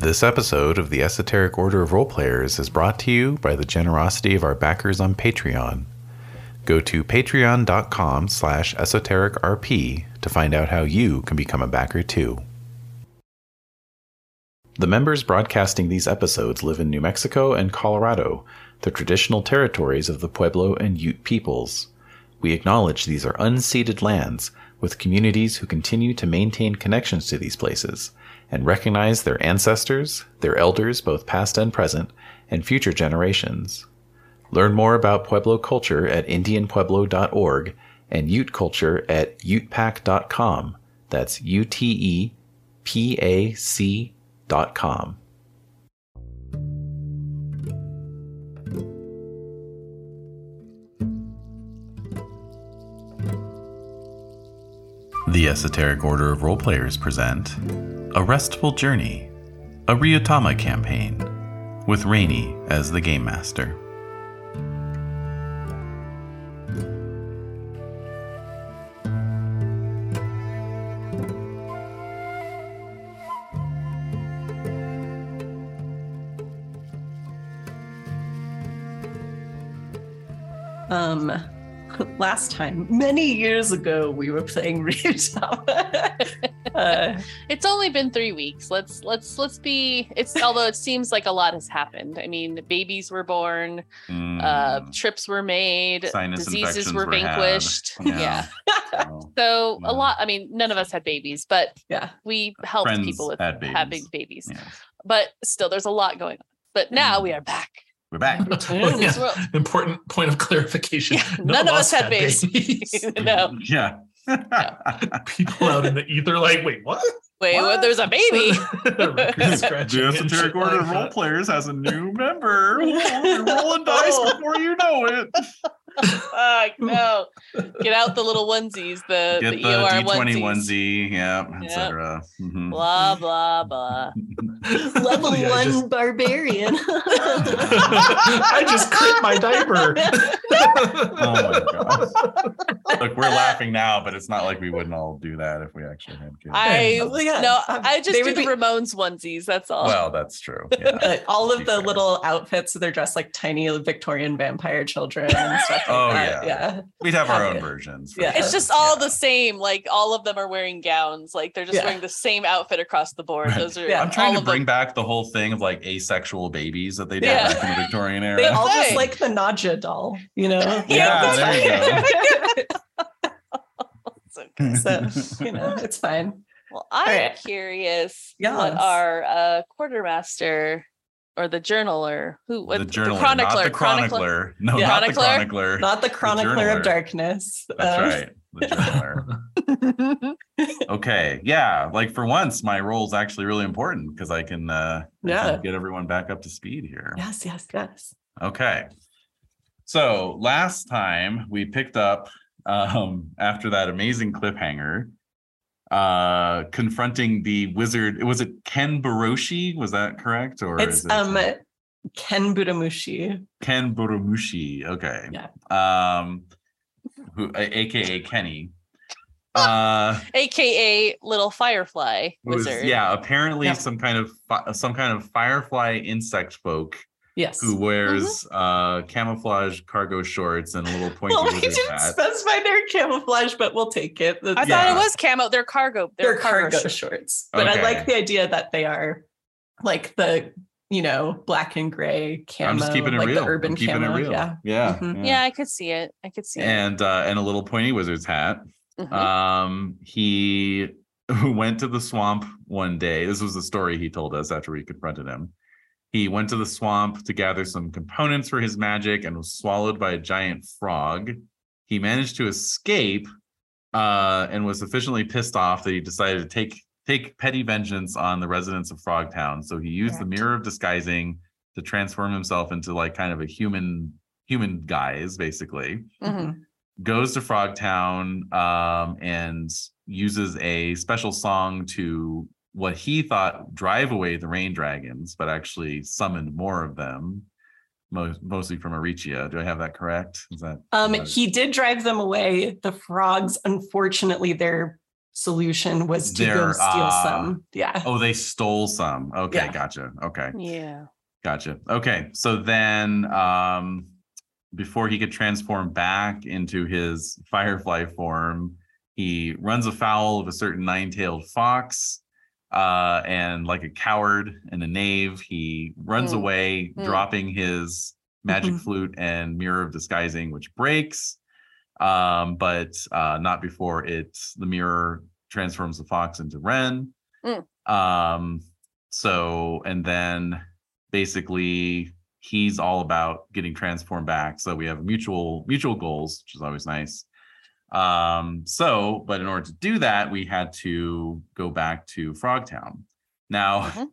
This episode of the Esoteric Order of Roleplayers is brought to you by the generosity of our backers on Patreon. Go to patreon.com slash esotericrp to find out how you can become a backer too. The members broadcasting these episodes live in New Mexico and Colorado, the traditional territories of the Pueblo and Ute peoples. We acknowledge these are unceded lands with communities who continue to maintain connections to these places and recognize their ancestors, their elders, both past and present, and future generations. Learn more about Pueblo culture at IndianPueblo.org and Ute culture at utepac.com. That's U T E P A C dot com. The Esoteric Order of Roleplayers present A Restful Journey, a Ryuutama campaign, with Rainey as the Game Master. Last time, many years ago, we were playing Ryuutama. uh, It's only been three weeks. Let's let's let's be. It's although it seems like a lot has happened. I mean, babies were born, uh, Mm, trips were made, Sinus diseases infections were were had. vanquished. Yeah. Yeah. so, So Yeah. a lot. I mean, none of us had babies, but yeah, we helped Friends people with had having babies. babies. yeah. But still, there's a lot going on. But now we are back. We're back. Return Oh, yeah. world. Important point of clarification. Yeah, none of us had babies. no, yeah. People out in the ether like, wait, what? wait, well, there's a baby. Record scratching The and Esoteric Order of Role. Players has a new member. You're rolling dice oh. before you know it. Fuck no! Get out the little onesies, the Get the, the, EOR D20 onesies. onesie, yeah, Yep. etc. Mhm. Blah blah blah. level Yeah, one just- barbarian. I just crit my diaper. Oh my god! Look, we're laughing now, but it's not like we wouldn't all do that if we actually had kids. I Oh, yeah. no, Um, I just they do would the be- Ramones onesies. That's all. well, that's true. Yeah. All of the fair. little outfits, they're dressed like tiny Victorian vampire children and stuff like Oh, that. yeah. Yeah. We'd have our own versions. for Yeah. it's just all Yeah. the same. Like all of them are wearing gowns. Like they're just Yeah. wearing the same outfit across the board. Right. Those are Yeah. I'm trying all to bring them. back the whole thing of like asexual babies that they did Yeah. back in the Victorian era. They all just like the Nadja doll, you know? Yeah, there you So- so, you know, it's fine. Well, I'm right. curious Yes. what our uh, quartermaster or the journaler who the what, journaler, chronicler, not the chronicler. No, Yeah. not the Chronicler? chronicler. Not the chronicler journaler. of darkness. That's Um, right. The journaler. okay. Yeah. Like for once, my role is actually really important because I can uh I can get everyone back up to speed here. Yes, yes, yes. Okay. So last time we picked up um after that amazing cliffhanger uh confronting the wizard was it ken baroshi was that correct or It's it um Ken Buramushi. ken baromushi okay Yeah. um who aka kenny uh aka little firefly was, wizard. yeah apparently Yeah. some kind of some kind of firefly insect folk Yes. who wears Mm-hmm. uh camouflage cargo shorts and a little pointy Well, we wizard didn't hat specify their camouflage, but we'll take it. I That's- thought it was camo. They're cargo. They're, they're cargo, shorts. shorts. But I like the idea that they are like the, you know, black and gray camo, I'm just keeping it like real. the urban I'm keeping camo. it real. Yeah. Yeah. Mhm. Yeah, I could see it. I could see it. And uh, and a little pointy wizard's hat. Mhm. Um, he went to the swamp one day. This was the story he told us after we confronted him. He went to the swamp to gather some components for his magic and was swallowed by a giant frog. He managed to escape uh, and was sufficiently pissed off that he decided to take take petty vengeance on the residents of Frogtown. So he used the mirror of disguising to transform himself into like kind of a human human guise, basically Mhm. goes to Frogtown um, and uses a special song to what he thought drive away the rain dragons, but actually summoned more of them, most, mostly from Aricia. Do I have that correct? Is that Um, is that- he did drive them away. The frogs, unfortunately, they're solution was to go steal uh, some. Yeah. Oh, they stole some. Okay, Yeah. gotcha. Okay. Yeah. Gotcha. Okay. So then um before he could transform back into his firefly form, he runs afoul of a certain nine-tailed fox. Uh, and like a coward and a knave, he runs Mm. away, Mm. dropping his magic Mhm. flute and mirror of disguising, which breaks. Um, but uh, not before it the mirror transforms the fox into Ren. Mm. Um, so and then basically he's all about getting transformed back. So we have mutual mutual goals, which is always nice. Um, so, but in order to do that, we had to go back to Frogtown. Now, Mhm.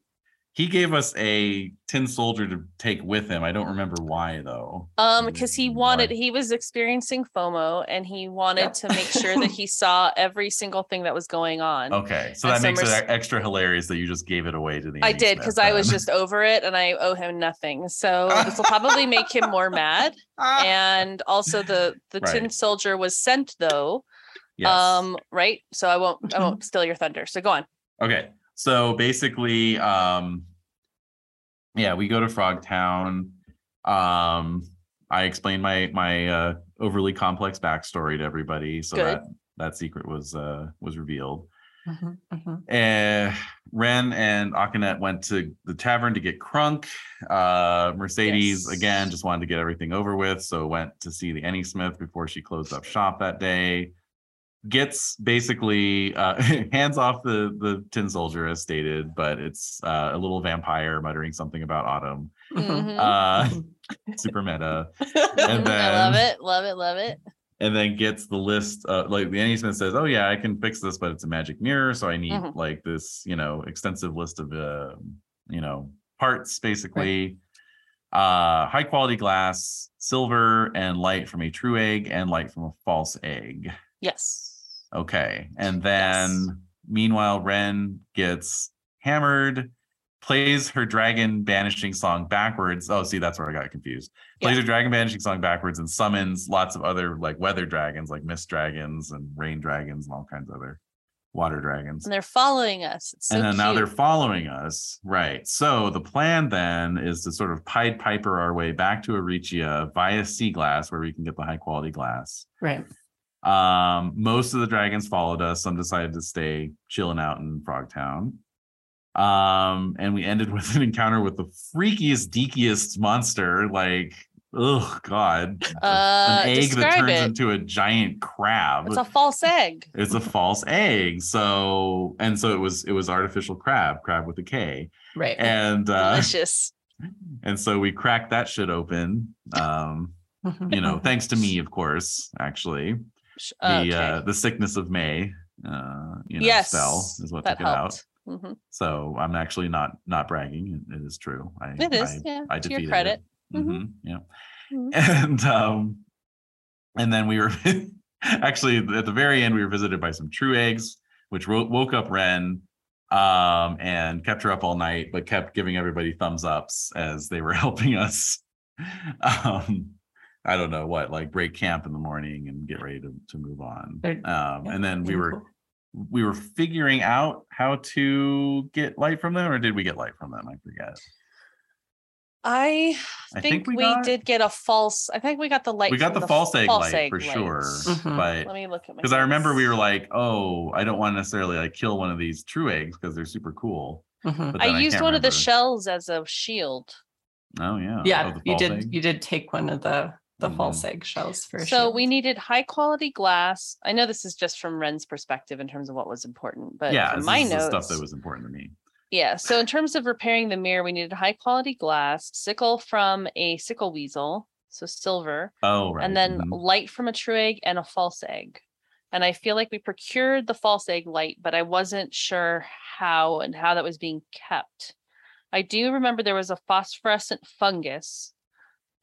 He gave us a tin soldier to take with him. I don't remember why though. Um, because he wanted, why? he was experiencing FOMO and he wanted Yep. to make sure that he saw every single thing that was going on. Okay, so And that makes it extra hilarious that you just gave it away to the. I did because I was just over it and I owe him nothing. So this will probably make him more mad. And also the the tin soldier was sent though. Yes. Um, right. So I won't I won't steal your thunder. So go on. Okay. So basically, um yeah, we go to Frogtown. Um I explained my my uh overly complex backstory to everybody so Good. that that secret was uh was revealed. Mhm, mhm. Uh, Ren and Akinet went to the tavern to get crunk. Uh, Mercedes Yes. again just wanted to get everything over with, so went to see the Annie Smith before she closed up shop that day. Gets basically uh, hands off the the tin soldier as stated, but it's uh, a little vampire muttering something about autumn. Mhm. Mhm. Uh, super meta. Mhm, and I love it. Love it. Love it. and then gets the list uh, like the Annie Smith says, "Oh yeah, I can fix this, but it's a magic mirror, so I need Mhm. like this, you know, extensive list of uh, you know, parts basically. Uh high quality glass, silver and light from a true egg and light from a false egg. Yes. Okay. And then Yes. meanwhile Ren gets hammered, plays her dragon banishing song backwards. Oh, see, that's where I got confused. Plays Yeah. her dragon banishing song backwards and summons lots of other like weather dragons, like mist dragons and rain dragons and all kinds of other water dragons. And they're following us. It's so and then now they're following us. Right. So the plan then is to sort of Pied Piper our way back to Aricia via sea glass, where we can get the high quality glass. Right. Um, most of the dragons followed us. Some decided to stay chilling out in Frogtown. Um, and we ended with an encounter with the freakiest, deakiest monster. Like, oh god, Uh, an egg that turns it. into a giant crab. It's a false egg. it's a false egg. So, and so it was it was artificial crab, crab with a K, Right. and uh, Delicious. and so we cracked that shit open. Um, you know, thanks to me, of course. Actually, Sh- the okay. uh the sickness of May uh you know yes. spell is what took it out. helped. Mhm. So I'm actually not not bragging. It, is true. I It is, I, yeah, I to your credit. It. Mhm. Mhm, Yeah. Mhm. And um and then we were actually at the very end we were visited by some true eggs, which wo- woke up Ren um and kept her up all night, but kept giving everybody thumbs ups as they were helping us. Um I don't know what, like break camp in the morning and get ready to, to move on. Um, Yeah, and then we were cool. we were figuring out how to get light from them, or did we get light from them? I forget. I I think, think we we, got- did get a false. I think we got the light. we got from the, false egg light for light. sure, Mhm. but Let me look at because I remember we were like, oh, I don't want to necessarily like kill one of these true eggs because they're super cool. Mhm. But I then used can't one of the shells as a shield. Oh yeah, Yeah, Oh, you did. egg? You did take one of the the Mhm. false egg shells for So sure. we needed high quality glass. I know this is just from Ren's perspective in terms of what was important, but yeah, from my is notes, stuff that was important to me. yeah. So in terms of repairing the mirror, we needed high quality glass, sickle from a sickle weasel, so silver, Oh right, and then mhm. light from a true egg and a false egg. And I feel like we procured the false egg light, but I wasn't sure how and how that was being kept. I do remember there was a phosphorescent fungus.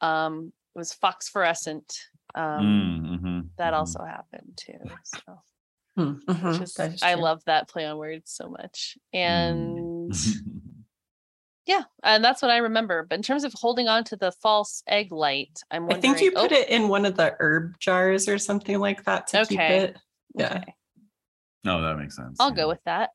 Um, it was phosphorescent. Um, Mm, mhm, that mhm. also happened too. So Hmm, mhm, which is- I love that play on words so much. And Mm. yeah, and that's what I remember. But in terms of holding on to the false egg light, I'm wondering. I think you put oh, it in one of the herb jars or something like that to keep it. Yeah. okay. No, that makes sense. I'll yeah. go with that.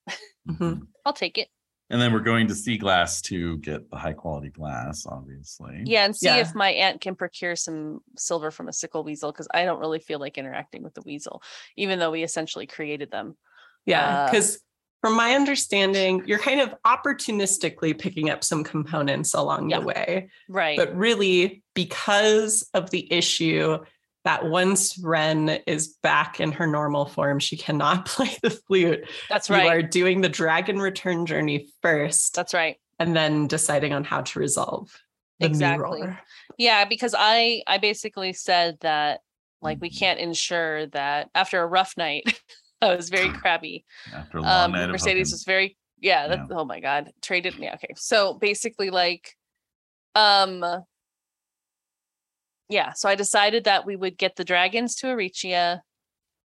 Mhm. I'll take it. And then we're going to Sea Glass to get the high quality glass, obviously. Yeah, and see Yeah. if my aunt can procure some silver from a sickle weasel because I don't really feel like interacting with the weasel, even though we essentially created them. Yeah, Uh, because from my understanding, you're kind of opportunistically picking up some components along Yeah. the way. Right. But really, because of the issue that once Ren is back in her normal form, she cannot play the flute. That's right. You are doing the dragon return journey first That's right. and then deciding on how to resolve the Exactly. Yeah, because I I basically said that like we can't ensure that after a rough night, I was very crabby. After a long Um night of Mercedes was very yeah, that, oh my god, traded yeah, okay. So basically like um yeah, so I decided that we would get the dragons to Aricia,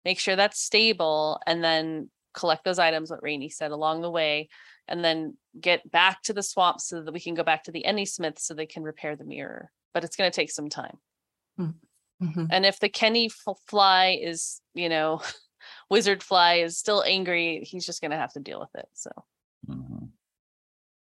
make sure that's stable, and then collect those items, what Rainey said along the way, and then get back to the swamp so that we can go back to the Any Smith so they can repair the mirror. But it's going to take some time. Mhm. And if the Kenny f- fly is, you know, wizard fly is still angry, he's just going to have to deal with it. So, Mhm.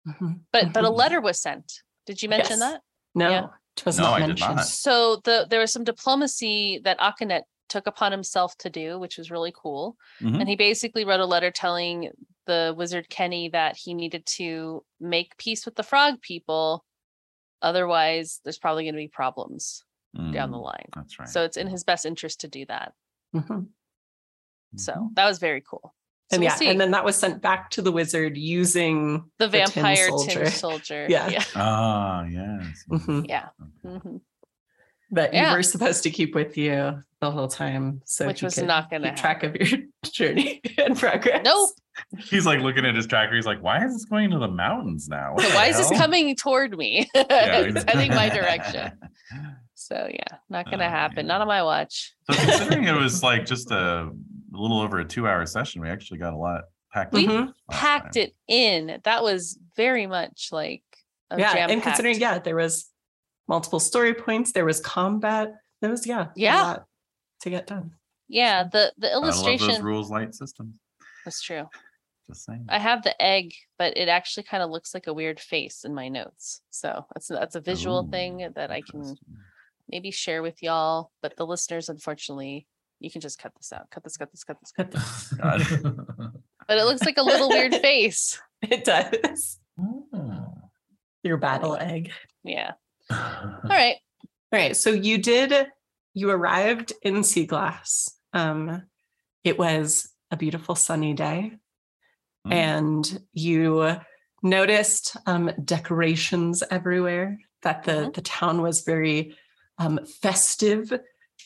Mhm. but but a Mhm. letter was sent. Did you mention Yes. that? No, Yeah. It was No, not I did mentioned. not. So the there was some diplomacy that Akhenet took upon himself to do, which was really cool. Mhm. And he basically wrote a letter telling the wizard Kenny that he needed to make peace with the frog people. Otherwise, there's probably going to be problems down the Mhm. line. That's right. So it's in his best interest to do that. Mhm. So that was very cool. So And we'll yeah, see. and then that was sent back to the wizard using the tin vampire tin soldier. soldier. Yeah. Yeah. Ah, yes. Mhm. Yeah. Okay. That Yeah. you were supposed to keep with you the whole time. So Which was not gonna track of your journey and progress. Nope. He's like looking at his tracker. He's like, "Why is this going to the mountains now? What So the why is this coming toward me? Yeah, it's heading my direction. So yeah, not gonna Oh, happen. man. Not on my watch. So considering it was like just a, a little over a two-hour session, we actually got a lot packed. We in. Packed time. it in. That was very much like a yeah, and jam-packed- considering, yeah, there was multiple story points, there was combat. There was, yeah, a Yeah. lot to get done. Yeah, the the I love those illustration rules light systems. was true. Just saying. I have the egg, but it actually kind of looks like a weird face in my notes. So that's that's a visual Ooh, thing that I can maybe share with y'all. But the listeners, unfortunately, you can just cut this out. Cut this. Cut this. Cut this. Cut this. God. But it looks like a little weird face. It does. Oh. Your battle egg. Yeah. All right. All right. So you did, you arrived in Sea Glass. Um, it was a beautiful sunny day. Mm. and you noticed um, decorations everywhere that the Mhm. the town was very um, festive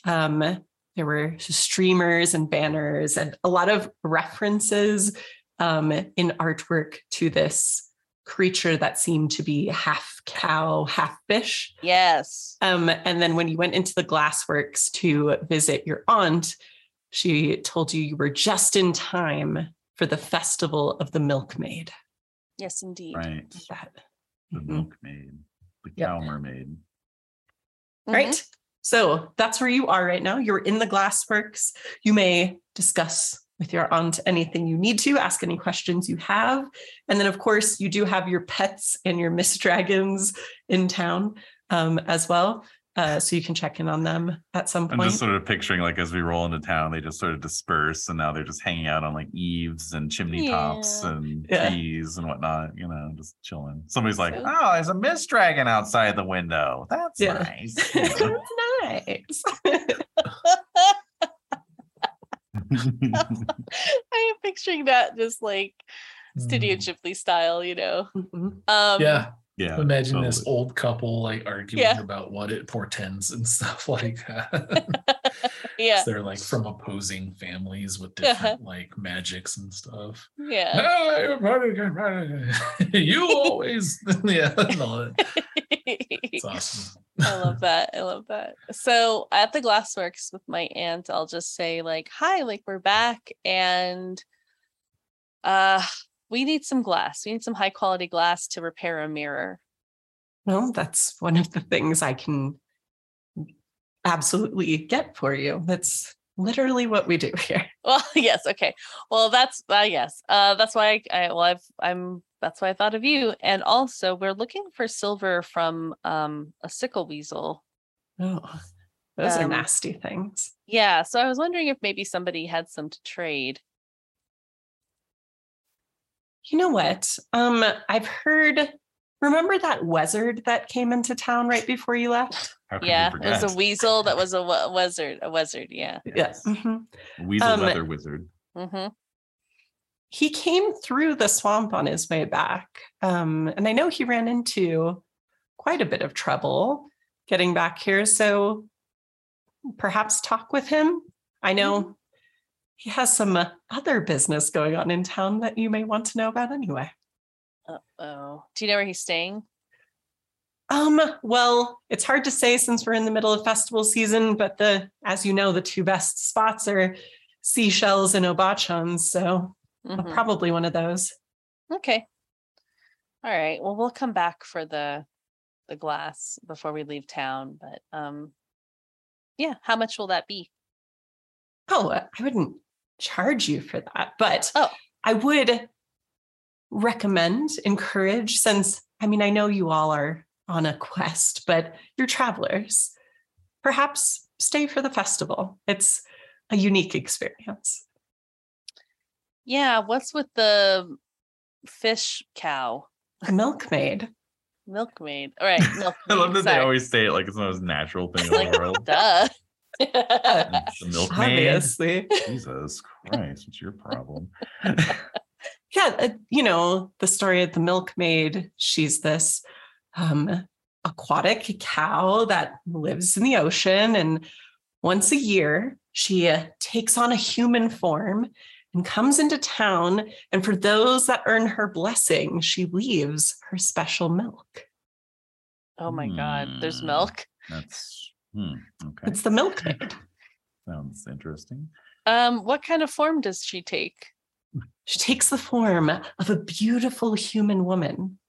um, there were streamers and banners and a lot of references um, in artwork to this creature that seemed to be half cow half fish Yes. um, and then when you went into the glassworks to visit your aunt, she told you you were just in time for the festival of the milkmaid. Yes, indeed. right. That. The Mhm. milkmaid, the Yep. cow mermaid. Mhm. Right. So that's where you are right now. You're in the glassworks. You may discuss with your aunt anything you need to, ask any questions you have. And then, of course, you do have your pets and your Mist Dragons in town um, as well. Uh, so you can check in on them at some point. I'm just sort of picturing like as we roll into town, they just sort of disperse and now they're just hanging out on like eaves and chimney tops and Yeah. trees and whatnot, you know, just chilling. Somebody's like, So- Oh, there's a mist dragon outside the window. That's Yeah. nice. you nice. I am picturing that just like Studio Mm. Ghibli style, you know. Mhm. Um yeah. yeah. Imagine this old couple like arguing Yeah. about what it portends and stuff like that. yeah. They're like from opposing families with Uh-huh. different like magics and stuff. Yeah. you always, yeah, and all that. It's awesome. I love that. I love that. So at the glassworks with my aunt, I'll just say like, "Hi, like we're back, and uh, we need some glass. We need some high quality glass to repair a mirror." Well, that's one of the things I can absolutely get for you. That's literally what we do here. Well, yes, okay. Well, that's uh, yes. Uh, that's why I, I well, I've I'm that's why I thought of you. And also, we're looking for silver from um a sickle weasel. Oh, those are Um, nasty things. Yeah, so I was wondering if maybe somebody had some to trade. You know what? Um, I've heard. Remember that wizard that came into town right before you left? Yeah, we it was a weasel that was a wizard, a wizard. Yeah. Yes. Mhm. Weasel Um, leather wizard. hmm He came through the swamp on his way back, um, and I know he ran into quite a bit of trouble getting back here. So perhaps talk with him. I know he has some other business going on in town that you may want to know about anyway. Oh, do you know where he's staying? Um, well, it's hard to say since we're in the middle of festival season, but the as you know, the two best spots are seashells and Obachan's, so Mhm. probably one of those. Okay. All right. Well, we'll come back for the the glass before we leave town. But um, yeah. How much will that be? Oh, I wouldn't charge you for that, but Oh. I would recommend, encourage, since I mean, I know you all are on a quest, but you're travelers. Perhaps stay for the festival. It's a unique experience. Yeah. What's with the fish cow? Milkmaid. Milkmaid. All right. Milkmaid. I love that they always say it like it's the most natural thing in the world. Duh. The milkmaid. Obviously. Jesus Christ, what's your problem? yeah, uh, you know, the story of the milkmaid, she's this um, aquatic cow that lives in the ocean. And once a year, she uh, takes on a human form and comes into town. And for those that earn her blessing, she leaves her special milk. oh my God. There's Hmm. milk. That's hmm, okay. It's the milkmaid. Sounds interesting. Um, what kind of form does she take? She takes the form of a beautiful human woman.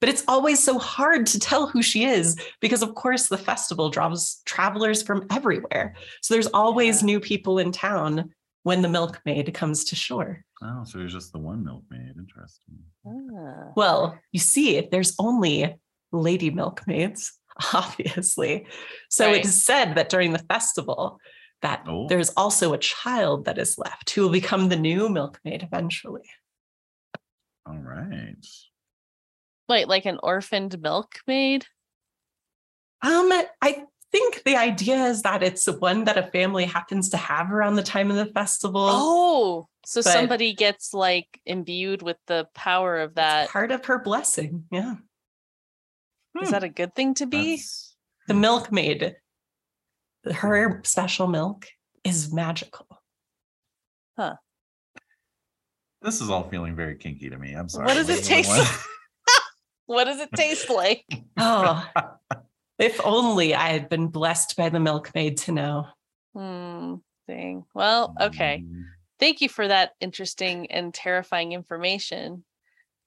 But it's always so hard to tell who she is because, of course, the festival draws travelers from everywhere. So there's always Yeah. new people in town when the milkmaid comes to shore. Oh, so there's just the one milkmaid. Interesting. Ah. Well, you see, there's only lady milkmaids, obviously. So Right. it is said that during the festival, that Oh. there's also a child that is left who will become the new milkmaid eventually. All right. Wait, like an orphaned milkmaid? I think the idea is that it's one that a family happens to have around the time of the festival. Oh, so but- somebody gets like imbued with the power of that. part of her blessing. Yeah. Is hmm. that a good thing to be? That's- The hmm. milkmaid, her hmm. special milk is magical. Huh. This is all feeling very kinky to me. I'm sorry. What does it taste like? What does it taste like? Oh, if only I had been blessed by the milkmaid to know. Hmm. Dang. Well, okay. Mm, Thank you for that interesting and terrifying information.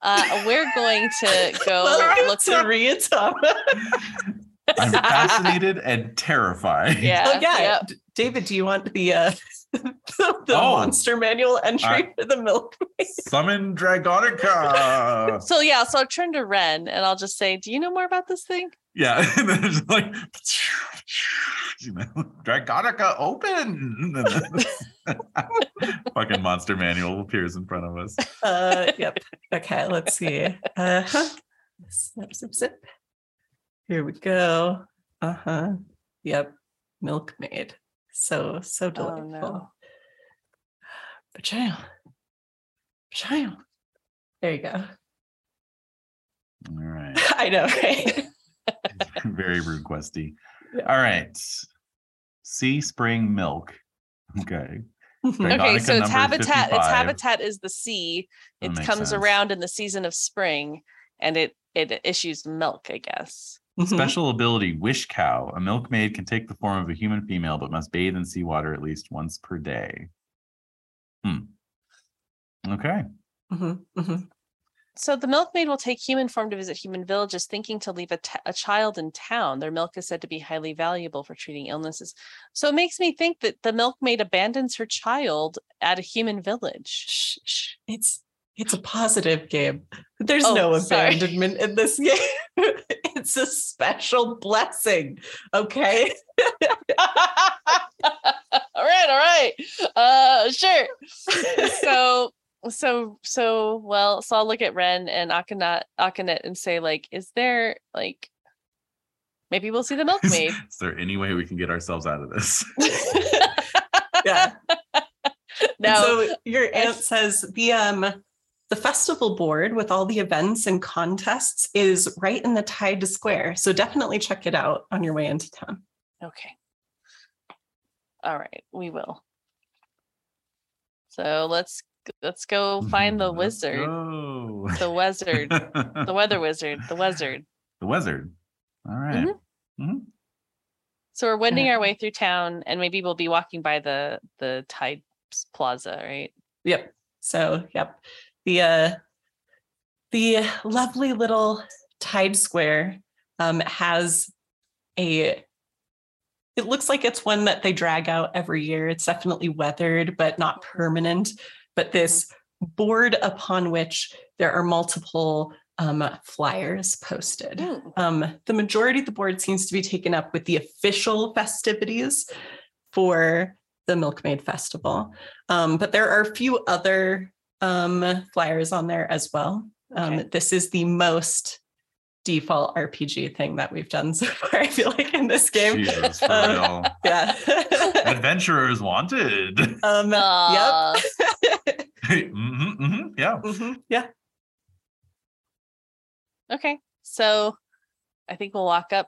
Uh, we're going to go Welcome look. to Ryuutama. I'm fascinated and terrified. Yeah. oh, yeah. yep. D- David, do you want the uh the, the Oh. monster manual entry I- for the milkmaid? Summon Dragonica. So yeah, so I'll turn to Ren and I'll just say, "Do you know more about this thing?" yeah. And then it's like, you know, Dragonica open. Fucking monster manual appears in front of us. Uh, yep. Okay, let's see. Snip, snip, snip. Here we go. Uh-huh. Yep. Milkmaid. So, so delightful. no. Betrayal. Betrayal. There you go. All right. I know, right? Very rude questy. Yeah. All right. Sea spring milk. Okay. Okay, so its number habitat, its habitat is the sea. That It comes sense. around in the season of spring, and it it issues milk, I guess. Mhm. Special ability Wish Cow. A milkmaid can take the form of a human female, but must bathe in seawater at least once per day. Hmm. Okay. Mhm, mhm. So the milkmaid will take human form to visit human villages, thinking to leave a, t- a child in town. Their milk is said to be highly valuable for treating illnesses. So it makes me think that the milkmaid abandons her child at a human village. Shh, shh. It's it's a positive game. There's Oh, no sorry. abandonment in this game. it's a special blessing. Okay. all right, all right. Uh sure. So so so well, so I'll look at Ren and Akhenaten Akhenaten and say, like, is there like maybe we'll see the milkmaid? Is there any way we can get ourselves out of this? yeah. no. So your aunt says the um the festival board with all the events and contests is right in the Tide Square. So definitely check it out on your way into town. Okay. All right, we will. So let's let's go find the Let's wizard, go. the wizard, the weather wizard, the wizard. The wizard. All right. Mhm. Mhm. So we're wending Yeah. our way through town, and maybe we'll be walking by the the Tide Plaza, right? Yep. So, yep. The uh the lovely little Tide Square um has a it looks like it's one that they drag out every year. It's definitely weathered but not permanent, but this board upon which there are multiple um flyers posted. Um, the majority of the board seems to be taken up with the official festivities for the Milkmaid Festival. Um, but there are a few other um, flyers on there as well. Um, Okay. This is the most default RPG thing that we've done so far, I feel like, in this game. Jesus, for real. Yeah. Adventurers wanted. um, Aw, yep. Mhm, mhm, yeah. Mhm, Yeah. okay, so I think we'll walk up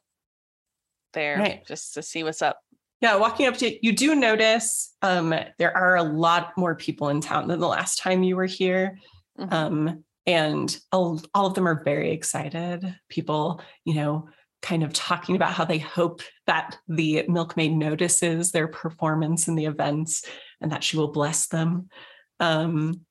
there Right. just to see what's up. Yeah, walking up to you do notice um, there are a lot more people in town than the last time you were here. Mhm. Um, and all, all of them are very excited. People, you know, kind of talking about how they hope that the milkmaid notices their performance in the events and that she will bless them. Um,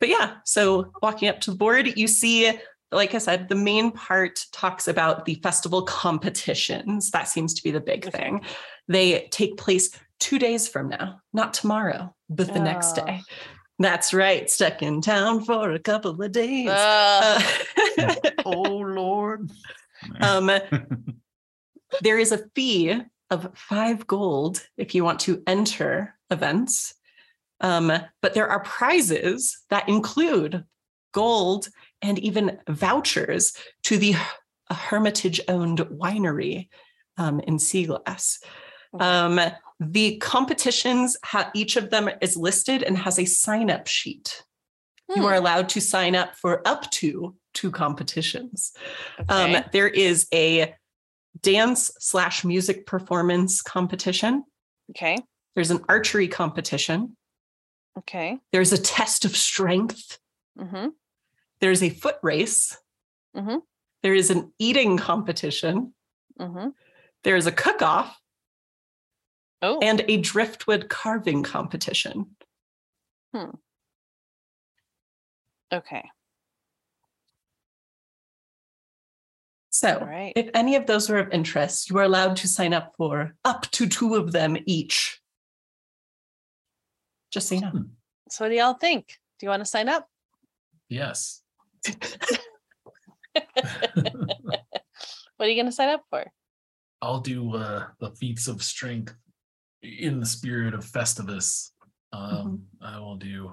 but yeah, so walking up to the board, you see, like I said, the main part talks about the festival competitions. That seems to be the big thing. They take place two days from now, not tomorrow, but the next Oh. day. That's right. Stuck in town for a couple of days. Uh, Uh, Oh Lord. um, there is a fee of five gold if you want to enter events. Um, but there are prizes that include gold and even vouchers to the Hermitage owned winery um, in Seaglass. Um, the competitions, ha- each of them is listed and has a sign up sheet. You hmm, are allowed to sign up for up to two competitions. okay. Um, there is a dance slash music performance competition. okay. There's an archery competition. Okay. There's a test of strength. hmm There's a foot race. Mhm. There is an eating competition. hmm There is a cook off Oh, and a driftwood carving competition. Hmm. okay. So, All right. if any of those are of interest, you are allowed to sign up for up to two of them each. Just so you know. So what do y'all think? Do you want to sign up? Yes. What are you going to sign up for? I'll do uh, the feats of strength in the spirit of Festivus. Um, I will do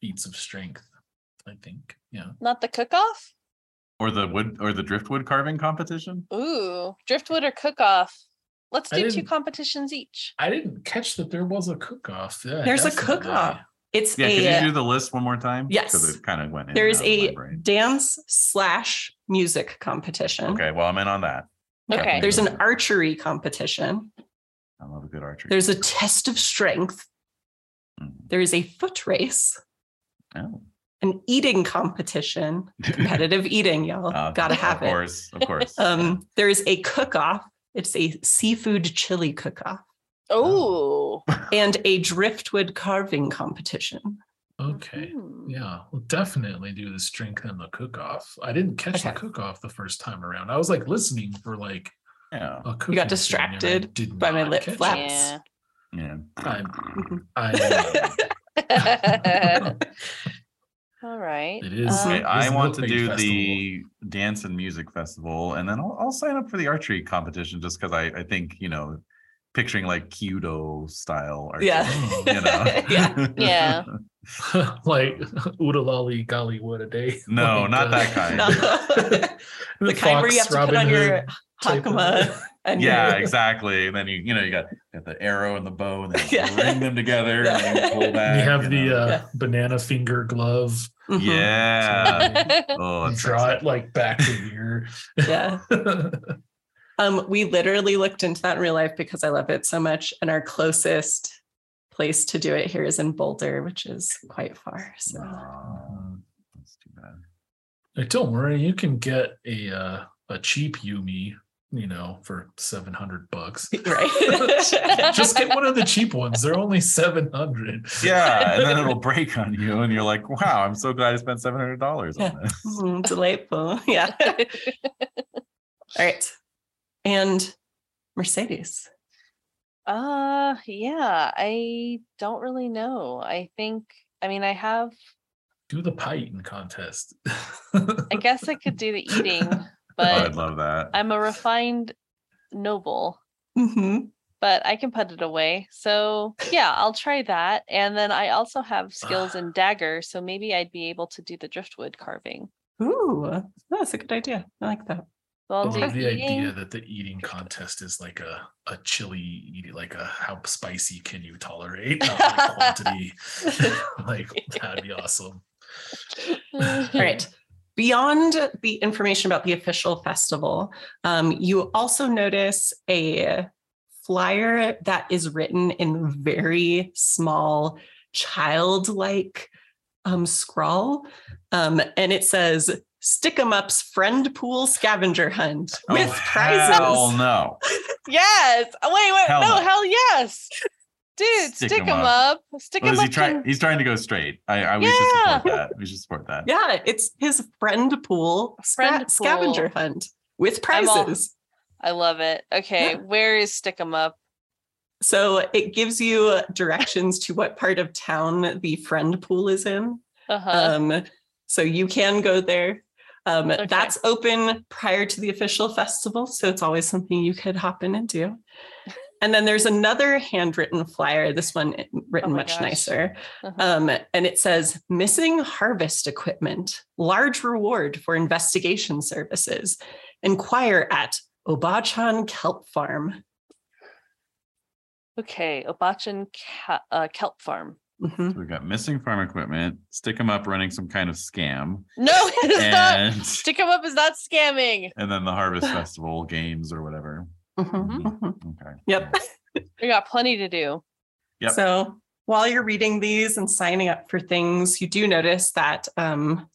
feats of strength. I think. Yeah. Not the cook-off? Or the wood or the driftwood carving competition. Ooh, driftwood or cook-off. Let's do two competitions each. I didn't catch that there was a cook-off. Yeah, There's a definitely. cook-off. It's Yeah, a could you do the list one more time? Yes. Because it kind of went in. there and is out of my a dance slash music competition. Okay, well, I'm in on that. Okay. There's an archery competition. I love a good archery. There's a test of strength. Mhm. There is a foot race, Oh. an eating competition, competitive eating, y'all. Uh, Gotta have it. Of it. course, of course. Um, there is a cook-off. It's a seafood chili cook-off Oh, and a driftwood carving competition. Okay. Mhm. Yeah, we'll definitely do the strength and the cook off. I didn't catch the Okay. cook off the first time around. I was like listening for like Yeah. a cooking thing, and I distracted did by my lip catch it. flaps. Yeah. Yeah. I'm, I, All right. It is- Um, Okay, I want to do Festival. the dance and music festival, and then I'll, I'll sign up for the archery competition just because I, I think you know, picturing like Kyudo style archery. Yeah. You know. Yeah. Yeah. like Oodalali golly what a day. No, Like, not uh, that kind. No. the kind where you have Fox, to put on your Hood type of- hakama and yeah, your, exactly. And then you you know you got, got the arrow and the bow, and then you Yeah. ring them together, and then you pull And you have you the uh, Yeah. banana finger glove. Mhm. yeah. oh, draw it like back to ear. Yeah. Um, we literally looked into that in real life because I love it so much. And our closest place to do it here is in Boulder, which is quite far. So Aw, that's too bad. Like, don't worry, you can get a uh, a cheap Yumi, you know, for seven hundred bucks. right. Just get one of the cheap ones. They're only seven hundred. Yeah, and then it'll break on you, and you're like, "Wow, I'm so glad I spent seven hundred dollars Yeah. on this." Mm, delightful. Yeah. All right. And Mercedes. Uh yeah, I don't really know. I think I mean I have Do the pie eating contest. I guess I could do the eating, Oh, but I'd love that. I'm a refined noble, hmm but I can put it away. So yeah, I'll try that. And then I also have skills in dagger, so maybe I'd be able to do the driftwood carving. Ooh, that's a good idea. I like that. So I'll I do love the eating. idea that the eating contest is like a a chili eating, like a how spicy can you tolerate, not like quantity. like that'd be awesome. All right. Beyond the information about the official festival, um, you also notice a flyer that is written in very small, childlike um, scrawl. Um, and it says, Stick 'em Up's Friend Pool Scavenger Hunt with oh, prizes. Hell no. Yes. Oh, wait, wait. Hell no, no. hell yes. Dude, Stick stick, 'em them up. up. Stick What them is he up. trying? can- He's trying to go straight. I, I we should support that. We should support that. Yeah, it's his friend pool, sca- Friend scavenger hunt with I'm all- prizes. I love it. Okay, Yeah. where is stick 'em up? So it gives you directions to what part of town the friend pool is in. Uh-huh. Um, so you can go there. Um, Okay. That's open prior to the official festival. So it's always something you could hop in and do. And then there's another handwritten flyer, this one written Oh much gosh. nicer. Uh-huh. Um, and it says missing harvest equipment, large reward for investigation services. Inquire at Obachan Kelp Farm. okay, Obachan Ca- uh, Kelp Farm. Mhm. So we've got missing farm equipment. Stick him up running some kind of scam, No, it's not. and Stick 'em up is not scamming. and then the harvest festival games or whatever. Mhm, Mhm. mhm. Okay. Yep. We got plenty to do. Yep. So while you're reading these and signing up for things, you do notice that um,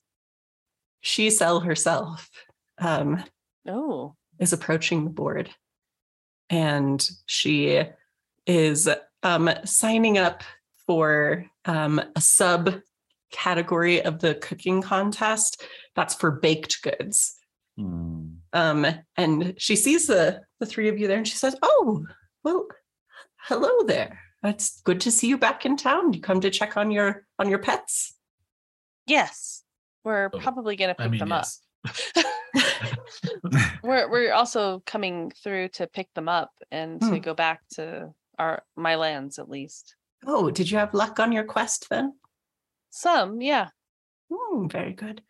she sell herself um, Oh, is approaching the board, and she is um, signing up for um, a sub category of the cooking contest. That's for baked goods. Hmm. Um, and she sees the the three of you there, and she says, "Oh, well, hello there. It's good to see you back in town. You come to check on your on your pets." yes. We're Oh, probably gonna pick I mean, them up. We're we're also coming through to pick them up and to Hmm. go back to our my lands at least. Oh, did you have luck on your quest then? Some, yeah. Hmm, very good.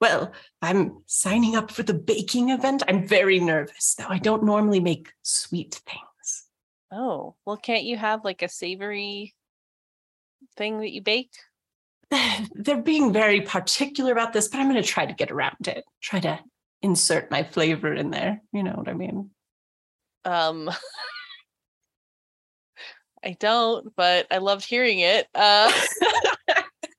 Well, I'm signing up for the baking event. I'm very nervous, though. I don't normally make sweet things. Oh, well, can't you have like a savory thing that you bake? They're being very particular about this, but I'm going to try to get around it. Try to insert my flavor in there. You know what I mean? Um I don't, but I loved hearing it. Uh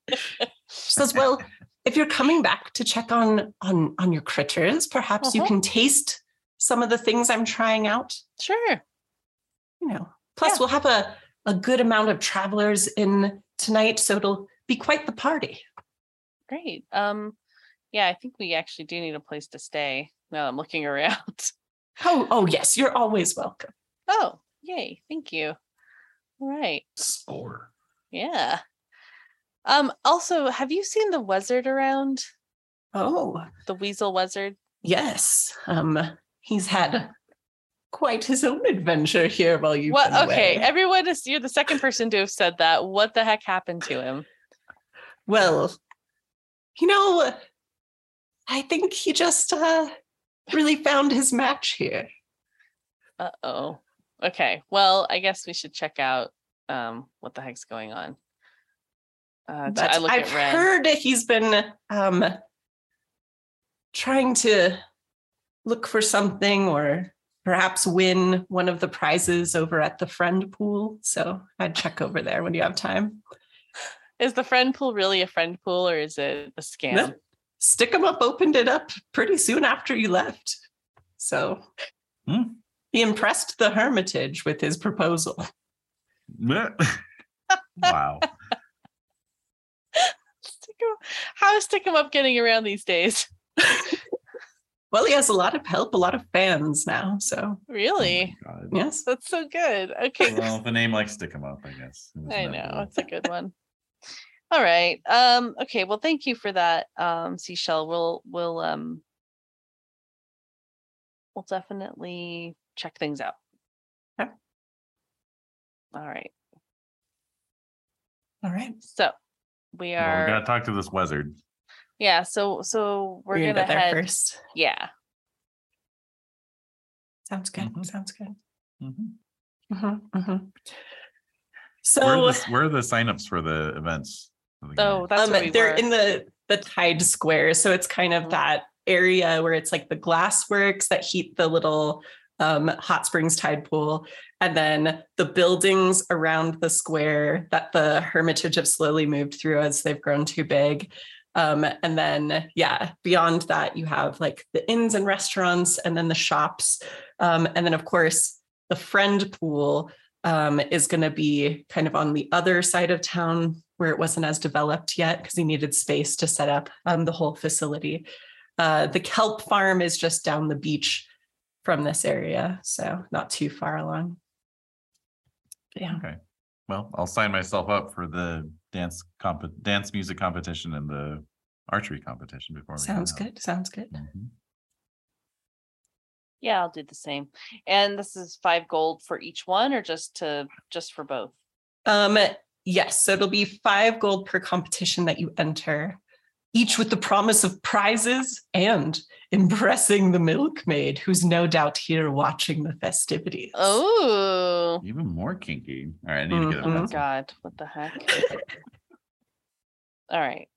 She says, "Well, if you're coming back to check on on on your critters, perhaps you Uh-huh. can taste some of the things I'm trying out. sure. You know. Plus, Yeah. we'll have a a good amount of travelers in tonight, so it'll be quite the party. Great. Um, yeah, I think we actually do need a place to stay. Now I'm looking around. Oh, oh yes, you're always welcome. Oh, yay! Thank you. All right. Score. Yeah. Um. Also, have you seen the wizard around? Oh, The weasel wizard. yes. Um, he's had quite his own adventure here while you've What? been Okay, away. everyone is. You're the second person to have said that. What the heck happened to him? Well, you know, I think he just uh really found his match here. Uh oh. Okay. Well, I guess we should check out um what the heck's going on. Uh, But I look I've at Ren. heard he's been um trying to look for something or perhaps win one of the prizes over at the friend pool. So I'd check over there when you have time. Is the friend pool really a friend pool or is it a scam? Stick Stick 'em up opened it up pretty soon after you left. So Hmm. He impressed the Hermitage with his proposal. wow. Stick 'em- How is stick 'em up getting around these days? Well, he has a lot of help, a lot of fans now. So Really? Oh yes. That's so good. Okay. Well, if a name like stick 'em up, I guess. I inevitable. know it's a good one. All right. Um, okay, well, thank you for that, um, seashell. We'll we'll um we'll definitely check things out. Okay. All right. All right. So we Well, are we gotta talk to this wizard. yeah, so so we're We're gonna, go there head first. yeah. Sounds good. Mhm. Sounds good. Mhm. Mhm, mhm. Where, So are the, where are the signups for the events? the Oh, that's um, we they're were. in the the tide square, so it's kind of Mhm. that area where it's like the glass works that heat the little um, hot springs tide pool, and then the buildings around the square that the Hermitage have slowly moved through as they've grown too big. Um, and then, yeah, beyond that, you have like the inns and restaurants, and then the shops, um, and then of course the friend pool um, is going to be kind of on the other side of town where it wasn't as developed yet because he needed space to set up um, the whole facility. Uh, the kelp farm is just down the beach from this area, so not too far along. But yeah, Okay. Well, I'll sign myself up for the dance comp dance music competition and the archery competition before we head sounds out. good. Sounds good. Mhm. Yeah, I'll do the same. And this is five gold for each one or just to just for both? Um, yes, so it'll be five gold per competition that you enter, each with the promise of prizes and impressing the milkmaid, who's no doubt here watching the festivities. Oh, Even more kinky. All right, I need to get a oh pencil. god, what the heck? All right.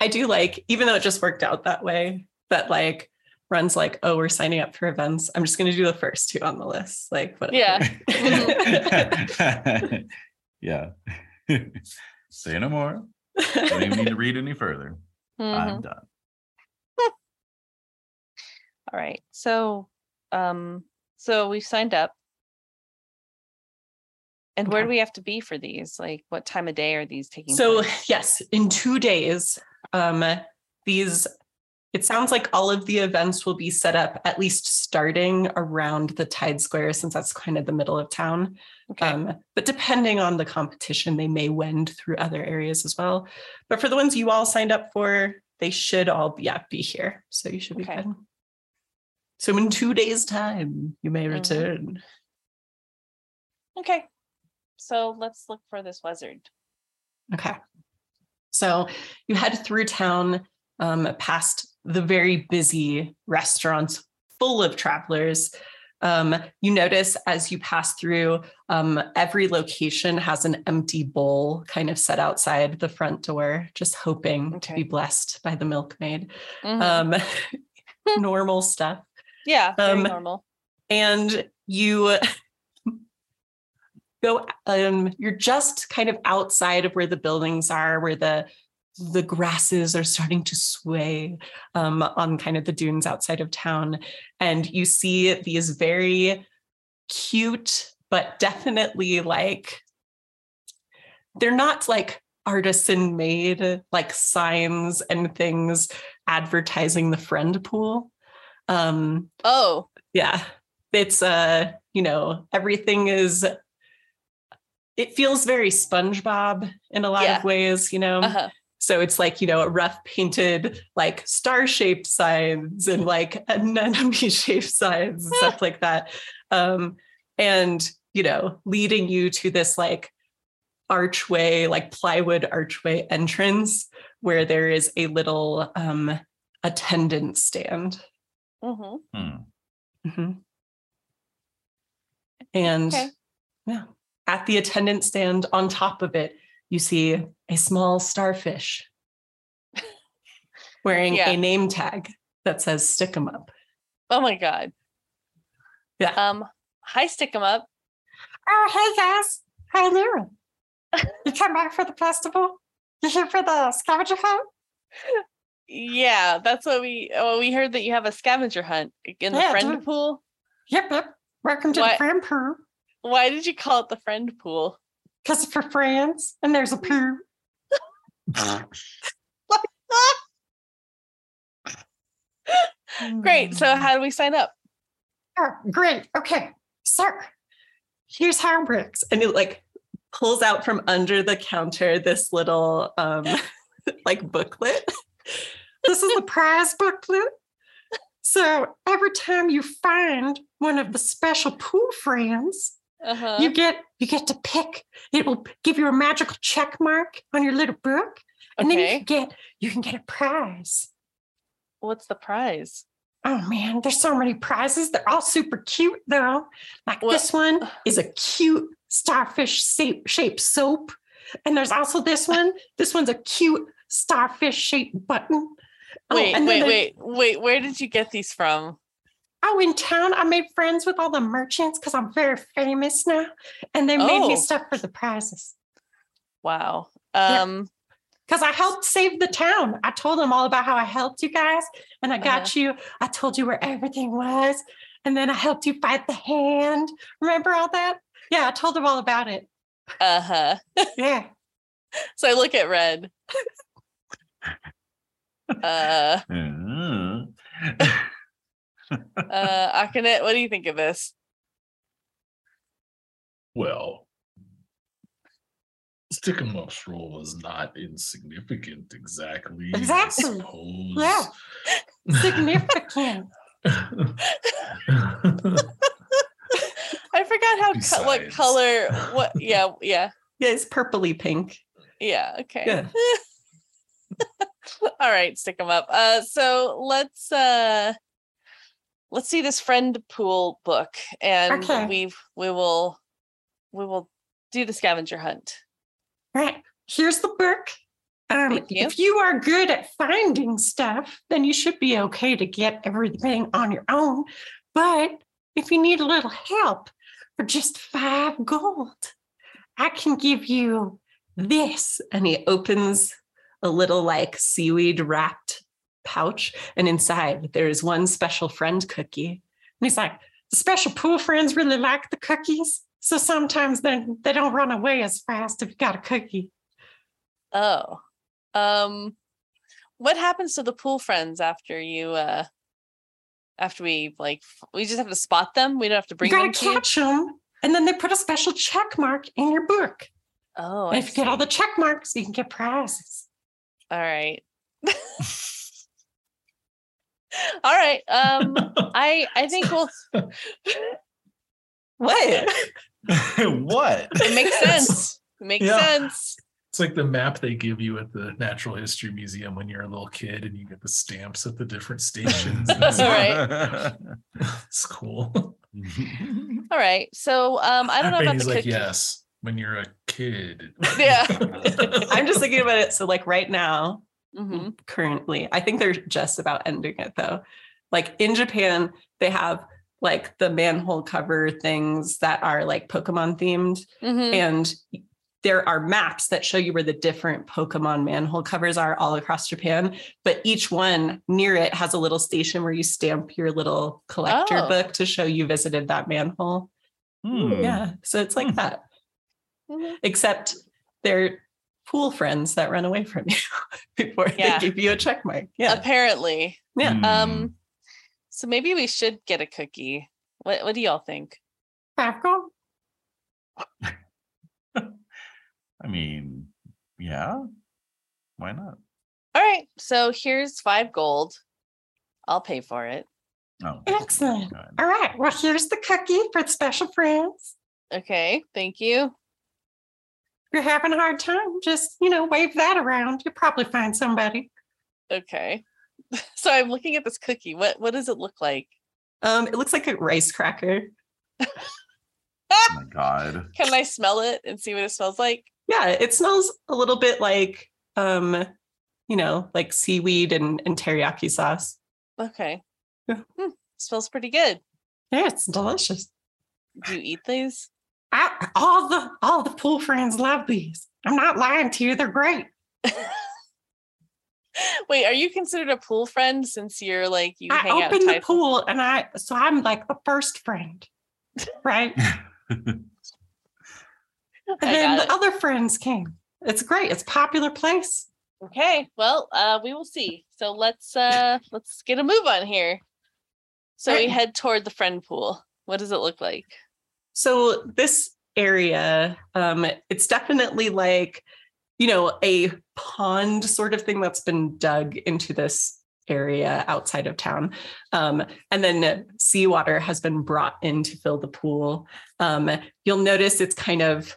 I do like, even though it just worked out that way, that like runs like, oh, we're signing up for events. I'm just gonna do the first two on the list. Like whatever. Yeah. yeah. Say no more. Don't even need to read any further. Mhm. I'm done. All right. So um so we've signed up. And where do we have to be for these? Like what time of day are these taking So place? yes, in two days, um, these it sounds like all of the events will be set up at least starting around the Tide Square, since that's kind of the middle of town. Okay. Um, but depending on the competition, they may wend through other areas as well. But for the ones you all signed up for, they should all be, yeah, be here. So you should be Okay. good. So in two days' time, you may Mhm. return. okay. So let's look for this wizard. Okay. So you head through town um, past the very busy restaurants full of travelers. Um, you notice as you pass through, um, every location has an empty bowl kind of set outside the front door, just hoping to be blessed by the milkmaid. Mhm. Um, normal stuff yeah, very um, normal. and you go um you're just kind of outside of where the buildings are where the the grasses are starting to sway um, on kind of the dunes outside of town and you see these very cute but definitely like they're not like artisan made like signs and things advertising the friend pool. Um, Oh, yeah, it's uh, you know, everything is. It feels very SpongeBob in a lot Yeah. of ways, you know. uh-huh. So it's like, you know, a rough painted like star shaped signs and like anemone shaped signs and stuff like that. Um, and, you know, leading you to this like archway, like plywood archway entrance where there is a little um, attendant stand. hmm Hmm. Mhm. And Okay. yeah, at the attendant stand on top of it, you see a small starfish wearing Yeah. a name tag that says stick 'em up. Oh my god. Yeah. Um, hi, stick 'em up. Oh, hey guys. Hi you? You come back for the festival? You here for the scavenger hunt? Yeah, that's what we. Oh, we heard that you have a scavenger hunt in the Yeah, friend dude. pool. Yep, yep. Welcome to What? the friend pool. Why did you call it the friend pool? Because it's for friends and there's a poo. Great. So, how do we sign up? Oh, great. Okay. So here's how it works. And it like pulls out from under the counter this little um like booklet. This is the prize booklet. So every time you find one of the special pool friends, Uh-huh. you get you get to pick. It will give you a magical check mark on your little book. And then you can get you can get a prize. What's the prize? Oh man, there's so many prizes. They're all super cute though. Like What- this one is a cute starfish shape, shaped soap. And there's also this one. This one's a cute starfish shaped button. Oh, Wait, then wait, wait, wait. Where did you get these from? Oh, in town, I made friends with all the merchants because I'm very famous now. And they made me Oh. stuff for the prizes. Wow. Um, Because I helped save the town. I told them all about how I helped you guys. And I got Uh-huh. you, I told you where everything was. And then I helped you fight the hand. Remember all that? Yeah, I told them all about it. uh-huh. Yeah. So I look at red. Uh Hmm. Uh Akane, what do you think of this? Well, stick 'em up's role was not insignificant exactly. I Exactly. suppose. Yeah. Significant. I forgot how co- what color what yeah, yeah. Yeah, it's purpley pink. Yeah, okay. Yeah. All right, stick them up. Uh so let's uh let's see this friend pool book and Okay. we we will we will do the scavenger hunt. Right. Here's the book. Um, you. If you are good at finding stuff, then you should be okay to get everything on your own. But if you need a little help for just five gold, I can give you this. And he opens a little like seaweed wrapped pouch. And inside there is one special friend cookie. And he's like, the special pool friends really like the cookies. So sometimes they they don't run away as fast if you got a cookie. Oh. Um what happens to the pool friends after you uh after we like we just have to spot them? We don't have to bring you gotta them to you? catch them, and then they put a special check mark in your book. Oh, if you get all the check marks, you can get prizes. all right. all right. Um I I think we'll What? what? it makes sense. It makes Yeah. sense. It's like the map they give you at the Natural History Museum when you're a little kid and you get the stamps at the different stations. It's, All right. it's cool. All right. So um I don't know And about he's the like, cookie. yes, when you're a kid. Yeah. I'm just thinking about it. So, like right now, Mhm. currently, I think they're just about ending it though. Like in Japan, they have like the manhole cover things that are like Pokemon themed. Mhm. and there are maps that show you where the different Pokemon manhole covers are all across Japan. But each one near it has a little station where you stamp your little collector Oh. book to show you visited that manhole. Hmm. Yeah. So it's like Hmm. that, Mhm. except they're pool friends that run away from you before Yeah. they give you a check mark. Yeah. Apparently. Yeah. Hmm. Um so maybe we should get a cookie. What what do y'all think? Popcorn? I mean, yeah. Why not? All right. So here's five gold. I'll pay for it. Oh, Excellent. All right. Well, here's the cookie for the special friends. Okay, thank you. If you're having a hard time, just, you know, wave that around. You'll probably find somebody. Okay. So I'm looking at this cookie. What what does it look like? Um, it looks like a rice cracker. Oh my God. Can I smell it and see what it smells like? Yeah, it smells a little bit like um, you know, like seaweed and, and teriyaki sauce. Okay. Yeah. Hmm, smells pretty good. Yeah, it's delicious. Do you eat these? I, all the all the pool friends love these. I'm not lying to you; they're great. Wait, are you considered a pool friend since you're like you I hang out opened the tight? pool, and I so I'm like the first friend, right? and then the it. other friends came. It's great. It's a popular place. Okay, well, uh, we will see. So let's uh let's get a move on here. So we head toward the friend pool. What does it look like? So this area, um, it's definitely like, you know, a pond sort of thing that's been dug into this area outside of town. Um, and then seawater has been brought in to fill the pool. Um, you'll notice it's kind of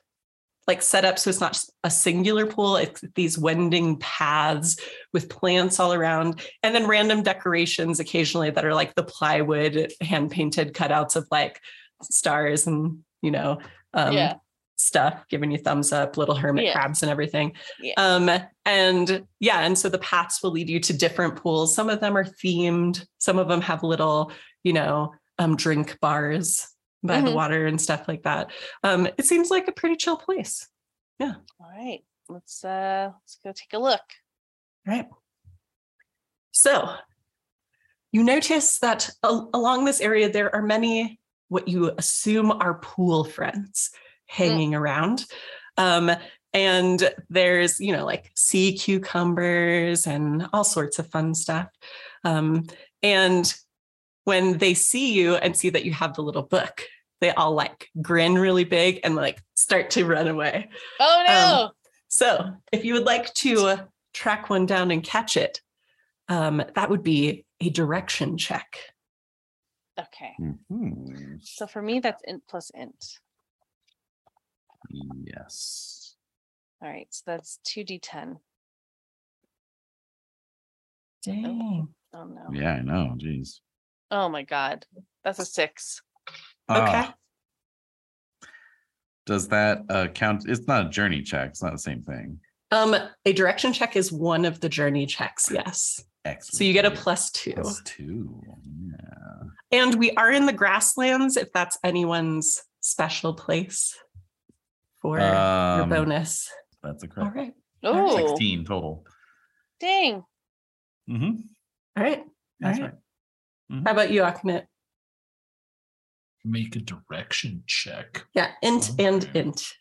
like set up so it's not a singular pool, it's these wending paths with plants all around, and then random decorations occasionally that are like the plywood hand painted cutouts of like stars and you know um Yeah. stuff giving you thumbs up little hermit Yeah. crabs and everything Yeah. um and yeah and so the paths will lead you to different pools some of them are themed some of them have little you know um drink bars by the Mhm. water and stuff like that um it seems like a pretty chill place yeah All right, let's uh let's go take a look. Right. So you notice that al- along this area, there are many what you assume are pool friends hanging around. Um, and there's, you know, like sea cucumbers and all sorts of fun stuff. Um, and when they see you and see that you have the little book, they all like grin really big and like start to run away. Oh no! So if you would like to track one down and catch it, um, that would be a direction check. Okay, Mhm. so for me that's int plus int. Yes. All right, so that's two d10. Dang. Oh no! Yeah, I know. Jeez. Oh my god, that's a six. Okay. Ah, does that uh, count? It's not a journey check. It's not the same thing. Um, a direction check is one of the journey checks. Yes. Excellent. So you get a plus two. Plus two. Yeah. And we are in the grasslands if that's anyone's special place for your Um, bonus. That's a All correct. right. Oh, 16 total. dang! Mm-hmm. All right. That's right. right. How about you, Akhenet? Make a direction check. Yeah, int and int.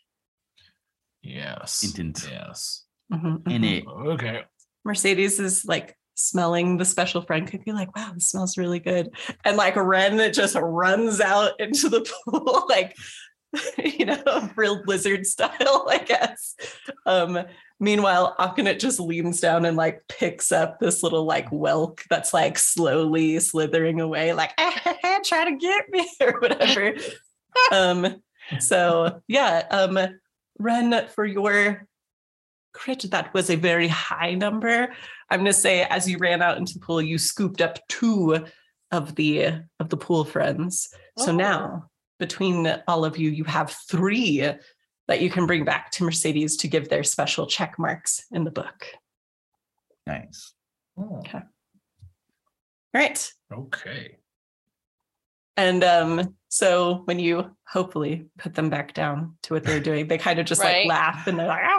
Yes. Int, int. Yes. Mhm, In mhm. it. Okay. Mercedes is like smelling the special friend could be like, wow, this smells really good. And like Ren that just runs out into the pool, like, you know, real lizard style, I guess. Um, meanwhile, Akhenet just leans down and like picks up this little like whelk that's like slowly slithering away, like, try to get me or whatever. um, so yeah, um, Ren, for your crit, that was a very high number. I'm going to say as you ran out into the pool, you scooped up two of the of the pool friends. So Oh. now between all of you, you have three that you can bring back to Mercedes to give their special check marks in the book. Nice. Oh, Okay. All right. okay. And um, so when you hopefully put them back down to what they're doing, they kind of just Right. like laugh and they're like, oh,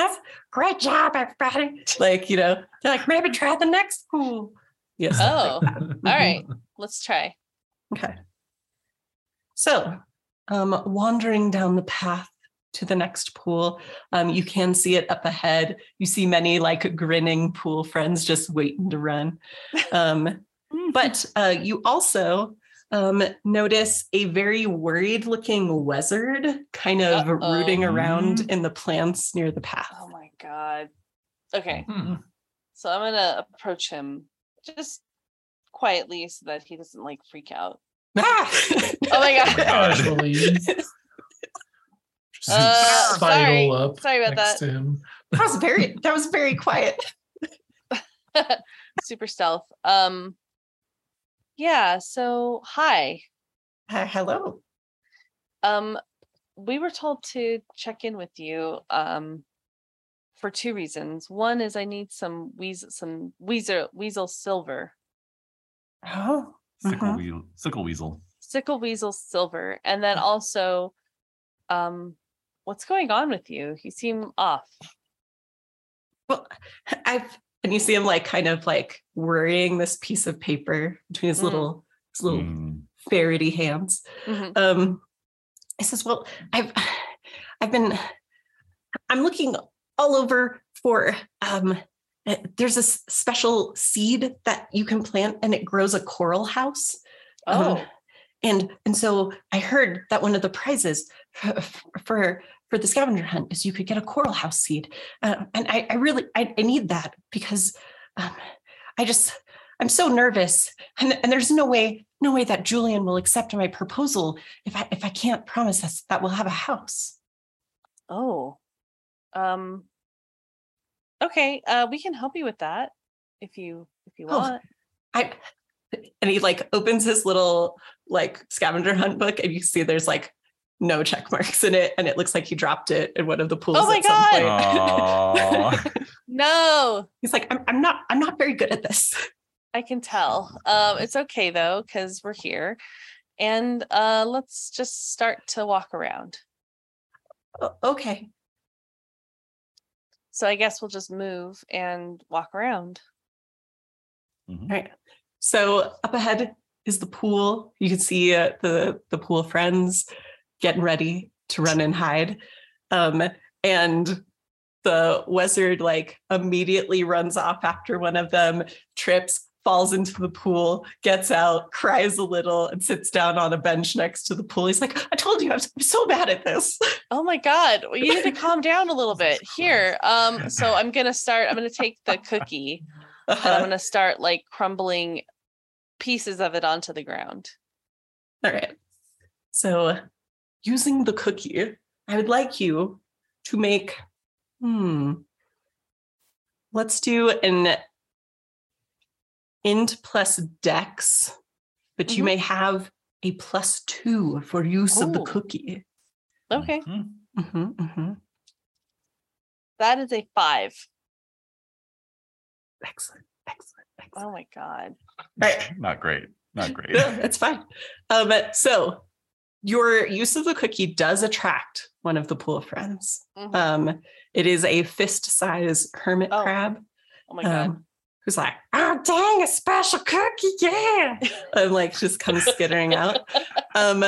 that's great job, everybody. Like, you know, they're like, maybe try the next pool. Yes. Oh, all right. Let's try. Okay. So, um, wandering down the path to the next pool. Um, you can see it up ahead. You see many like grinning pool friends just waiting to run. Um, but uh, you also um, notice a very worried looking wizard kind of Uh-oh. rooting around in the plants near the path. Oh my god. Okay, Hmm. so I'm gonna approach him just quietly so that he doesn't like freak out. Ah! Oh my god. Casually. Just Uh, sorry. up Sorry about next that. to him. that was very that was very quiet. Super stealth. Um yeah, so hi. Uh, hello. Um we were told to check in with you um for two reasons. One is I need some weasel some weasel weasel silver. Oh, Sickle Mhm. weasel. Sickle weasel. Sickle weasel silver. And then also um what's going on with you? You seem off. well, I've and you see him like kind of like worrying this piece of paper between his Mm. little his little Mm. ferrety hands. Mhm. Um, he says, "Well, I've I've been I'm looking all over for um." uh, There's a s- special seed that you can plant, and it grows a coral house. Um, Oh. and and so I heard that one of the prizes for for, for the scavenger hunt is you could get a coral house seed, uh, and I, I really I, I need that because um, I just I'm so nervous, and, and there's no way no way that Julian will accept my proposal if I if I can't promise us that we'll have a house. Oh. Um Okay, uh we can help you with that if you if you Oh. want. I and he like opens his little like scavenger hunt book, and you see there's like no check marks in it, and it looks like he dropped it in one of the pools. Oh my at some God. point. Aw. No, He's like, I'm, I'm not, I'm not very good at this. I can tell. Um it's okay though cuz we're here. And uh let's just start to walk around. Okay. So I guess we'll just move and walk around. All right. So up ahead is the pool. You can see uh, the the pool friends getting ready to run and hide. Um, and the wizard like immediately runs off after one of them, trips, falls into the pool, gets out, cries a little, and sits down on a bench next to the pool. He's like, I told you I'm so bad at this. Oh my god, well, you need to calm down a little bit. Here. Um so I'm going to start I'm going to take the cookie and I'm going to start like crumbling pieces of it onto the ground. All right. So, using the cookie, I would like you to make, hmm, let's do an int plus dex, but you Mhm. may have a plus two for use of the cookie. Okay. Mhm. Mhm, mhm. That is a 5. Excellent, excellent, excellent. Oh my god. All right. Not great. Not great. No, that's fine. Um, so your use of the cookie does attract one of the pool of friends. Mhm. Um, it is a fist-sized hermit Oh, crab. Oh my god. Um, who's like, oh dang, a special cookie, yeah. and like just comes skittering out. Um,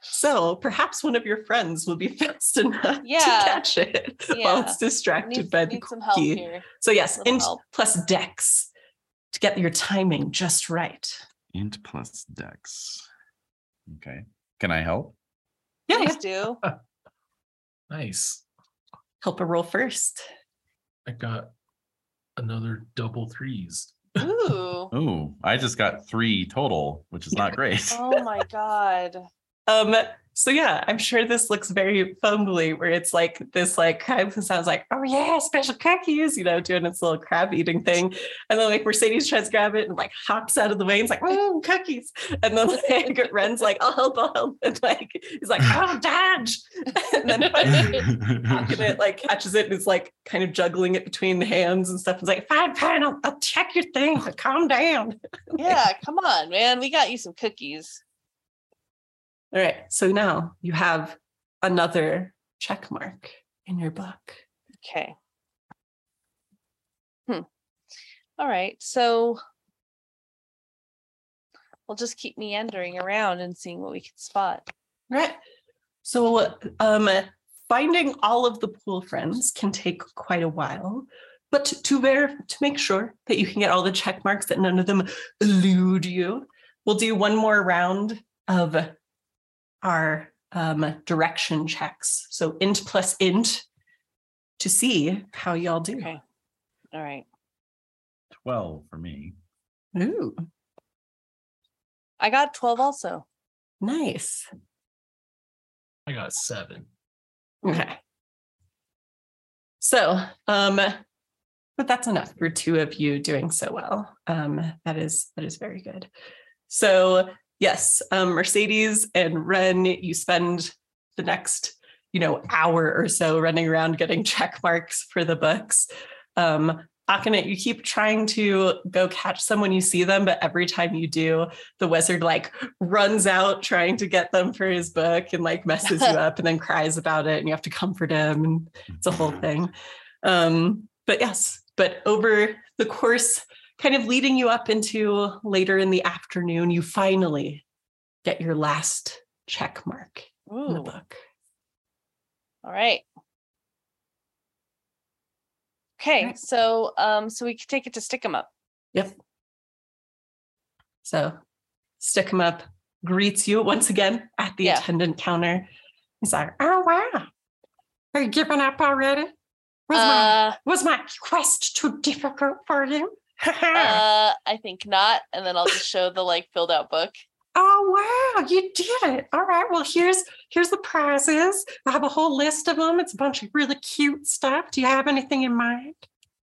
so perhaps one of your friends will be fast enough Yeah. to catch it while it's distracted Need, by the need some help cookie. here. So yes, int help. plus dex to get your timing just right. Int plus dex. Okay. Can I help? Yeah, Please do. Nice. help a roll first. I got another double threes. Ooh. Ooh, I just got three total, which is not great. Oh my god. Um, so yeah, I'm sure this looks very fumbly where it's like this like crab who sounds like, oh yeah, special cookies, you know, doing its little crab eating thing. And then like Mercedes tries to grab it and like hops out of the way it's like, oh, cookies. And then like Ren's like, I'll help, I'll help. And like he's like, oh dodge. and then finally it, like catches it and it's like kind of juggling it between the hands and stuff. It's like, fine, fine, I'll, I'll check your thing, calm down. Yeah, come on, man. We got you some cookies. All right. So now you have another check mark in your book. Okay. Hmm. All right. So we'll just keep meandering around and seeing what we can spot. Right. So um finding all of the pool friends can take quite a while. But to, to, ver- to make sure that you can get all the check marks, that none of them elude you, we'll do one more round of our um, direction checks. So int plus int to see how y'all do. Okay. All right. 12 for me. Ooh, I got 12 also. nice. I got seven. Okay. So, um, but that's enough for two of you doing so well. Um, that is that is very good. So yes, um, Mercedes and Ren, you spend the next, you know, hour or so running around getting check marks for the books. Um, Akane, you keep trying to go catch someone you see them, but every time you do, the wizard like runs out trying to get them for his book and like messes you up and then cries about it and you have to comfort him and it's a whole thing. Um, but yes, but over the course, kind of leading you up into later in the afternoon, you finally get your last check mark in the book. All right. Okay, Right. so um, so we can take it to stick 'em up. Yep. So stick him up, greets you once again at the Yeah. attendant counter. He's like, oh wow. Are you giving up already? Was my Uh, was my quest too difficult for you? uh, I think not. And then I'll just show the like filled out book. oh wow, you did it. All right. Well, here's here's the prizes. I have a whole list of them. It's a bunch of really cute stuff. Do you have anything in mind?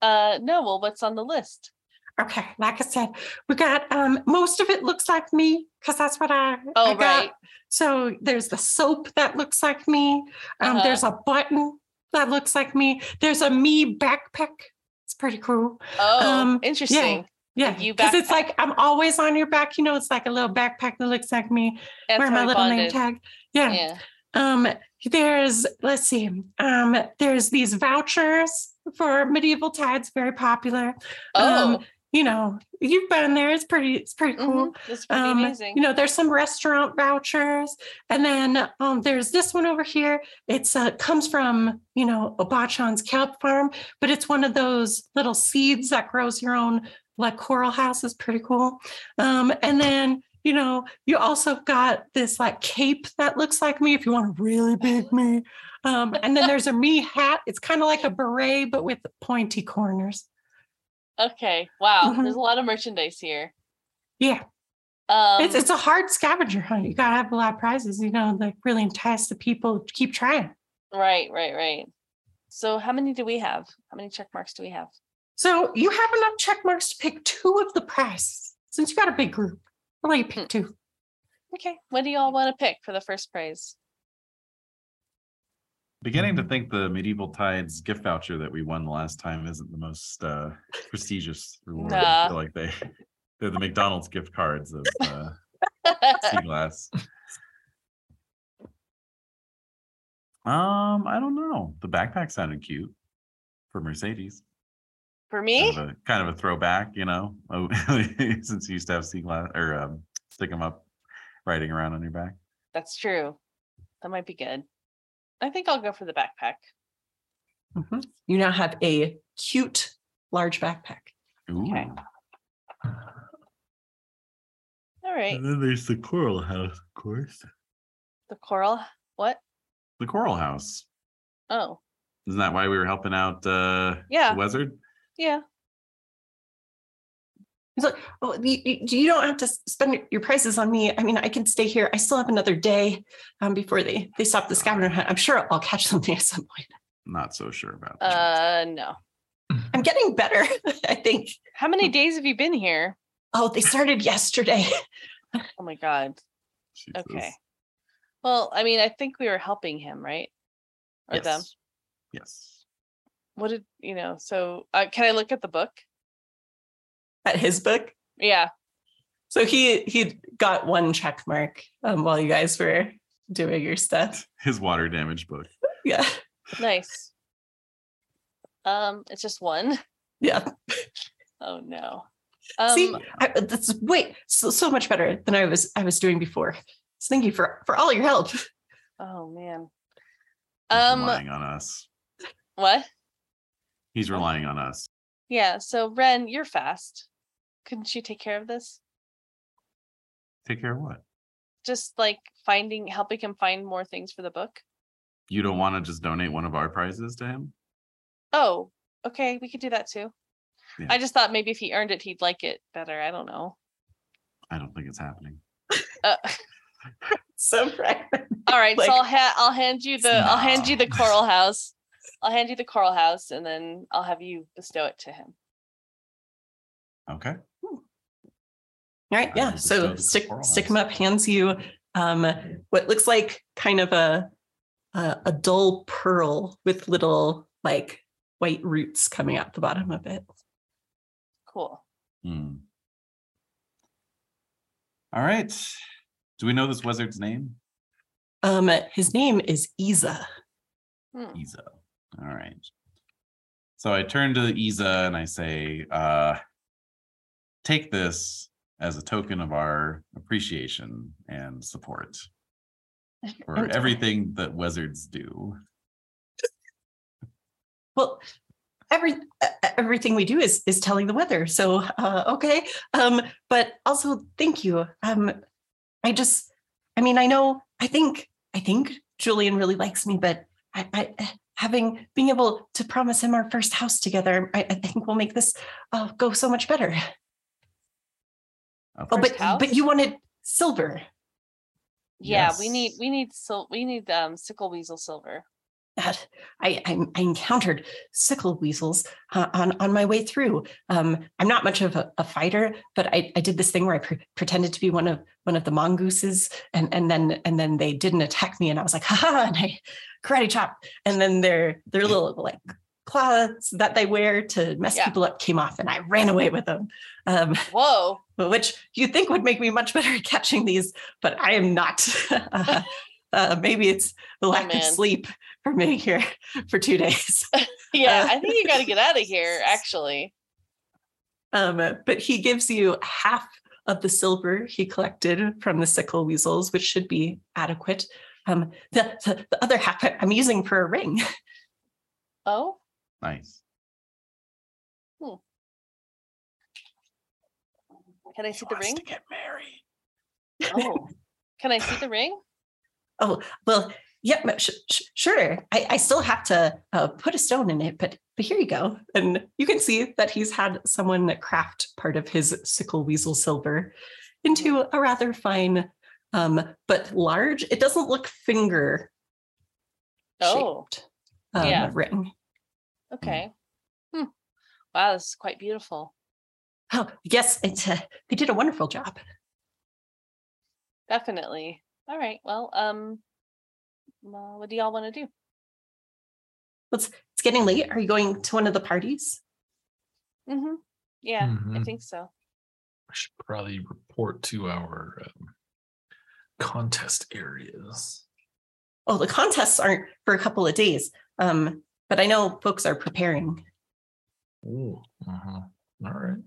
Uh, no, well, what's on the list? Okay, like I said, we got um most of it looks like me because that's what I Oh, I got. right. So there's the soap that looks like me. Um, Uh-huh. there's a button that looks like me. There's a me backpack. It's pretty cool. Oh, Um, interesting. Yeah, you because it's like I'm always on your back. You know, it's like a little backpack that looks like me. That's Wear my little name tag. Yeah. Yeah. Um, there's let's see. Um, there's these vouchers for medieval tides, very popular. Oh, Um, you know, you've been there. It's pretty. It's pretty cool. mhm, That's pretty Um, amazing. You know, there's some restaurant vouchers, and then um, there's this one over here. It's uh, comes from you know Obachan's kelp farm, but it's one of those little seeds that grows your own like coral house. is pretty cool. Um, and then you know you also got this like cape that looks like me if you want a really big me. Um, and then there's a me hat. It's kind of like a beret but with pointy corners. Okay. Wow. Mhm. There's a lot of merchandise here. Yeah. Um, it's it's a hard scavenger hunt. You gotta have a lot of prizes, you know, like really entice the people to keep trying. right, right, right. So how many do we have? How many check marks do we have? So you have enough check marks to pick two of the prizes. Since you got a big group, I'll let you pick two. Okay. What do y'all want to pick for the first prize? Beginning to think the medieval tides gift voucher that we won the last time isn't the most uh, prestigious reward. I feel like they they're the McDonald's gift cards of uh, sea glass. Um, I don't know. The backpack sounded cute for Mercedes. for me? Kind of a, kind of a throwback, you know, since you used to have sea glass or um, stick them up, riding around on your back. That's true. That might be good. I think I'll go for the backpack. Mhm. You now have a cute large backpack. Ooh. Okay. All right. And then there's the coral house, of course. The coral. What? The coral house. Oh, Isn't that why we were helping out uh Yeah. the wizard? yeah. He's like, oh, you, you you don't have to spend your prices on me. I mean, I can stay here. I still have another day um, before they they stop the scavenger hunt. I'm sure I'll catch something at some point. Not so sure about that. Uh, no. I'm getting better, I think. How many days have you been here? Oh, they started yesterday. Oh my god. Jesus. Okay. Well, I mean, I think we were helping him, right? Or Yes. them. Yes. What did you know? So, uh, can I look at the book? At his book. Yeah. So he he got one check mark um, while you guys were doing your stuff. His water damage book. Yeah, Nice. Um, it's just one. yeah. Oh no. Um, See, I, that's wait so, so much better than I was I was doing before. So thank you for for all your help. Oh man. He's Um, relying on us. what? He's relying on us. Yeah. So Ren, you're fast. Couldn't you take care of this? Take care of what? Just like finding, helping him find more things for the book. You don't want to just donate one of our prizes to him? Oh, okay. We could do that too. Yeah. I just thought maybe if he earned it, he'd like it better. I don't know. I don't think it's happening. Uh, So fragmented. all right. Like- so I'll ha- I'll hand you the I'll hand you the coral house. I'll hand you the coral house, and then I'll have you bestow it to him. Okay. All right, yeah. So bestow stick coral stick house. him up, hands you um what looks like kind of a a, a dull pearl with little like white roots coming out the bottom of it. Cool. Hmm. All right. Do we know this wizard's name? Um, his name is Iza. Hmm. Isa. All right. So I turn to Isa and I say, uh, take this as a token of our appreciation and support for everything that wizards do. Well, every everything we do is is telling the weather. So uh, okay, um, but also thank you. Um, I just, I mean, I know, I think, I think Julian really likes me, but I, I having being able to promise him our first house together, I, I think will make this uh, go so much better. A Oh, but house? but you wanted silver. Yeah, we need we need sil- we need um sickle weasel silver. that I, I I encountered sickle weasels uh, on on my way through. Um, I'm not much of a, a fighter, but I, I did this thing where I pre- pretended to be one of one of the mongooses, and and then and then they didn't attack me, and I was like, ha ha, and I karate chop, and then their their little like claws that they wear to mess Yeah. people up came off, and I ran away with them. Um, Whoa. which you think would make me much better at catching these, but I am not. uh, uh, maybe it's the lack of Oh, man. sleep from being here for two days. Yeah, Uh, I think you got to get out of here. Actually. Um, but he gives you half of the silver he collected from the sickle weasels, which should be adequate. Um, the, the, the other half I'm using for a ring. Oh, Nice. Hmm. can I see the ring? get married. Oh, can I see the ring? Oh, well, yeah, sh- sh- sure. I, I still have to uh, put a stone in it, but but here you go. And you can see that he's had someone craft part of his sickle weasel silver into a rather fine, um, but large. It doesn't look finger Oh. shaped um, Yeah. ring. Okay. Hmm. Wow, this is quite beautiful. Oh, yes, it's uh, they did a wonderful job. Definitely. All right. Well, um, uh, what do y'all want to do? It's it's getting late. Are you going to one of the parties? Mm-hmm. Yeah, I Mhm. think so. I should probably report to our um, contest areas. Oh, the contests aren't for a couple of days. Um, but I know folks are preparing. Oh, uh-huh. all right.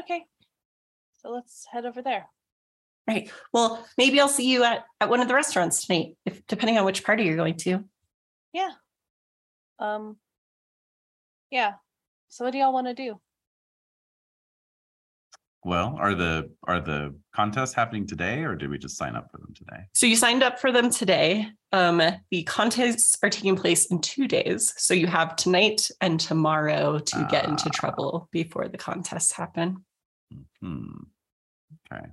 Okay. So let's head over there. Right. Well, maybe I'll see you at, at one of the restaurants tonight, if depending on which party you're going to. Yeah. Um. Yeah. So what do y'all want to do? Well, are the are the contests happening today, or did we just sign up for them today? So you signed up for them today. Um, the contests are taking place in two days. So you have tonight and tomorrow to get into Ah. trouble before the contests happen. Hmm. Okay.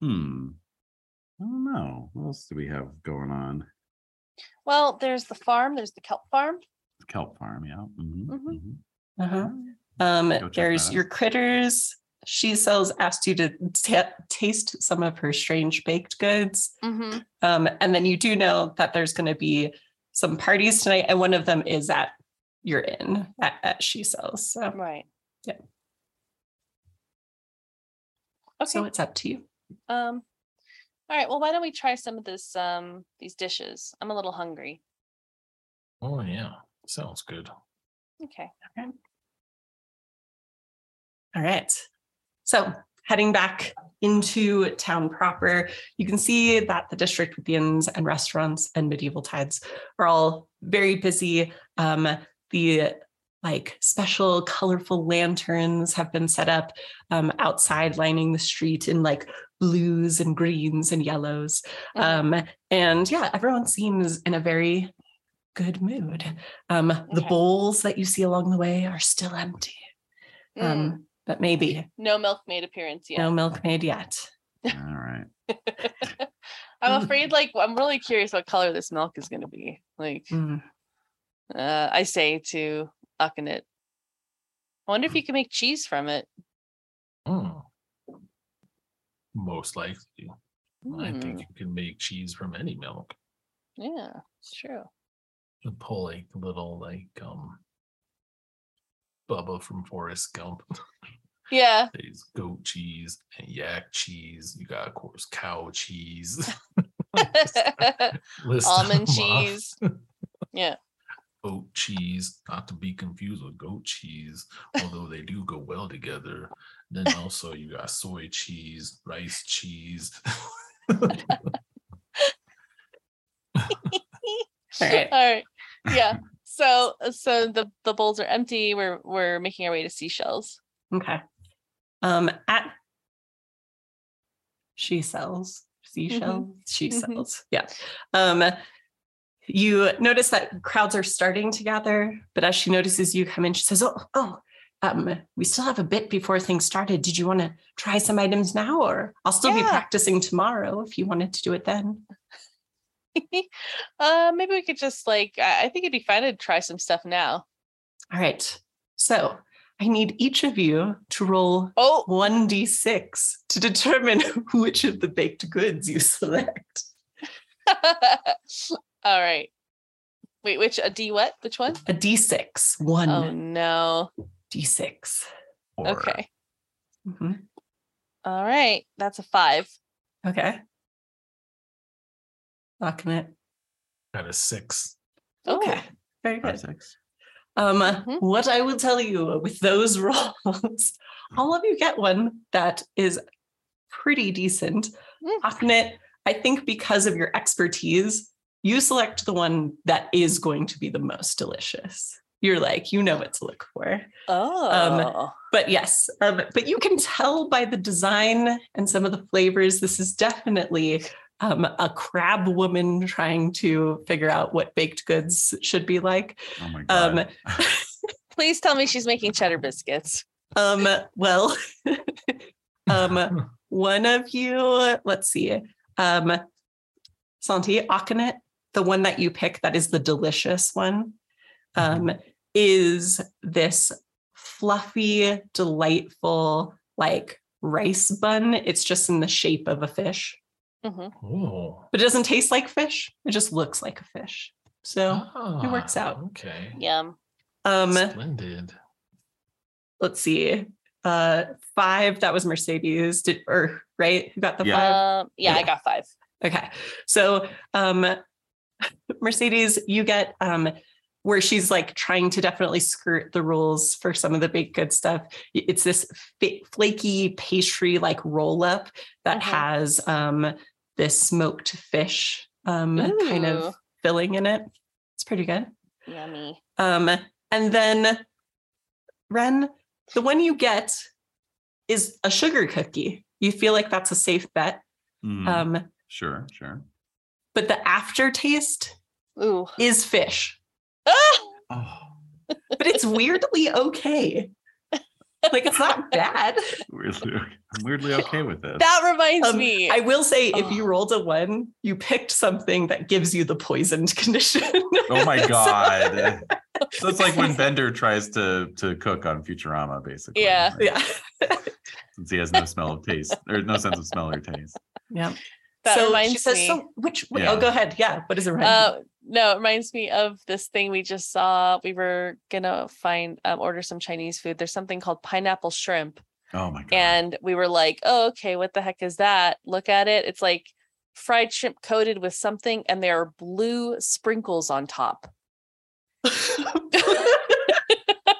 Hmm. I don't know. What else do we have going on? Well, there's the farm. There's the kelp farm. Kelp farm, yeah. Mhm, Mhm. mhm. Uh-huh. Um, there's your critters. She sells asked you to ta taste some of her strange baked goods. Mm-hmm. Um, and then you do know that there's going to be some parties tonight, and one of them is at your inn at, at She Sells. So, Right. Yeah. Okay. so it's up to you. um. All right. Well, why don't we try some of this? Um. These dishes. I'm a little hungry. Oh yeah, sounds good. Okay. Okay. All right. So heading back into town proper, you can see that the district with the inns and restaurants and medieval tides are all very busy. Um, the like special colorful lanterns have been set up um, outside lining the street in like blues and greens and yellows. Mhm. Um, and yeah, everyone seems in a very good mood. Um, the bowls that you see along the way are still empty. Mm, Um, but maybe no milkmaid appearance yet. no milkmaid yet. All right. I'm afraid, like, I'm really curious what color this milk is going to be. Like, Mm. uh, I say to Akhenet, I wonder if you can make cheese from it. Mm. Most likely. I think Mm, you can make cheese from any milk. yeah, it's true. You pull like a little like um Bubba from Forrest Gump. Yeah. There's goat cheese and yak cheese. You got of course cow cheese. List Almond cheese. Yeah. Oat cheese, not to be confused with goat cheese, although they do go well together. Then also you got soy cheese, rice cheese. All right. All right. Yeah. So so the the bowls are empty. We're we're making our way to seashells. Okay. Um, at she sells seashells. She Mhm. sells. Yeah. Um, you notice that crowds are starting to gather, but as she notices you come in, she says, "Oh, oh, um, we still have a bit before things started. Did you want to try some items now, or I'll still be practicing tomorrow if you wanted to do it then." uh maybe we could just like I, I think it'd be fun to try some stuff now. All right. So I need each of you to roll Oh 1d6 to determine which of the baked goods you select. all right. Wait, which a D what? Which one? A d6, one Oh no. d6. Or- Okay. Mhm. All right. That's a five. Okay. Locking it. got a six. Okay. Very Five, good. six. Um, Mhm. what I will tell you with those rolls, all of you get one that is pretty decent. Mm. Akhenet, I think because of your expertise, you select the one that is going to be the most delicious. You're like, you know what to look for. Oh. But yes, um, but you can tell by the design and some of the flavors, this is definitely um, a crab woman trying to figure out what baked goods should be like. Oh my Um. Please tell me she's making cheddar biscuits. Um, well, um, one of you, let's see, um, Santi Akhenet, the one that you pick that is the delicious one, um, is this fluffy, delightful, like rice bun. It's just in the shape of a fish, Mhm. Oh. but it doesn't taste like fish. It just looks like a fish. So, it works Ah, out. Okay. Yum. um, Splendid. let's see. Uh, five, that was Mercedes, did, or right? Who got the Yeah. five? Um, yeah, I got five. Okay. So um Mercedes, you get um where she's like trying to definitely skirt the rules for some of the baked good stuff. It's this fa- flaky pastry like roll up that Mhm. has um this smoked fish um kind of filling in it. It's pretty good. Yummy. Um and then Ren, the one you get is a sugar cookie. You feel like that's a safe bet. Mm, Um sure, sure. but the aftertaste Ooh. is fish, Ah! Oh, but it's weirdly okay. Like it's not bad. weirdly, I'm weirdly okay with this. That reminds Um, me. I will say, if you Oh. rolled a one, you picked something that gives you the poisoned condition. oh my god. so it's like when Bender tries to to cook on Futurama, basically. Yeah. right? yeah. Since he has no smell of taste or no sense of smell or taste. Yeah. That so reminds she says, me. so which, Yeah. oh, go ahead. Yeah. What does it remind? Uh, no, it reminds me of this thing we just saw. We were gonna find um, order some Chinese food. There's something called pineapple shrimp, Oh my god. and we were like, "Oh, okay, what the heck is that?" Look at it. It's like fried shrimp coated with something, and there are blue sprinkles on top.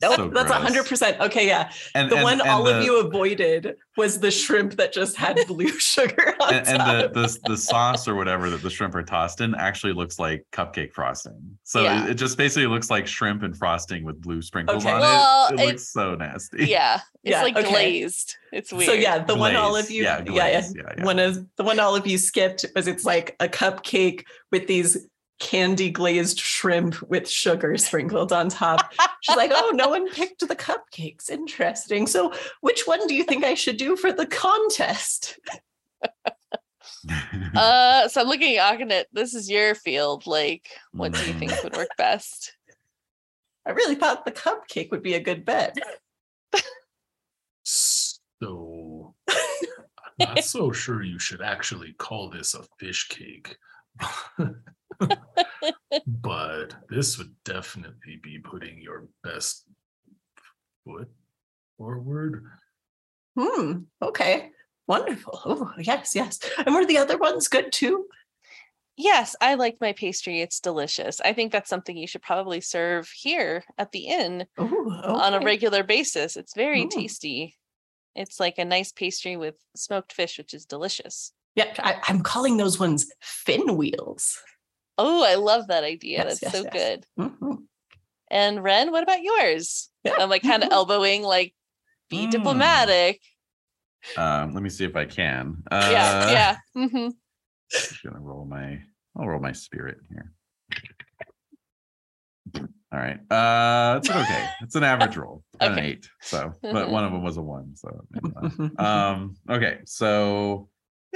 Nope, So that's hundred percent. Okay, yeah. And, The and- one and all the- of you avoided was the shrimp that just had blue sugar on and, and the, the the sauce or whatever that the shrimp are tossed in actually looks like cupcake frosting. So Yeah. it, it just basically looks like shrimp and frosting with blue sprinkles Okay. on Well, it. It it- looks so nasty. Yeah. It's Yeah, like okay. glazed. It's weird. So yeah, the one all of you, Yeah, yeah, glaze. Yeah, yeah. one of the one all of you skipped was it's like a cupcake with these candy glazed shrimp with sugar sprinkled on top. She's like, oh, no one picked the cupcakes. Interesting. So, which one do you think I should do for the contest? Uh, so I'm looking at Akhenet. This is your field. Like, what do you think would work best? I really thought the cupcake would be a good bet. So I'm not so sure you should actually call this a fish cake. but this would definitely be putting your best foot forward. Hmm. Okay. Wonderful. Oh, yes, yes. And were the other ones good too? Yes, I like my pastry. It's delicious. I think that's something you should probably serve here at the inn Ooh, on a regular basis. It's very Ooh. tasty. It's like a nice pastry with smoked fish, which is delicious. Yeah, I, I'm calling those ones fin wheels. Oh, I love that idea. Yes, That's yes, so yes. good. Mhm. And Ren, what about yours? Yeah. I'm like kind of Mhm. elbowing, like, be Mm. diplomatic. um, let me see if I can. Uh, yeah, yeah. hmm Just gonna roll my. I'll roll my spirit here. All right. Uh, it's okay. It's an average roll. An eight. So, but Mhm. one of them was a one. So, maybe not. Um okay so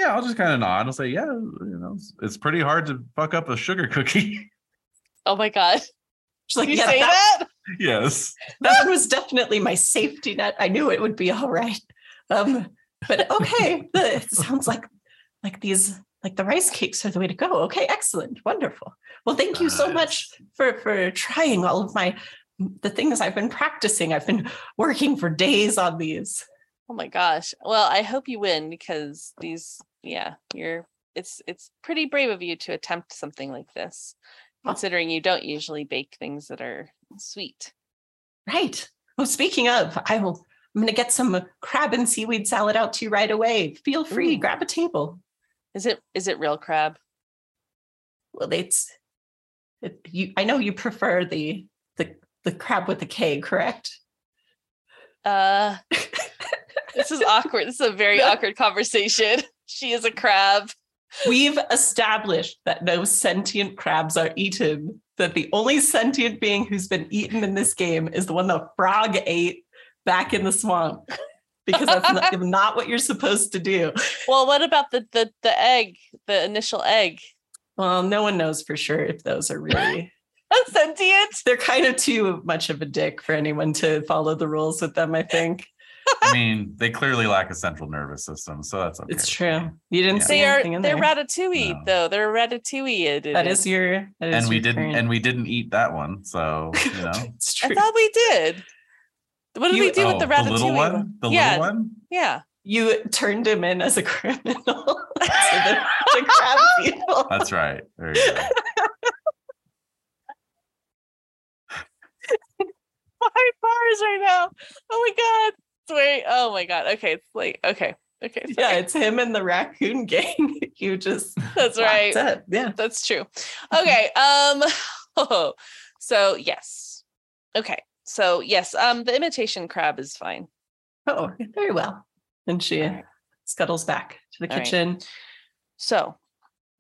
yeah i'll just kind of nod i'll say yeah you know it's, it's pretty hard to fuck up a sugar cookie Oh my god. She's like, Did you yeah, say that, that? yes that was definitely my safety net. I knew it would be all right. Um, but okay, it sounds like like these like the rice cakes are the way to go. Okay, excellent, wonderful. Well, thank you so much for for trying all of my the things I've been practicing. I've been working for days on these. Oh my gosh. Well, I hope you win because these, yeah, you're it's it's pretty brave of you to attempt something like this, considering you don't usually bake things that are sweet. Right. Oh, speaking of, I will. I'm going to get some crab and seaweed salad out to you right away. Feel free, Ooh. grab a table. Is it is it real crab? Well, it's it, you. I know you prefer the the the crab with the K, correct? Uh this is awkward. This is a very awkward conversation. She is a crab. We've established that no sentient crabs are eaten. That the only sentient being who's been eaten in this game is the one the frog ate back in the swamp. Because that's not, not what you're supposed to do. Well, what about the the the egg, the initial egg? Well, no one knows for sure if those are really. Sentient? They're kind of too much of a dick for anyone to follow the rules with them. I think i mean they clearly lack a central nervous system so that's okay it's true. You didn't Yeah. see They are anything in they're there. ratatouille No. though. They're ratatouille. That is your. That is and we your didn't current- and we didn't eat that one so you know it's true. I thought we did. What did You- we do with Oh, the ratatouille? little one the yeah, little one yeah. you turned him in as a criminal to the, the crab people. that's right there you go Five bars right now. Oh my god. Oh my god. Okay, it's like okay. Okay. Yeah, it's him and the raccoon gang. you just that's right. up. Yeah. That's true. Okay. Um oh, so yes. Okay. So yes, um the imitation crab is fine. Oh, very well. And she Alright. scuttles back to the All right. kitchen. So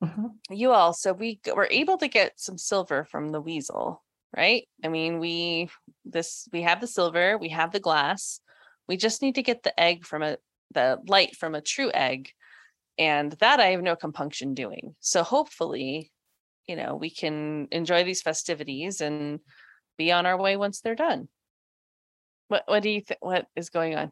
Mhm. you all so we were able to get some silver from the weasel right i mean we this we have the silver we have the glass we just need to get the egg from a the light from a true egg and that i have no compunction doing so hopefully you know we can enjoy these festivities and be on our way once they're done what what do you think what is going on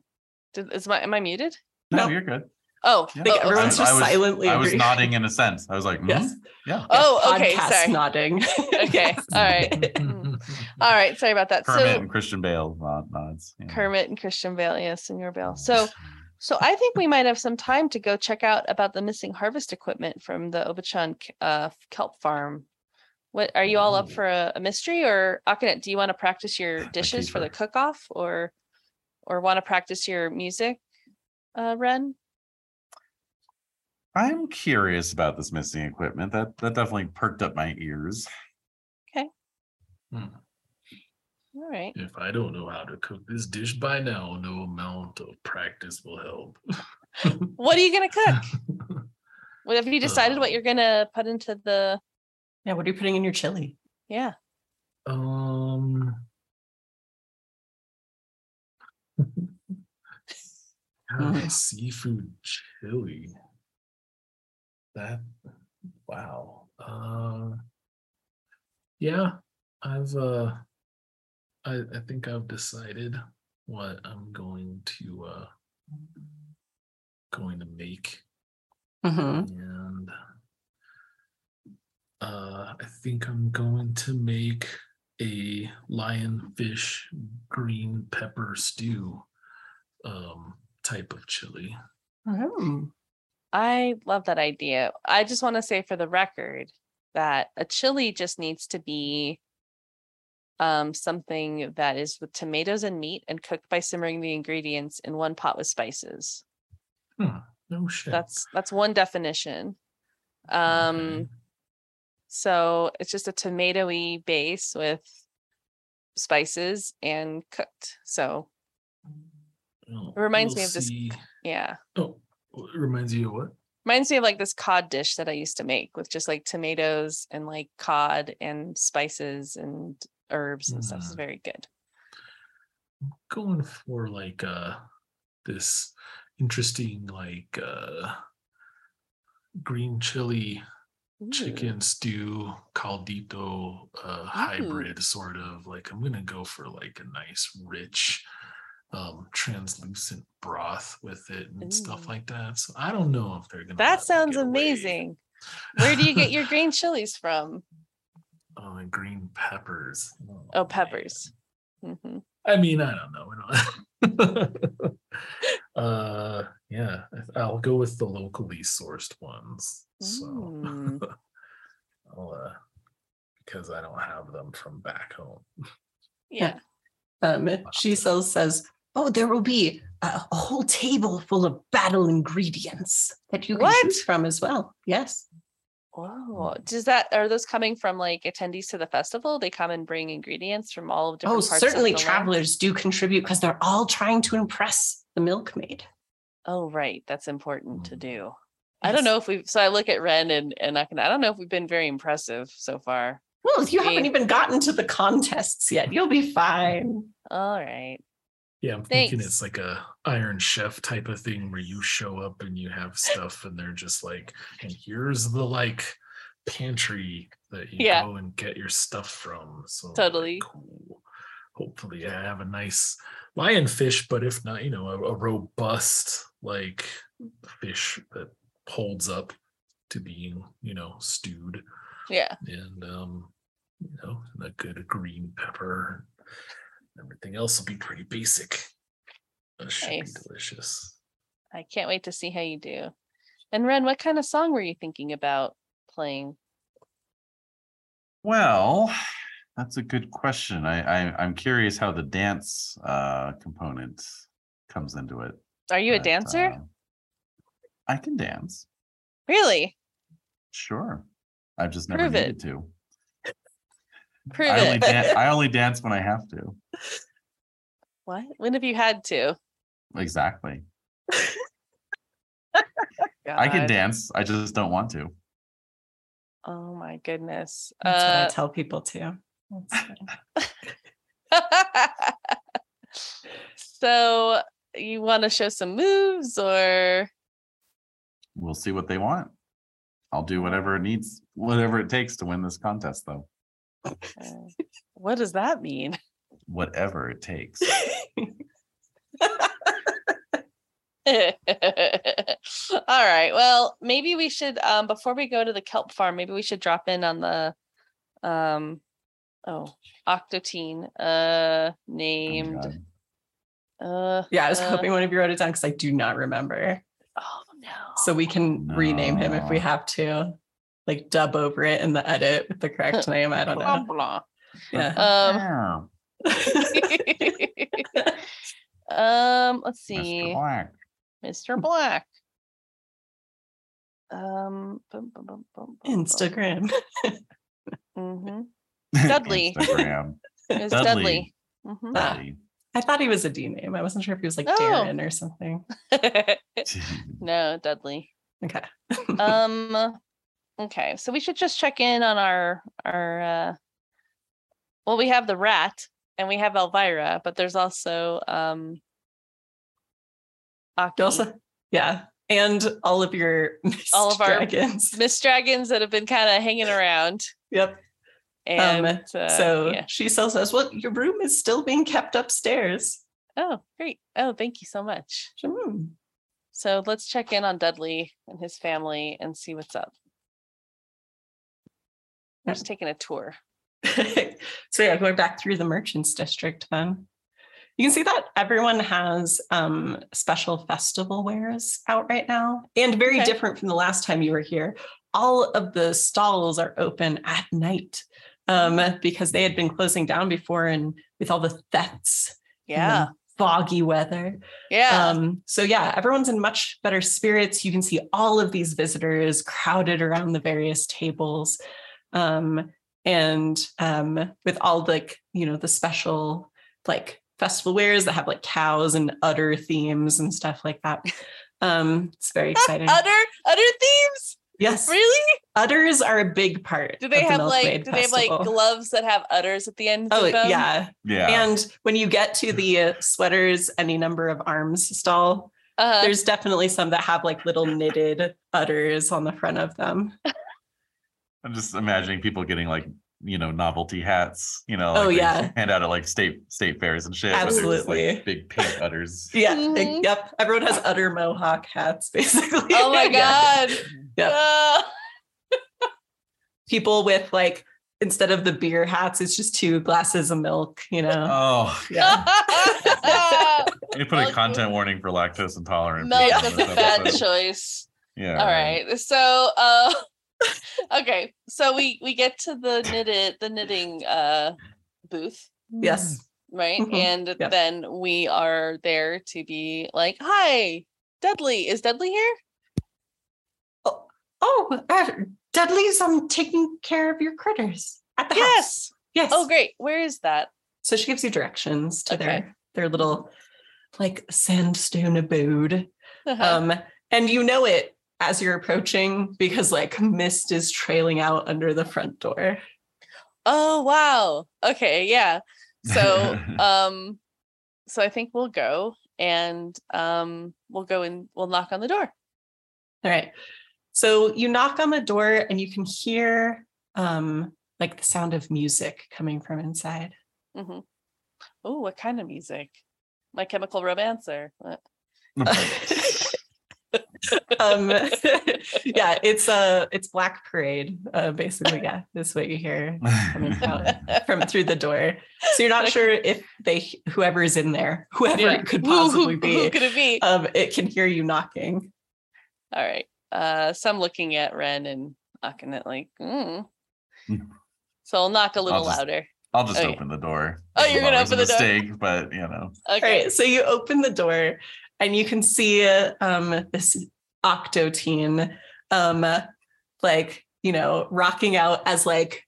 Did, is my am i muted no, No. you're good oh, Yeah. I think everyone's I- just I was- silently. i was agreeing. nodding in a sense i was like Yes. "Mhm, yeah oh okay Podcast sorry nodding. Okay, all right. Mm. all right sorry about that kermit so and christian bale nod, nods you know. Kermit and Christian Bale, yes, Senor Bale. So, so I think we might have some time to go check out about the missing harvest equipment from the Obachan k- uh, kelp farm. What are you all up for a, a mystery or Akhenet, do you want to practice your dishes for the keeper. cook-off or or want to practice your music, uh, Ren? I'm curious about this missing equipment. That that definitely perked up my ears. All right. If I don't know how to cook this dish by now, no amount of practice will help. What are you gonna cook? What have you decided what Uh, you're gonna put into the Yeah, what are you putting in your chili? yeah? Um. God, seafood chili. That wow. Uh yeah, I've uh I I think I've decided what I'm going to uh going to make Mhm. and uh, I think I'm going to make a lionfish green pepper stew um, type of chili. Mm. I love that idea. I just want to say for the record that a chili just needs to be um something that is with tomatoes and meat and cooked by simmering the ingredients in one pot with spices. No shit. That's that's one definition. Um Okay. so it's just a tomatoey base with spices and cooked. So Well, it reminds we'll me of this- see. yeah. Oh, it reminds you of what? Reminds me of like this cod dish that I used to make with just like tomatoes and like cod and spices and herbs and stuff. It's Mm. very good. Going for like uh this interesting like uh green chili Ooh. chicken stew caldito uh hybrid sort of like i'm gonna go for like a nice rich um translucent broth with it and stuff like that so i don't know if they're gonna That sounds get away. amazing. Where do you get your green chilies from? oh and green peppers Oh, man. peppers. hmm i mean i don't know don't- uh yeah I- i'll go with the locally sourced ones so Mm. I'll, uh, because i don't have them from back home Yeah. Um, Giselle says, "Oh, there will be a, a whole table full of battle ingredients that you can What? choose from as well." Yes. Whoa. Does that are those coming from like attendees to the festival? They come and bring ingredients from all of different Oh, parts of certainly the land? travelers do contribute because they're all trying to impress the milkmaid. Oh, right. That's important to Mm. do. I don't know if we've so I look at Ren and and I can I don't know if we've been very impressive so far. Well, you haven't even gotten to the contests yet. You'll be fine. All right. Yeah, I'm thinking it's like a Iron Chef type of thing where you show up and you have stuff and they're just like, and here's the like pantry that you Yeah. go and get your stuff from. So like, Totally. cool. Hopefully I have a nice lionfish, but if not, you know, a, a robust like fish that holds up to being, you know, stewed Yeah. and um, you know, a good green pepper. Everything else will be pretty basic. That should Nice. be delicious. I can't wait to see how you do. And Ren, what kind of song were you thinking about playing? Well, that's a good question. I, I I'm curious how the dance uh component comes into it. Are you a dancer? uh, I can dance. really? Sure. I've just never Prove it. needed to. Prove I only dan- I only dance when I have to. what? When have you had to? Exactly. I can dance. I just don't want to. Oh my goodness. That's what I Uh, tell people too. So you want to show some moves or We'll see what they want. I'll do whatever it needs, whatever it takes to win this contest, though. Uh, what does that mean? Whatever it takes. All right. Well, maybe we should um before we go to the kelp farm, maybe we should drop in on the um oh octotine uh Oh, named God. uh yeah, I was uh, hoping one of you wrote it down because I do not remember. oh no. So we can rename him if we have to. Like dub over it in the edit with the correct name. I don't Blah, know. blah. Yeah. Um, um, let's see. Mr. Black. Mr. Black. Um, bum, bum, bum, bum, bum, bum. Instagram. Mhm. Dudley. Instagram. It was Dudley. Dudley. Mhm. Ah. Dudley. I thought he was a D name. I wasn't sure if he was like Oh. Darren or something. no, Dudley. Okay. Um okay, so we should just check in on our our uh well we have the rat and we have Elvira, but there's also um Aki, also, yeah, and all of your All of our- dragons. Mist Dragons that have been kind of hanging around. Yep. And um, uh, so yeah. she still says, "Well, your room is still being kept upstairs." Oh, great. Oh, thank you so much. So let's check in on Dudley and his family and see what's up. I'm just taking a tour. so yeah, going back through the merchants district, then you can see that everyone has um, special festival wares out right now, and very Okay. different from the last time you were here. All of the stalls are open at night um, because they had been closing down before, and with all the thefts, and Yeah. the foggy weather. Yeah. Um, so yeah, everyone's in much better spirits. You can see all of these visitors crowded around the various tables. Um, and um, with all like, you know, the special like festival wares that have like cows and udder themes and stuff like that. Um, it's very exciting. Utter utter themes? yes, Really? udders are a big part. Do they of the have like Milkmaid do they have like gloves that have udders at the end Oh of them? yeah, Yeah. and when you get to the uh, sweaters, any number of arms stall, Uh, there's definitely some that have like little knitted udders on the front of them. I'm just imagining people getting like, you know, novelty hats, you know, Oh, like they yeah. hand out at like state state fairs and shit. but they're just, like, Absolutely. big pink udders. Yeah, Mhm. it- yep. Everyone has utter mohawk hats, basically. oh my god. Yep. Ah. People with like instead of the beer hats, it's just two glasses of milk. You know. Oh, yeah. you put a content warning for lactose intolerant. Milk people is a bad choice. Yeah. All right. So uh okay. So we we get to the knitted the knitting uh booth, Yes. right? Mhm. And Yep. then we are there to be like, hi, Dudley. Is Dudley here? Oh, oh uh, Dudley's um taking care of your critters at the house. Yes. Yes. Oh great. Where is that? So she gives you directions to Okay. their their little like sandstone abode. Uh-huh. Um, and you know it as you're approaching because like mist is trailing out under the front door. oh wow. Okay, yeah. So um so I think we'll go and um we'll go and we'll knock on the door. All right. So you knock on the door and you can hear um like the sound of music coming from inside. Mm-hmm. Oh, what kind of music? My chemical romance or what? um yeah, it's uh it's Black Parade. Uh basically, yeah, that's what you hear coming out from through the door. So you're not sure if they whoever is in there, whoever Yeah. it could Who- who- possibly Who, be, could it be? um, it can hear you knocking. All right. Uh, so I'm looking at Ren and knocking it like, mm. So I'll knock a little just- louder. I'll just yeah. open the door. Oh, you're gonna open the door? mistake, but you know. All Okay. right, so you open the door and you can see um, this octo teen, um, like you know, rocking out as like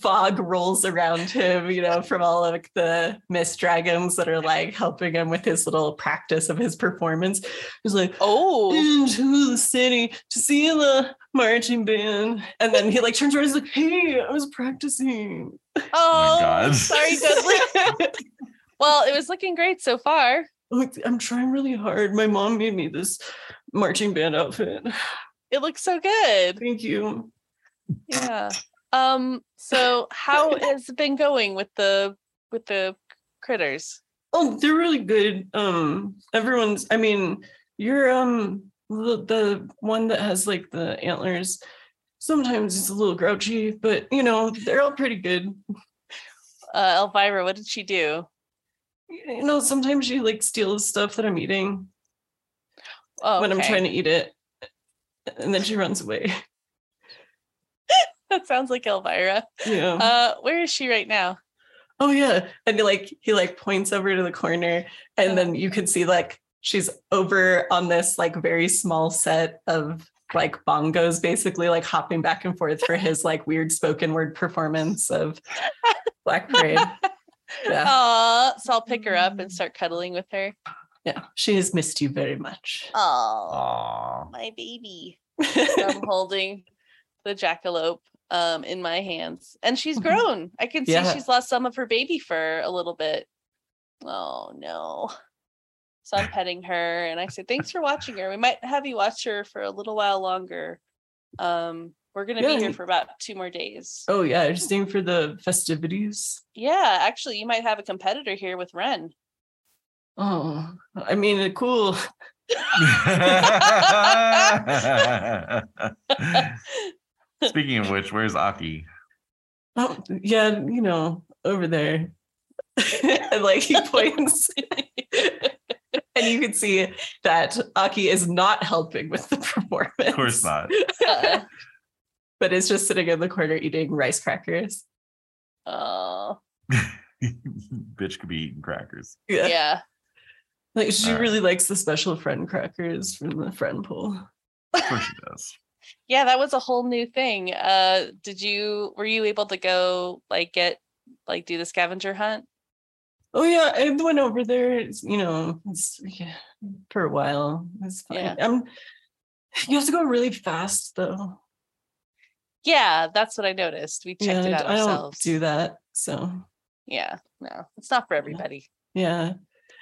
fog rolls around him, you know, from all of like, the mist dragons that are like helping him with his little practice of his performance. He's like, Oh, into the city to see the marching band, and then he like turns around. and He's like, "Hey, I was practicing." oh, God. sorry, Dudley. well, it was looking great so far. I'm trying really hard. My mom made me this marching band outfit. It looks so good. Thank you. Yeah. Um. So, how has it been going with the with the critters? Oh, they're really good. Um, everyone's. I mean, you're um the, the one that has like the antlers. Sometimes it's a little grouchy, but you know they're all pretty good. Uh, Elvira, what did she do? You know, sometimes she like steals stuff that I'm eating Oh, when I'm trying to eat it, and then she runs away. that sounds like Elvira. Yeah. Uh, where is she right now? oh yeah. And he like he like points over to the corner and then you can see like she's over on this like very small set of like bongos basically like hopping back and forth for his like weird spoken word performance of Black Parade. Yeah. Aw, so I'll pick her up and start cuddling with her. Yeah. She has missed you very much. Oh, Aw. my baby. I'm holding the jackalope um in my hands and she's Mhm. grown i can see Yeah. she's lost some of her baby fur a little bit oh no so i'm petting her and i said thanks for watching her we might have you watch her for a little while longer um we're gonna Yeah, be here for about two more days oh yeah, just aim for the festivities. yeah actually you might have a competitor here with ren Oh, I mean, uh, cool. Speaking of which, where's Aki? Oh, yeah, you know, over there. and like he points, and you can see that Aki is not helping with the performance. Of course not. Uh-uh. But is just sitting in the corner eating rice crackers. oh Bitch could be eating crackers. Yeah. yeah Like she Alright. really likes the special friend crackers from the friend pool. Of course she does. yeah that was a whole new thing uh did you were you able to go like get like do the scavenger hunt Oh yeah, I went over there. It's, you know, it's yeah, for a while. It's fine. Yeah. I'm. You have to go really fast though. Yeah, that's what I noticed. We checked it Yeah, out I don't ourselves. do that. So Yeah, no, it's not for everybody. yeah,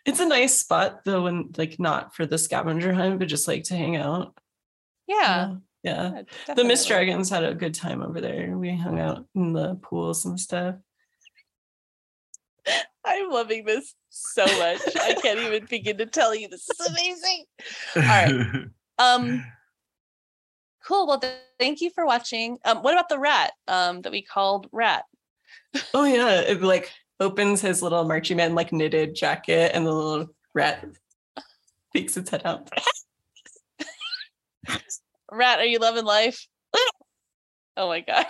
it's a nice spot though, when like not for the scavenger hunt, but just like to hang out. Yeah, yeah. yeah, The Mist definitely. Dragons had a good time over there. We hung out in the pools and stuff. I'm loving this so much. I can't even begin to tell you. This is amazing. All right. Um, cool. Well, th- thank you for watching. Um, what about the rat? Um, that we called Rat. Oh yeah, it like opens his little marching man like knitted jacket, and the little rat peeks its head out. Rat, are you loving life? oh my god.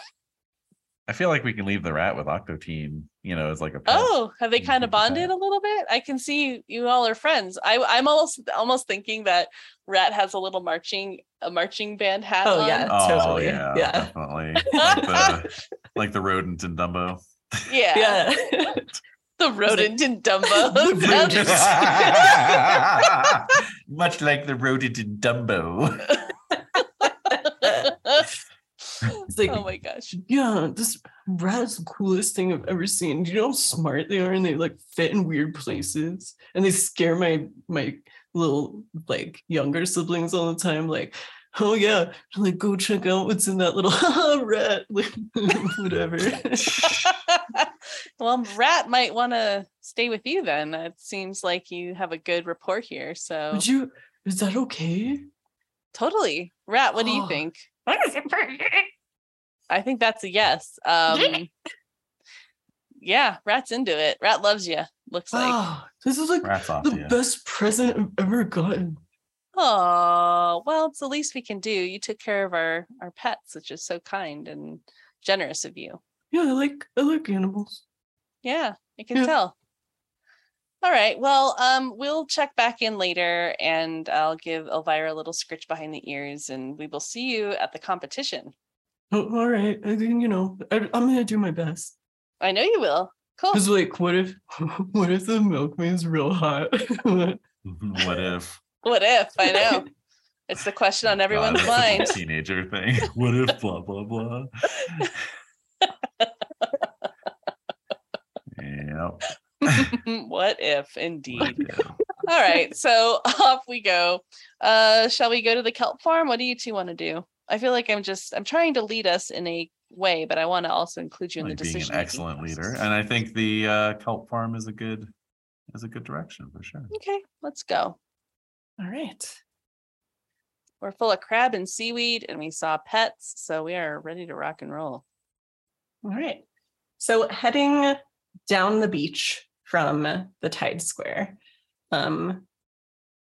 I feel like we can leave the rat with Octo Team, you know, as like a pet. Oh, have they kind of bonded a little bit? I can see you, you all are friends. I, I'm almost almost thinking that Rat has a little marching a marching band hat. Oh, on. yeah. Oh totally, yeah, yeah. definitely. Like the, like the rodent in Dumbo. yeah, Yeah. The rodent in Dumbo. Rodent. Much like the rodent in Dumbo. It's like, oh my gosh. yeah, this rat is the coolest thing I've ever seen. Do you know how smart they are and they like fit in weird places and they scare my my little like younger siblings all the time. Like, oh yeah, like go check out what's in that little rat, like, whatever. well, Rat might want to stay with you then. It seems like you have a good rapport here. So Would you? Is that okay? totally. Rat, what do you think? I think that's a yes. Um Yeah, Rat's into it. Rat loves you. Looks like. Oh, this is like Rats the best present I've ever gotten. Oh, well, it's the least we can do. You took care of our our pets, which is so kind and generous of you. Yeah, I like I like animals. Yeah, I can Yeah. tell. All right. Well, um, we'll check back in later and I'll give Elvira a little scritch behind the ears and we will see you at the competition. Oh, all right, I think you know I, I'm gonna do my best. I know you will. Cool. Cause like, what if what if the milkman's real hot? what if? What if? I know. It's the question on everyone's God, that's such a mind. Teenager thing. What if? Blah blah blah. Yep. what if indeed? All right. So off we go. Uh shall we go to the kelp farm? What do you two want to do? I feel like I'm just I'm trying to lead us in a way, but I want to also include you in Like the being decision. an excellent leader, and I think the uh, kelp farm is a good is a good direction for sure. Okay, let's go. all right. We're full of crab and seaweed, and we saw pets, so we are ready to rock and roll. All right. So heading down the beach from the Tide Square, um,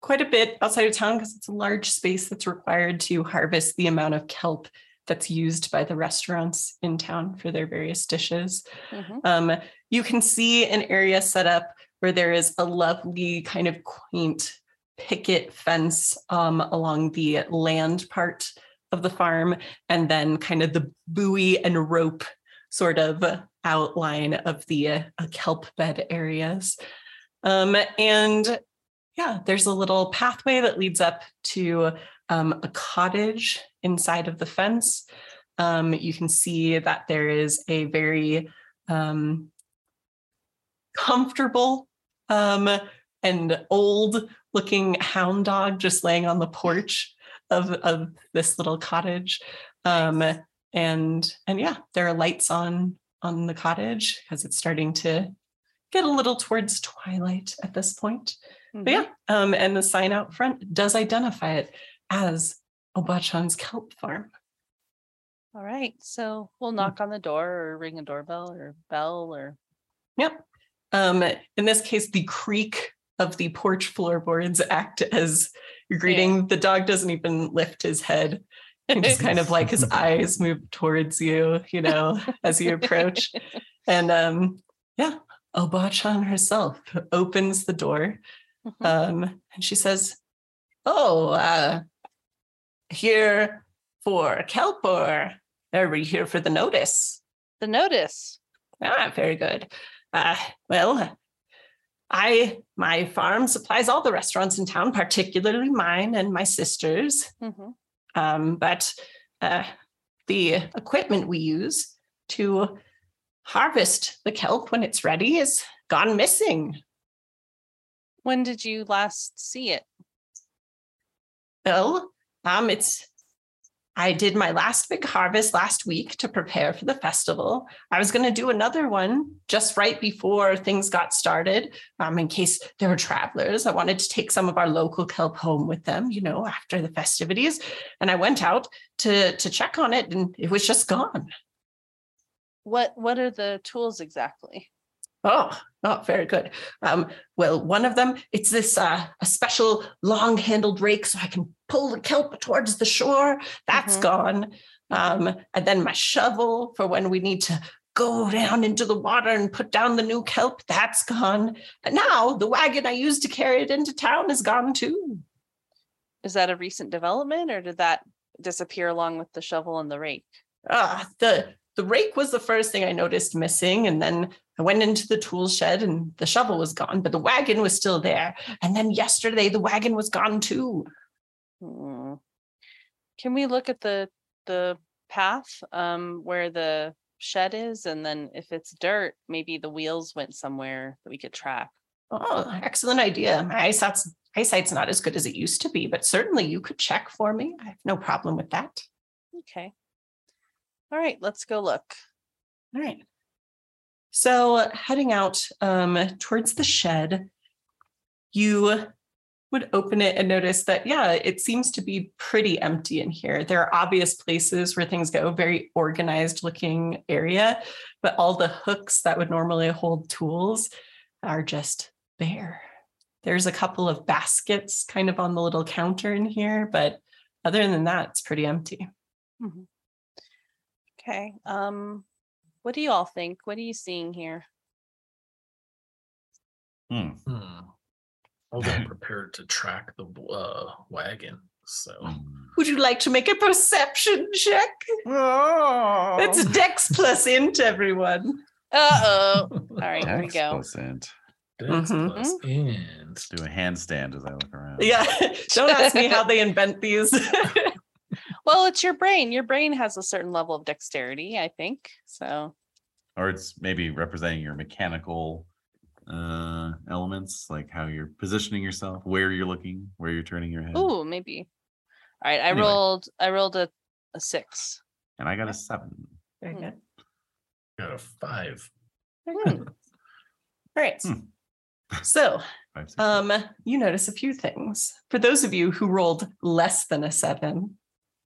quite a bit outside of town because it's a large space that's required to harvest the amount of kelp that's used by the restaurants in town for their various dishes. Mhm. Um, you can see an area set up where there is a lovely kind of quaint picket fence um, along the land part of the farm, and then kind of the buoy and rope sort of outline of the uh, kelp bed areas. Um, and yeah, there's a little pathway that leads up to um, a cottage inside of the fence. Um, you can see that there is a very um, comfortable um, and old looking hound dog just laying on the porch of, of this little cottage. Um, and and yeah, there are lights on on the cottage because it's starting to get a little towards twilight at this point. But Mhm. yeah, um, and the sign out front does identify it as Obachan's kelp farm. All right. So we'll knock on the door or ring a doorbell or bell or Yep. Um, in this case, the creak of the porch floorboards act as your greeting. The dog doesn't even lift his head. He just kind of like his eyes move towards you, you know, as you approach. And um, yeah, Obachan herself opens the door Mhm. um, and she says, Oh, uh, here for kelp or are we here for the notice? the notice. Ah, very good. Uh, well, I my farm supplies all the restaurants in town, particularly mine and my sister's. Mhm. Um, but uh, the equipment we use to harvest the kelp when it's ready is gone missing. When did you last see it? Well, um, it's I did my last big harvest last week to prepare for the festival. I was going to do another one just right before things got started, um, in case there were travelers. I wanted to take some of our local kelp home with them, you know, after the festivities. And I went out to to check on it, and it was just gone. What what are the tools exactly? Oh, oh, very good. Um, well, one of them, it's this uh, a special long-handled rake, so I can pull the kelp towards the shore. That's Mhm. gone. Um, and then my shovel for when we need to go down into the water and put down the new kelp. That's gone. And now the wagon I used to carry it into town is gone too. Is that a recent development or did that disappear along with the shovel and the rake? Ah, the the rake was the first thing I noticed missing, and then I went into the tool shed and the shovel was gone, but the wagon was still there. And then yesterday the wagon was gone too. Hmm. Can we look at the the path um where the shed is and then if it's dirt, maybe the wheels went somewhere that we could track. Oh, excellent idea. My eyesight's eyesight's not as good as it used to be, but certainly you could check for me. I have no problem with that. Okay. All right, let's go look. All right. So heading out um, towards the shed, you would open it and notice that, yeah, it seems to be pretty empty in here. There are obvious places where things go, very organized looking area, but all the hooks that would normally hold tools are just bare. There's a couple of baskets kind of on the little counter in here, but other than that, it's pretty empty. Okay. Um what do you all think? What are you seeing here? Hmm. Hmm. I wasn't prepared to track the uh, wagon. So Hmm. Would you like to make a perception check? Oh. It's Dex plus int, everyone. Uh-oh. All right, here we Dex go. percent. Dex Mhm. plus and Let's do a handstand as I look around. Yeah, don't ask me how they invent these. Well, it's your brain. Your brain has a certain level of dexterity, I think. So Or it's maybe representing your mechanical uh elements, like how you're positioning yourself, where you're looking, where you're turning your head. ooh, maybe. All right. I Anyway. rolled I rolled a, a six. And I got a seven. Very good. got a five. Hmm. All right. Hmm. So, um, you notice a few things. For those of you who rolled less than a seven,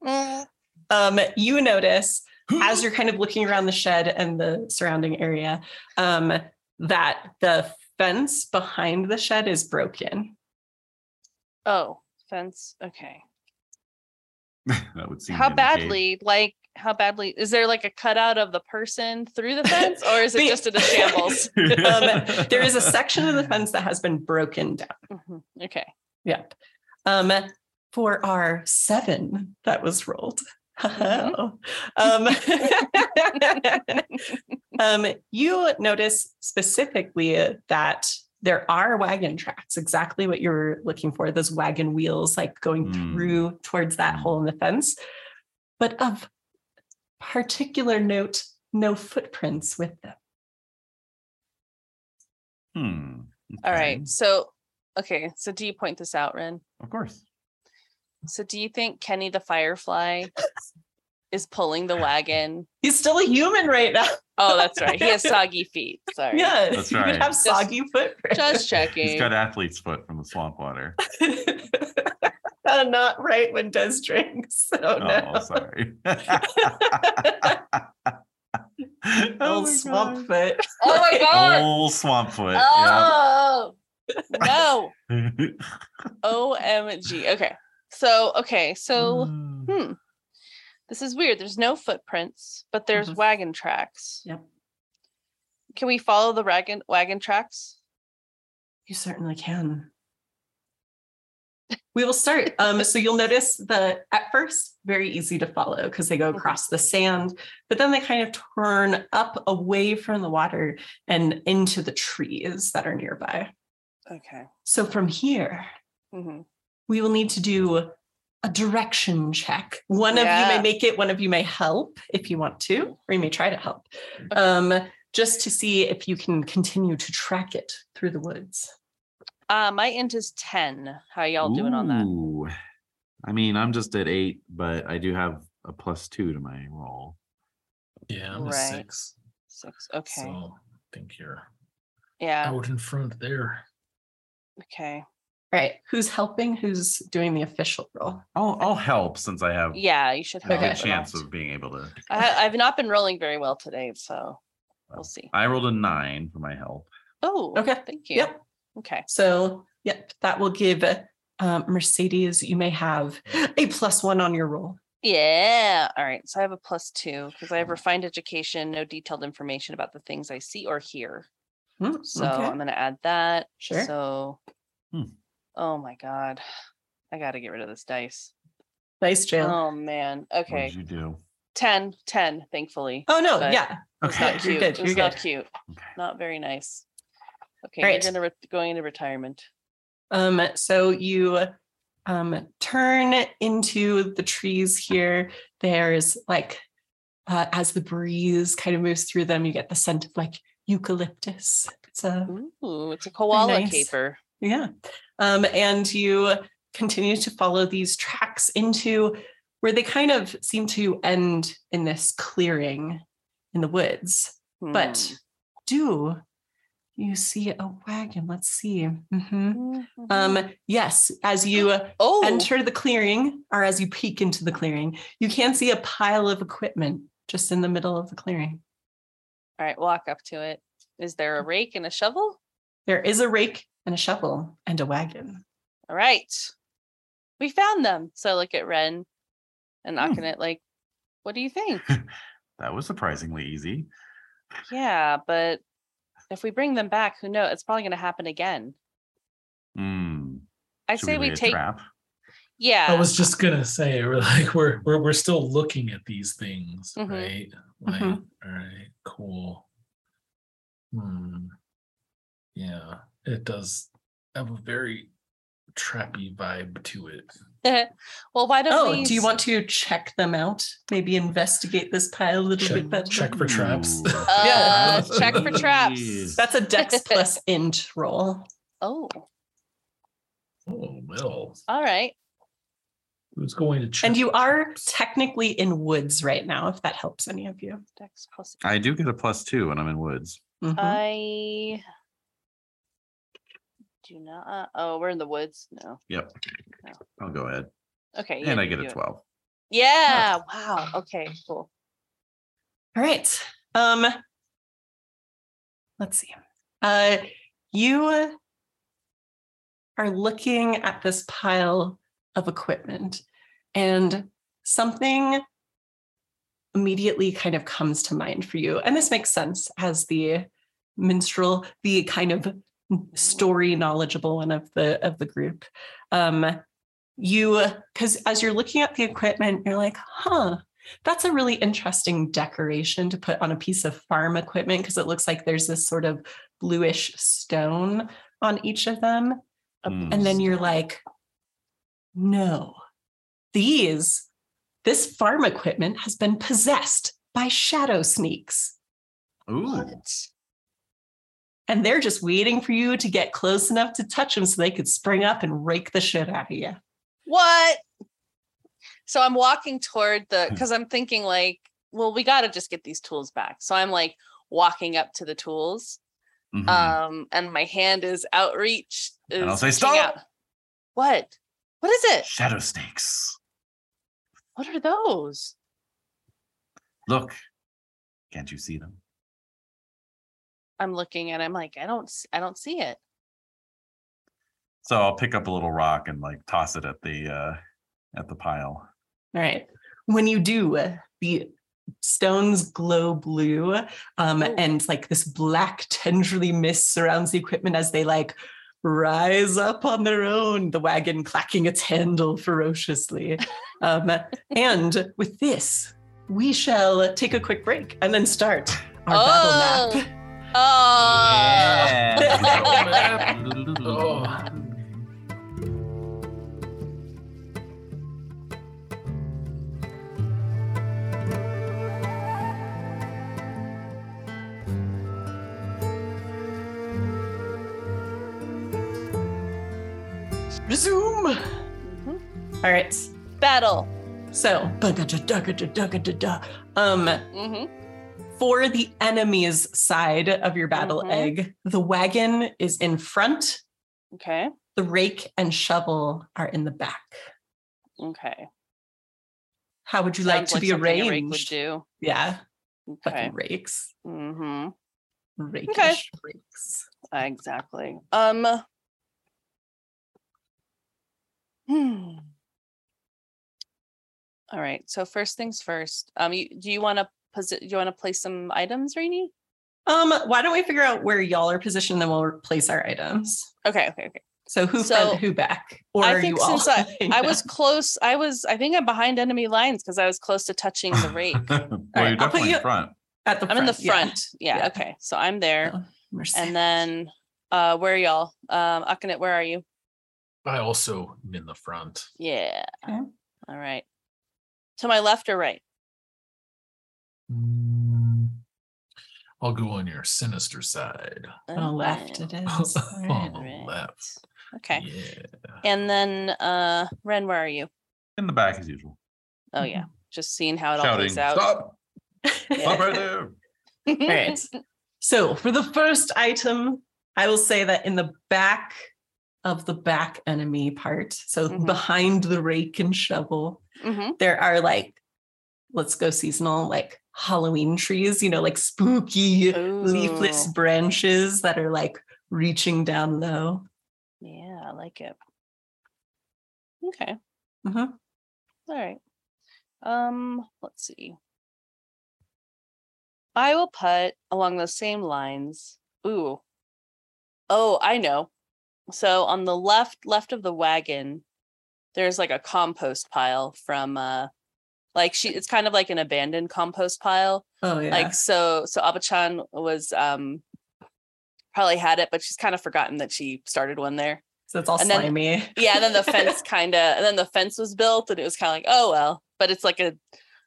Mm, um, you notice as you're kind of looking around the shed and the surrounding area, um, that the fence behind the shed is broken. Oh, fence. Okay. that would seem How badly? Like how badly? Is there like a cutout of the person through the fence, or is it The- just in a shambles? Um, there is a section of the fence that has been broken down. Mhm, Okay. Yep. Um, for our seven that was rolled. um, um, you notice specifically that there are wagon tracks, exactly what you're looking for, those wagon wheels like going Hmm. through towards that Hmm. hole in the fence. But of particular note, no footprints with them. Hmm. Okay. right. So, okay. So, do you point this out, Ren? Of course. So, do you think Kenny the Firefly is pulling the wagon? He's still a human right now. Oh, that's right. He has soggy feet. Sorry. Yeah, That's right. would have Just- soggy footprints. Just checking. He's got athlete's foot from the swamp water. Uh, not right when Des drinks. Oh, Oh, no. sorry. Old oh my swamp God. foot. oh my god. Old swamp foot. Oh no. OMG. Okay. So, okay. So, Hmm. hmm. This is weird. There's no footprints, but there's Mhm. wagon tracks. Yep. Can we follow the wagon wagon tracks? You certainly can. We will start. Um, so you'll notice that at first very easy to follow because they go Mhm. across the sand, but then they kind of turn up away from the water and into the trees that are nearby. Okay. So from here, hmm we will need to do a direction check. One of you may make it, one of you may help if you want to, or you may try to help, um, just to see if you can continue to track it through the woods. Uh, my int is 10. How y'all doing on that? I mean, I'm just at eight, but I do have a plus two to my roll. Yeah, I'm a six. Six. Okay. So I think you're yeah. out in front there. Okay. All right, who's helping? Who's doing the official role? I'll I'll help since I have Yeah, you should have a good chance of being able to. I, I've not been rolling very well today, so we'll see. I rolled a nine for my help. Oh, Okay. Thank you. Yep. Okay. So, yep, that will give um, Mercedes. You may have a plus one on your roll. Yeah. All right. So I have a plus two because I have refined education, no detailed information about the things I see or hear. Hmm, So okay. I'm going to add that. Sure. So, Hmm. Oh my God. I got to get rid of this dice. nice, Jill. Oh man. What Okay. did you do? 10, 10, thankfully. oh no, but- yeah, It's Okay. not You're cute. good, It's you're not good. cute. Okay. Not very nice. Okay. All You're gonna re- going into retirement. Um, so you um, turn into the trees here. There's like, uh, as the breeze kind of moves through them, you get the scent of like eucalyptus. It's a Ooh, it's a koala nice. caper. Yeah. Um, and you continue to follow these tracks into where they kind of seem to end in this clearing in the woods. But Hmm. do you see a wagon? Let's see. Mhm. Mhm. Um, yes, as you oh, enter the clearing or as you peek into the clearing, you can see a pile of equipment just in the middle of the clearing. all right. Walk up to it. Is there a rake and a shovel? There is a rake and a shovel and a wagon. All right. We found them. So I look at Ren and Hmm. knocking it like, what do you think? That was surprisingly easy. yeah, but if we bring them back, who knows? It's probably gonna happen again. Hmm. I Should say we we a take trap? yeah. I was just gonna say, we're like we're we're we're still looking at these things, Mhm. right? Like, Mhm. all right, cool. Hmm. Yeah, it does have a very trappy vibe to it. well, why don't Oh, we do you want to check them out? Maybe investigate this pile a little Check- bit better. check for traps. Ooh. uh check for traps? That's a dex plus int roll. Oh, Oh well, all right. who's going to check? And you are traps? technically in woods right now, if that helps any of you. Dex plus I do get a plus two when I'm in woods. Mhm. I do not. Oh, we're in the woods. No. Yep. No. I'll go ahead. Okay. yeah, And I get do a it. 12. Yeah. Wow. Okay. Cool. All right. Um let's see. Uh you are looking at this pile of equipment and something immediately kind of comes to mind for you. And this makes sense as the minstrel, the kind of story knowledgeable one of the of the group. Um, you because as you're looking at the equipment, you're like, huh, that's a really interesting decoration to put on a piece of farm equipment because it looks like there's this sort of bluish stone on each of them. Mm. And then you're like, no, these, this farm equipment has been possessed by shadow sneaks. Ooh. And they're just waiting for you to get close enough to touch them so they could spring up and rake the shit out of you. What? So I'm walking toward Hmm. the because I'm thinking like, well, we got to just get these tools back. So I'm like walking up to the tools, Mhm. um, and my hand is outreach. And I'll say, "Stop!" out. What? What is it? Shadow snakes. What are those? Look, can't you see them? I'm looking and I'm like, I don't, s- I don't see it. So I'll pick up a little rock and like toss it at the uh at the pile. All right. When you do, uh, the stones glow blue, um, Oh. and like this black tenderly mist surrounds the equipment as they like rise up on their own, the wagon clacking its handle ferociously. Um, and with this, we shall take a quick break and then start our Oh. battle nap. Oh. Oh. Resume. Mhm. All right. Battle. So, um, hmm for the enemy's side of your battle Mhm. egg, the wagon is in front, Okay. the rake and shovel are in the back. Okay. How would you like Sounds to be something a rake would do. Yeah, Okay. fucking rakes. Mm-hmm. Rakish rakes. Exactly. Um. Hmm. All right. So first things first. Um. You, do you want to posi- Do you want to place some items, Rainy? Um, why don't we figure out where y'all are positioned, then we'll place our items. Okay. Okay. Okay. So who So, front, who back? Or I are think you all? since I, I was close. I was. I think I'm behind enemy lines because I was close to touching the rake. well, right, you're I'll put definitely you- in front. at the I'm in the front. Yeah. Yeah. Okay. So I'm there. Oh. And then, uh, where are y'all? Um, Akhenet, where are you? I also am in the front. Yeah. Okay. All right. To my left or right? Mm, I'll go on your sinister side. on the left Okay. it is. on the right. left. Okay. Yeah. And then uh Ren, where are you? In the back as usual. Oh yeah. Just seeing how it all plays out. Stop! Stop right there. All right. So for the first item, I will say that in the back of the back enemy part, so Mhm. behind the rake and shovel, hmm there are like, let's go seasonal, like Halloween trees, you know, like spooky leafless branches that are like reaching down low. Yeah, I like it. Okay. Mhm. All right. Um, let's see. I will put along those same lines. Ooh. Oh, I know. So on the left left of the wagon, there's like a compost pile from uh like she it's kind of like an abandoned compost pile. Oh yeah. Like so so Obachan was um probably had it, but she's kind of forgotten that she started one there. so it's all and then- slimy. Yeah, and then the fence kind of, and then the fence was built, and it was kind of like, oh well, but it's like a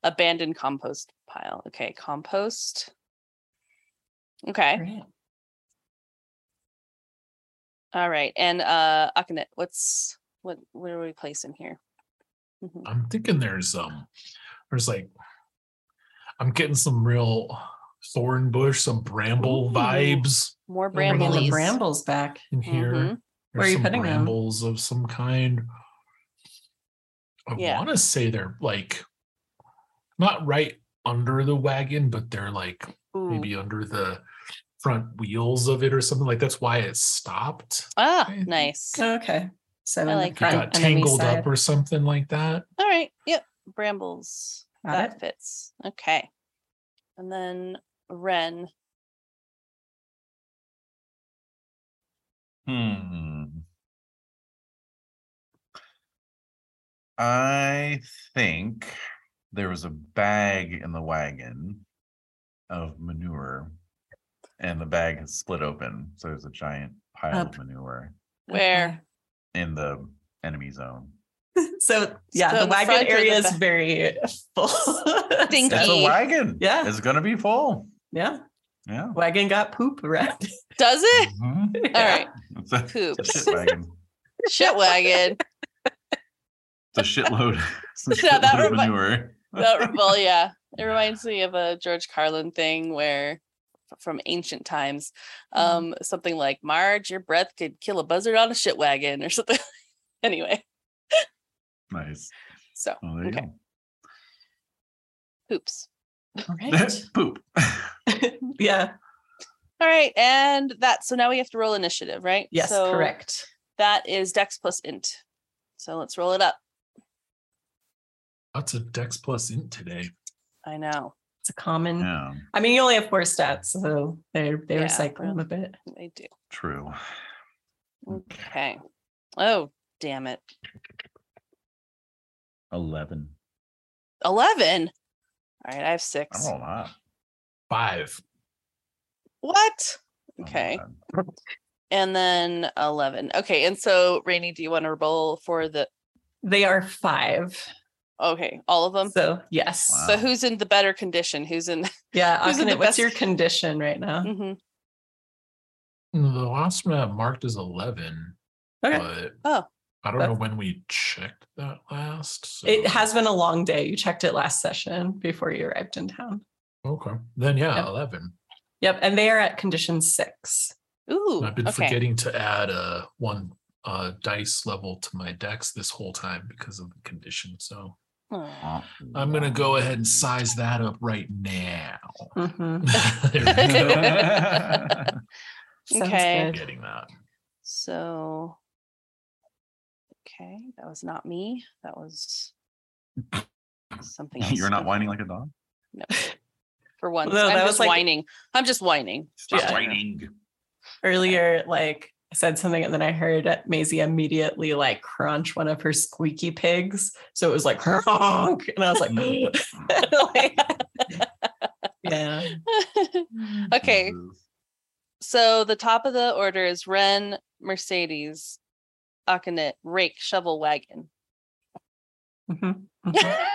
abandoned compost pile. Okay, compost. Okay, Great. all right, and uh, Akane, what's what? What are we placing here? Mhm. I'm thinking there's um there's like I'm getting some real thorn bush, some bramble Ooh. vibes More Bring the brambles. brambles back. in here. Mhm. Where are you some putting them? brambles of some kind. I Yeah. want to say they're like not right under the wagon, but they're like Ooh. maybe under the front wheels of it or something like that's why it stopped. Ah, Okay. nice. Okay. So in like. It got tangled up or something like that. All right. Yep. Brambles. Got that it. fits. Okay. And then Ren. Hmm. I think there was a bag in the wagon of manure, and the bag has split open. So there's a giant pile Up. of manure Where? in the enemy zone. So yeah, So the in the wagon front the area is very full. Stinky. It's a wagon. Yeah. It's gonna be full. yeah, Yeah. wagon got poop around. Does it? Mhm. All right. It's a, Poop. it's a shit wagon. Shit wagon. It's a shitload. It's a Yeah, that shitload of remi- manure. That well, yeah. It reminds me of a George Carlin thing where from ancient times. Um, something like Marge, your breath could kill a buzzard on a shit wagon or something. anyway, Nice. so there you okay. Poops. All go. right. Poop. yeah. All right, and that so now we have to roll initiative, right? Yes. So correct. That is Dex plus int. So let's roll it up. Lots of Dex plus int today. I know It's a common. Yeah, I mean, you only have four stats, so they they Yeah, recycle them a bit. they do. true. Okay. Oh, damn it. 11. 11. All right, I have I six. rolled hot. Five. What? Oh Okay. God. And then 11. Okay. And so, Rainy, do you want to roll for the. They are five. Okay, all of them? So yes. Wow. So, who's in the better condition? Who's in. Yeah. Who's in the what's best- your condition right now? Mhm. The last map marked as 11, Okay. but Oh. I don't know when we checked that last. It has been a long day. You checked it last session before you arrived in town. Okay. Then, yeah, Yep. 11. Yep. And they are at condition six. Ooh. I've been okay. forgetting to add a one uh, dice level to my Dex this whole time because of the condition. So Aw. I'm going to go ahead and size that up right now. Mhm. there we go. Okay. Getting that. So. Okay, that was not me. That was something else. You're not whining like a dog? No. For once, No, I'm that was just like- whining. I'm just whining. Stop Yeah. whining. Earlier, like I said something, and then I heard Maisie immediately like crunch one of her squeaky pigs. So it was like honk, and I was like, like, yeah. okay, so the top of the order is Ren, Mercedes, Akane, Rake, Shovel, Wagon. Mhm, mhm.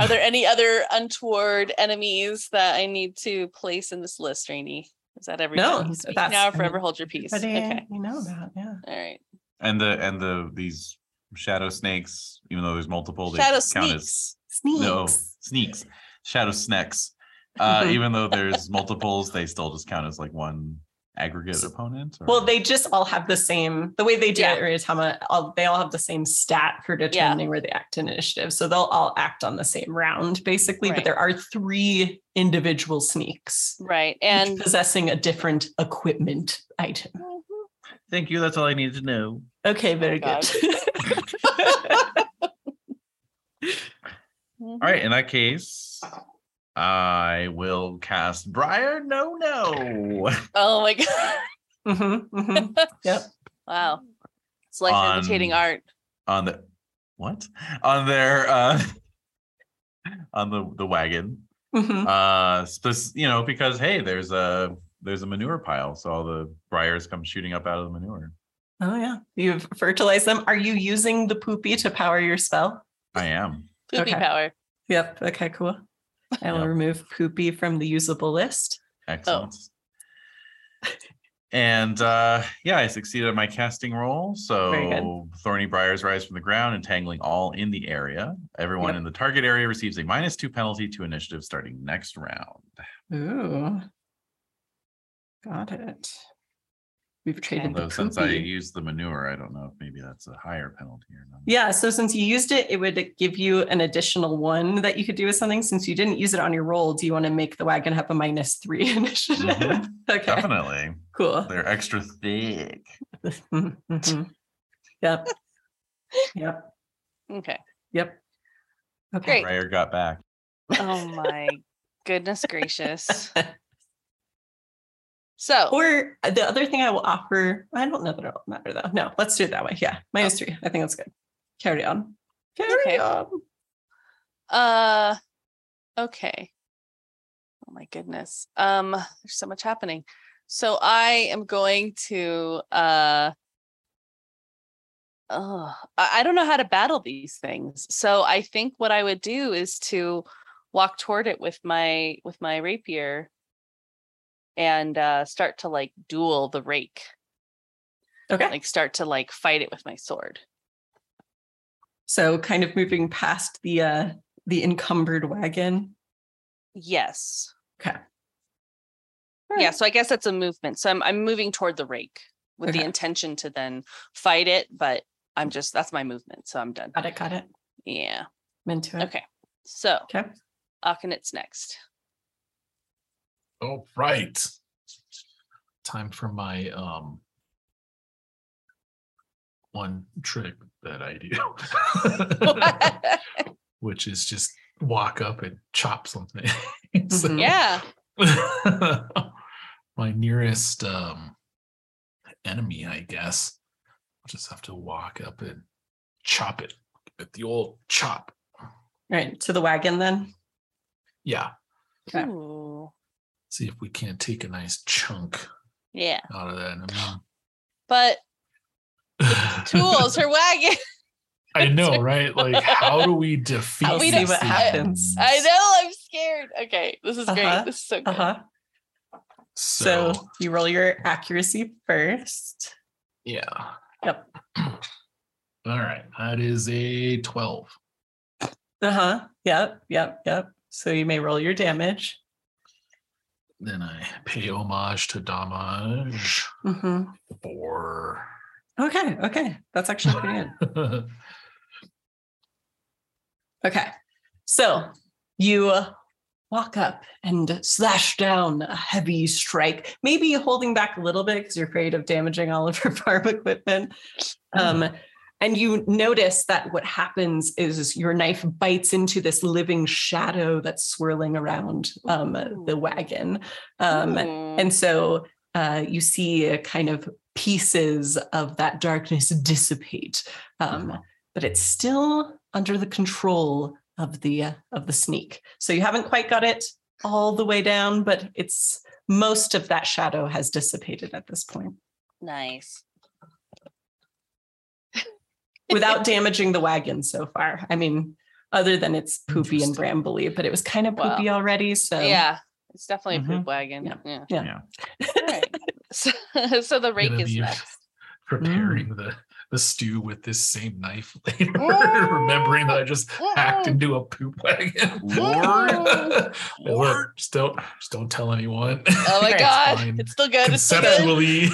Are there any other untoward enemies that I need to place in this list, Rainy? Is that everything? No, you that's- now or I mean, forever hold your peace. Okay. you know about, yeah. All right. And the and the these shadow snakes, even though there's multiple, they Shadow count as sneaks. Sneaks. no sneaks, shadow snacks. Uh, Mhm. even though there's multiples, they still just count as like one aggregate opponent. or- Well, they just all have the same. The way they do Yeah. it, Ryuutama, all they all have the same stat for determining where they act in initiative. So they'll all act on the same round, basically. Right. But there are three individual sneaks, Right. And possessing a different equipment item. Mm-hmm. Thank you. That's all I needed to know. Okay, very Oh, good. All right. In that case, I will cast Briar. No, no. Oh my god. Mhm, mhm. Yep. Wow. It's life imitating art. on the what on their uh on the the wagon Mhm. uh spec- you know because hey there's a there's a manure pile so all the briars come shooting up out of the manure Oh yeah, you've fertilized them. Are you using the poopy to power your spell? i am Poopy Okay. power. Yep. Okay. Cool. I will Yep. remove poopy from the usable list. excellent and uh yeah i succeeded at my casting good. so thorny briars rise from the ground entangling all in the area everyone Yep. in the target area receives a minus two penalty to initiative starting next round Ooh. Got it. We've traded the although since i poopy. used the manure i don't know if maybe that's a higher penalty or not Yeah, so since you used it, it would give you an additional one that you could do with something. Since you didn't use it on your roll, do you want to make the wagon have a minus three initiative? Mhm. okay, Definitely. cool. They're extra thick. Mhm, mhm. Yep. Yep. Okay. Yep. Okay. Great. Ryer got back. Oh my goodness gracious. So Or uh, the other thing I will offer, I don't know that it'll matter though. No, let's do it that way. Yeah. Minus three. I think that's good. Carry on. Carry Okay. on. Uh okay. Oh my goodness. Um there's so much happening. So I am going to uh Oh, I I don't know how to battle these things. So I think what I would do is to walk toward it with my with my rapier and uh start to like duel the rake. Okay. Like start to like fight it with my sword. So kind of moving past the uh the encumbered wagon. Yes. Okay. Yeah, so I guess that's a movement. So I'm I'm moving toward the rake with the intention to then fight it, but I'm just that's my movement. So I'm done. Got it, got it. Yeah. I'm into it. Okay. So Okay. Akhenet's next. All right. Time for my um one trick that I do, which is just walk up and chop something. So, Mhm. yeah. my nearest um enemy, I guess. I'll just have to walk up and chop it with the old chop. Right. To the wagon then. Yeah. Okay. Ooh. See if we can't take a nice chunk Yeah. out of that. But I mean, tools, her wagon. I know, right? Like, how do we defeat? I'll We see what things? happens. I know, I'm scared. Okay. This is Uh-huh. great. This is so good. Uh-huh. So, So you roll your accuracy first. yeah. Yep. All right, that is a twelve. Uh-huh. Yep. Yep. Yep. So you may roll your damage. Then I pay homage to Damage hmm for. Okay. Okay. That's actually pretty good. Okay. So you walk up and slash down a heavy strike, maybe holding back a little bit because you're afraid of damaging all of your farm equipment. Um, and you notice that what happens is your knife bites into this living shadow that's swirling around um, the wagon. Um, and so uh, you see uh, kind of pieces of that darkness dissipate, um, Mhm. but it's still under the control of the uh, of the sneak. So you haven't quite got it all the way down, but it's most of that shadow has dissipated at this point nice. Without damaging the wagon so far. I mean, other than it's poopy and brambly, but it was kind of Wow. poopy already. So Yeah. It's definitely a Mhm. poop wagon. Yeah. Yeah. Yeah. All right. So, so the rake is next. preparing the the stew with this same knife later, remembering that I just hacked into a poop wagon. Lord. Lord, just don't just don't tell anyone. Oh my god. fine. It's still good. It's still good. Conceptually,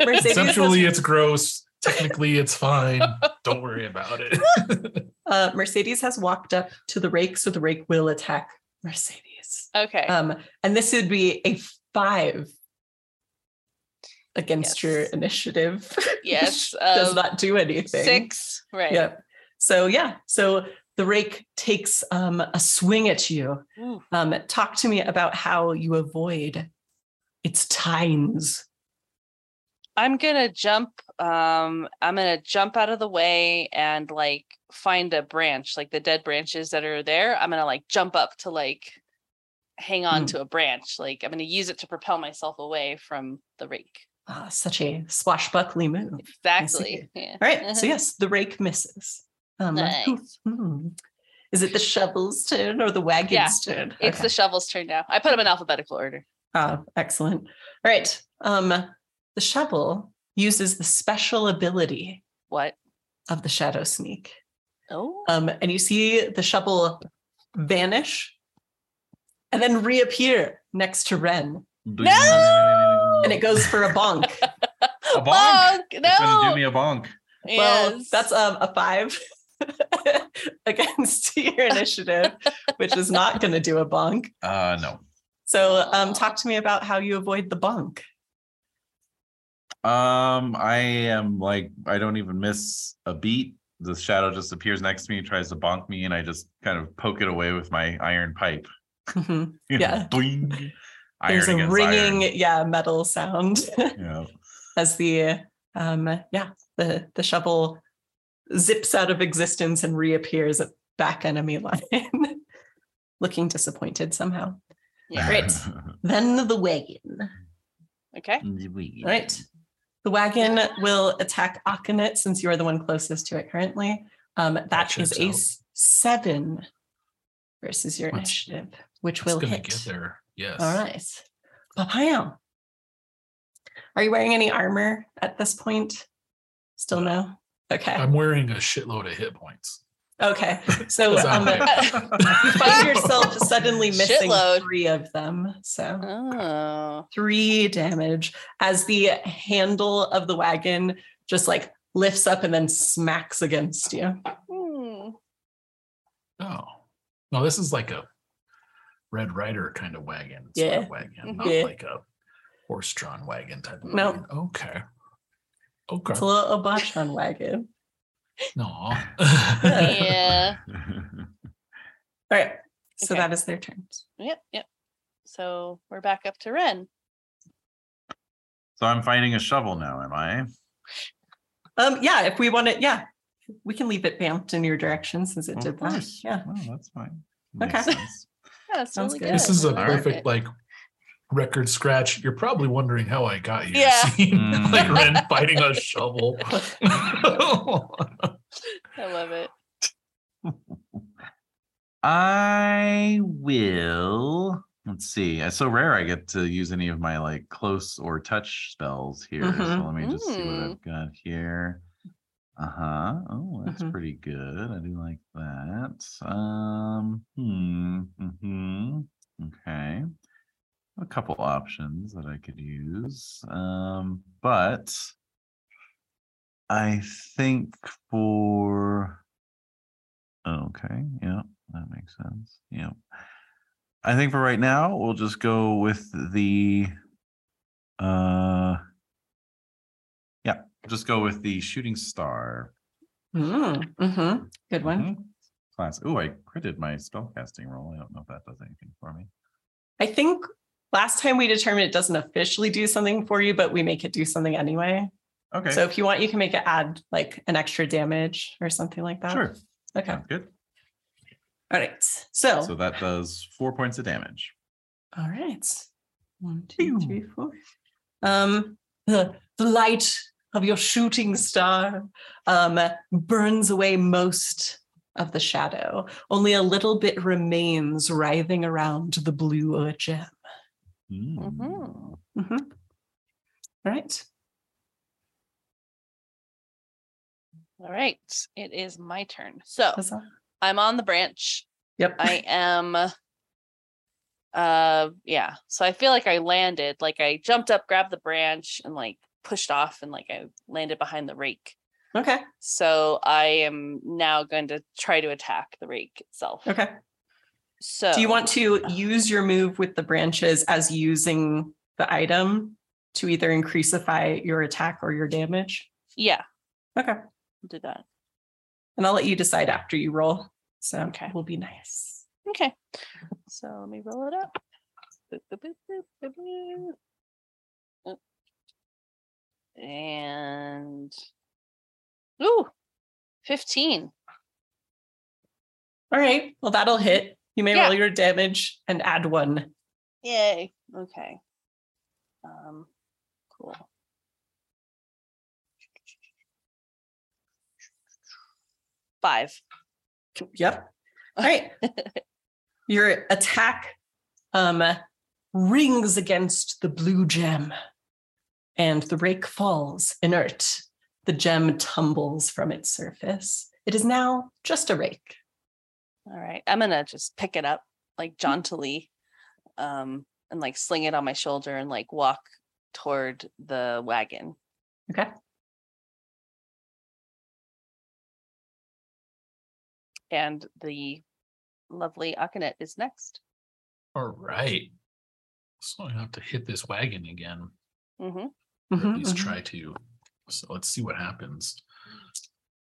conceptually, it's gross. Technically, it's fine. Don't worry about it. uh, Mercedes has walked up to the rake, so the rake will attack Mercedes. Okay. Um, and this would be a five against your initiative. yes. Does um, not do anything. Six. Right. Yep. So yeah. So the rake takes um, a swing at you. Ooh. Um, talk to me about how you avoid its tines. I'm gonna jump. Um, I'm gonna jump out of the way and like find a branch, like the dead branches that are there. I'm gonna like jump up to like hang on Hmm. to a branch. Like I'm gonna use it to propel myself away from the rake. Ah, such a swashbuckly move. Exactly. Yeah. All right. So yes, the rake misses. Um, Nice. hmm. Is it the shovel's turn or the wagon's turn? It's Okay. the shovel's turn now. I put them in alphabetical order. Ah, excellent. All right. Um, the shovel uses the special ability What? of the shadow sneak. Oh. Um, and you see the shovel vanish and then reappear next to Ren. No! And it goes for a bonk. A bonk. Bonk! It's gonna do me a bonk. Well, that's um, a five against your initiative, which is not going to do a bonk. Uh no. So, um, talk to me about how you avoid the bonk. Um, I am like I don't even miss a beat. the shadow just appears next to me, tries to bonk me, and I just kind of poke it away with my iron pipe. Mhm. Yeah. boing. There's Iron a ringing, iron. yeah, metal sound Yeah. as the um yeah, the the shovel zips out of existence and reappears at back enemy line. Looking disappointed somehow. Yeah. Great. Then the wagon. Okay. All right. The wagon will attack Akhenet since you are the one closest to it currently. Um, that is a seven versus your What's- initiative, which will hit. get there. Yes. All right. Papayon. Are you wearing any armor at this point? Still no? Okay. I'm wearing a shitload of hit points. Okay. So um, you find yourself suddenly missing Shitload. three of them. So Oh. three damage as the handle of the wagon just like lifts up and then smacks against you. Hmm. Oh. No, this is like a Red Rider kind of wagon. It's not Yeah. wagon, not Yeah. like a horse-drawn wagon type of No. wagon. Okay. Okay. It's a little Obachan wagon. No. Yeah. All right. So Okay. that is their turns. Yep. Yep. So we're back up to Ren. So I'm finding a shovel now, am I? Um, yeah, if we want it, yeah, we can leave it vamped in your direction since it Of did that. Yeah. Well, that's fine. Okay. Makes sense. Yeah, that's Sounds really good. good. this is a I like perfect it. like record scratch. You're probably wondering how I got here. Yeah. Seeing, Mm. like Ren fighting a shovel. I love it. I will. Let's see. It's so rare I get to use any of my like close or touch spells here. So Mhm. let me just see what Mm. I've got here. Uh huh. Oh, that's Mhm. pretty good. I do like that. Um. Hmm. Mm-hmm. Okay. A couple options that I could use. Um. But I think for. Okay. Yeah, that makes sense. Yeah. I think for right now, we'll just go with the uh yeah, just go with the shooting star Mm, mhm. Good one. Mhm. class. Oh, I critted my spellcasting roll. I don't know if that does anything for me. I think last time we determined it doesn't officially do something for you, but we make it do something anyway. Okay. So if you want, you can make it add like an extra damage or something like that. sure. Okay. Sounds good. All right. So, So that does four points of damage. all right. One, two, three, four. Um, the, the light of your shooting star um, burns away most of the shadow. Only a little bit remains writhing around the blue gem. Mm. Mhm. Mhm. All right. All right. It is my turn. So Huzzah. I'm on the branch. Yep. I am uh yeah. So I feel like I landed, like I jumped up, grabbed the branch, and like pushed off and like I landed behind the rake. okay. So I am now going to try to attack the rake itself. Okay. So Do you want to use your move with the branches as using the item to either increasify your attack or your damage? Yeah, Okay. I'll do that. And I'll let you decide after you roll. So Okay. will be nice. Okay. So let me roll it up. And ooh, 15. All right. Well, that'll hit. You may Yeah. roll your damage and add one. Yay. Okay. Um cool. Five. Yep. All right. your attack um rings against the blue gem and the rake falls inert. The gem tumbles from its surface. It is now just a rake. All right. I'm gonna just pick it up like jauntily, um, and like sling it on my shoulder and like walk toward the wagon. Okay. And the lovely Akhenet is next. All right. So I have to hit this wagon again. hmm Or Mhm, at least mhm. try to. So let's see what happens.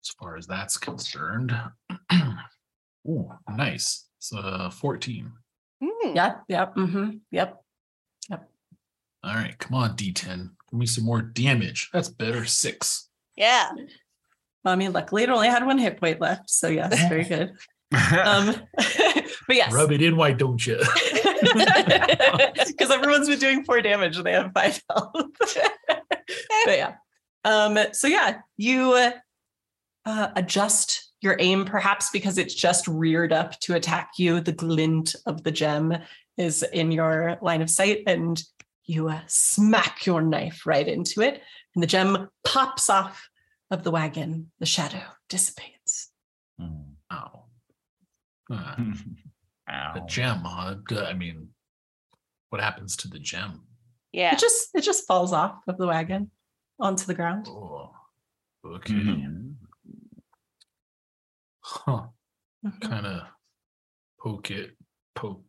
as far as that's concerned. oh, nice. It's uh 14. Hmm. Yep. Yep. hmm Yep. All right, come on, D10. Give me some more damage. That's better. Six. Yeah. Well, I mean, luckily it only had one hit point left. So yes, very good. Um, but yes. Rub it in, why don't you? Because everyone's been doing four damage and they have five health. but yeah. Um, so yeah, you uh, uh, adjust your aim, perhaps because it's just reared up to attack you. The glint of the gem is in your line of sight, and you uh, smack your knife right into it, and the gem pops off of the wagon. The shadow dissipates. Mm. Ow. Uh, Ow. the gem, huh? D- I mean, what happens to the gem? Yeah. It just it just falls off of the wagon onto the ground. Oh, okay. Mhm. Huh. Mhm. Kind of poke it, poke,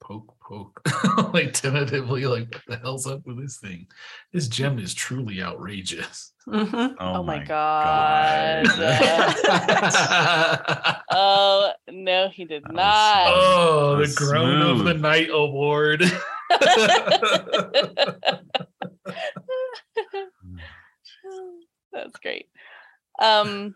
poke, poke, like tentatively, like, what the hell's up with this thing? This gem is truly outrageous. Mhm. Oh, my god. oh no, he did was not. oh, the That's groan of the night award. That's great. Um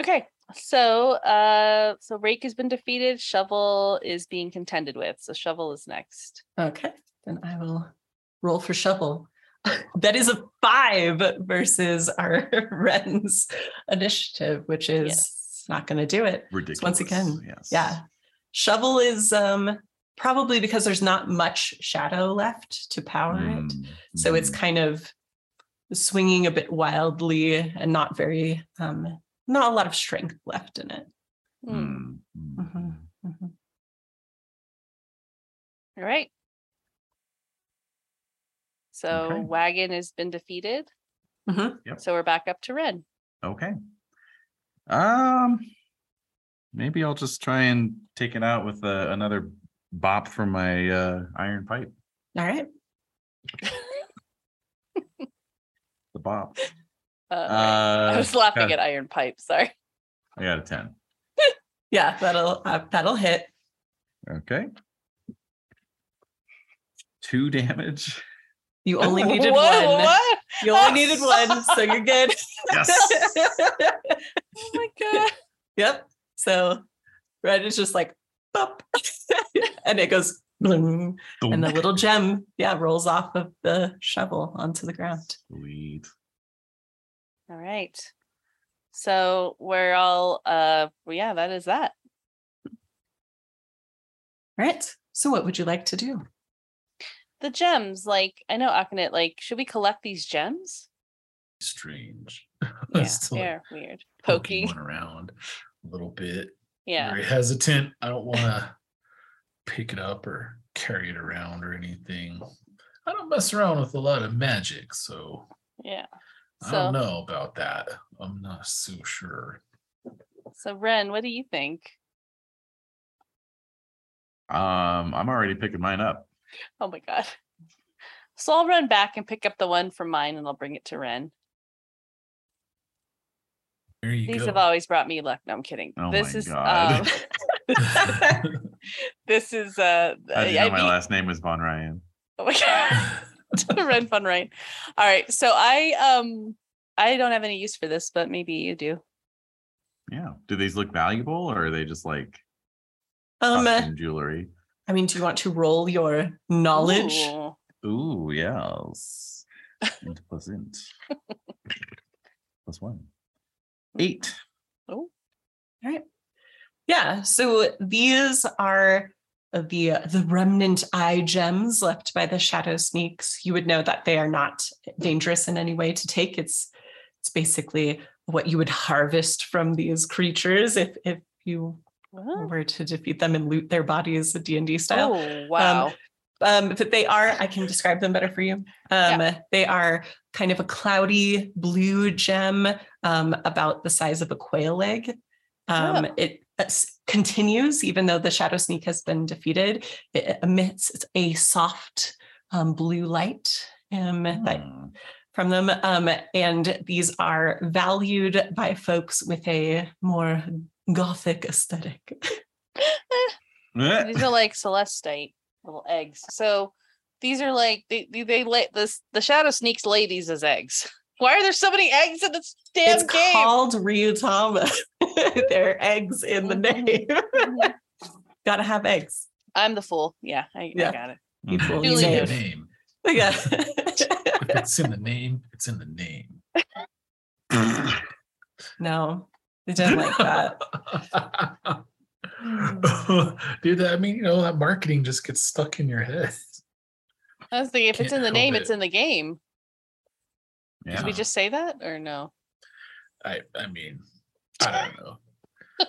okay. So uh so Rake has been defeated. Shovel is being contended with. So Shovel is next. Okay, then I will roll for shovel. that is a five versus our Ren's initiative, which is Yes. not going to do it. Ridiculous. once again, yes. Yeah. Shovel is um probably because there's not much shadow left to power it. Mm, So it's mm. kind of swinging a bit wildly and not very um not a lot of strength left in it. Mm, mm, Mhm. mm. Mhm. All right. So Okay. Wagon has been defeated. Mhm. Yep. So we're back up to Ren. Okay. Um, maybe I'll just try and take it out with uh, another bop from my uh, iron pipe. All right. The bop. Uh, Uh, I was laughing got- at Iron Pipe. Sorry. I got a ten. Yeah, that'll uh, that'll hit. Okay. Two damage. You only needed What? one. What? You only needed one, so you're good. Yes. Oh my god. yep. So red is just like bop, and it goes bloom, and the little gem, yeah, rolls off of the shovel onto the ground. Sweet. All right. So we're all uh well, yeah, that is that. All right. So what would you like to do? The gems, like I know Akhenet, like, should we collect these gems? Strange. Yeah, they're weird. poking Poking. around a little bit. Yeah. Very hesitant. I don't want to pick it up or carry it around or anything. I don't mess around with a lot of magic, so Yeah. I don't know about that. I'm not so sure. so Ren, what do you think? Um, I'm already picking mine up. Oh my god. So I'll run back and pick up the one from mine and I'll bring it to Ren. There you These go. have always brought me luck. No, I'm kidding. Oh this my is God. um this is uh How did you I know my mean- last name was Von Ryan? oh my god. Ren fun right. All right. So I um I don't have any use for this, but maybe you do. Yeah. Do these look valuable or are they just like Um, jewelry? I mean, do you want to roll your knowledge? Ooh. Ooh, yes. Int plus int. plus one. Eight. Yeah. So these are the the remnant eye gems left by the shadow sneaks. You would know that they are not dangerous in any way to take. It's it's basically what you would harvest from these creatures if if you What? were to defeat them and loot their bodies, the D and D style. Oh wow. um, but they are, I can describe them better for you. Um, They are kind of a cloudy blue gem, um, about the size of a quail egg. Um, Oh. It uh, continues, even though the shadow sneak has been defeated. It emits a soft um, blue light um, that Hmm. from them. Um, and these are valued by folks with a more gothic aesthetic. These are like celestite little eggs. So these are like they they, they lay this the shadow sneaks lay these as eggs. Why are there so many eggs in this damn it's game? called Ryuutama. there are eggs in the name. Mhm. Gotta have eggs. I'm the fool. Yeah, I, Yeah. I got it. You fool, you It's in the name. Yeah. If it's in the name, it's in the name. no, they didn't like that. Dude, that- I mean, you know, that marketing just gets stuck in your head. I was thinking if it's Can't in the name, it. it's in the game. Did we just say that or no? I I mean, I don't know.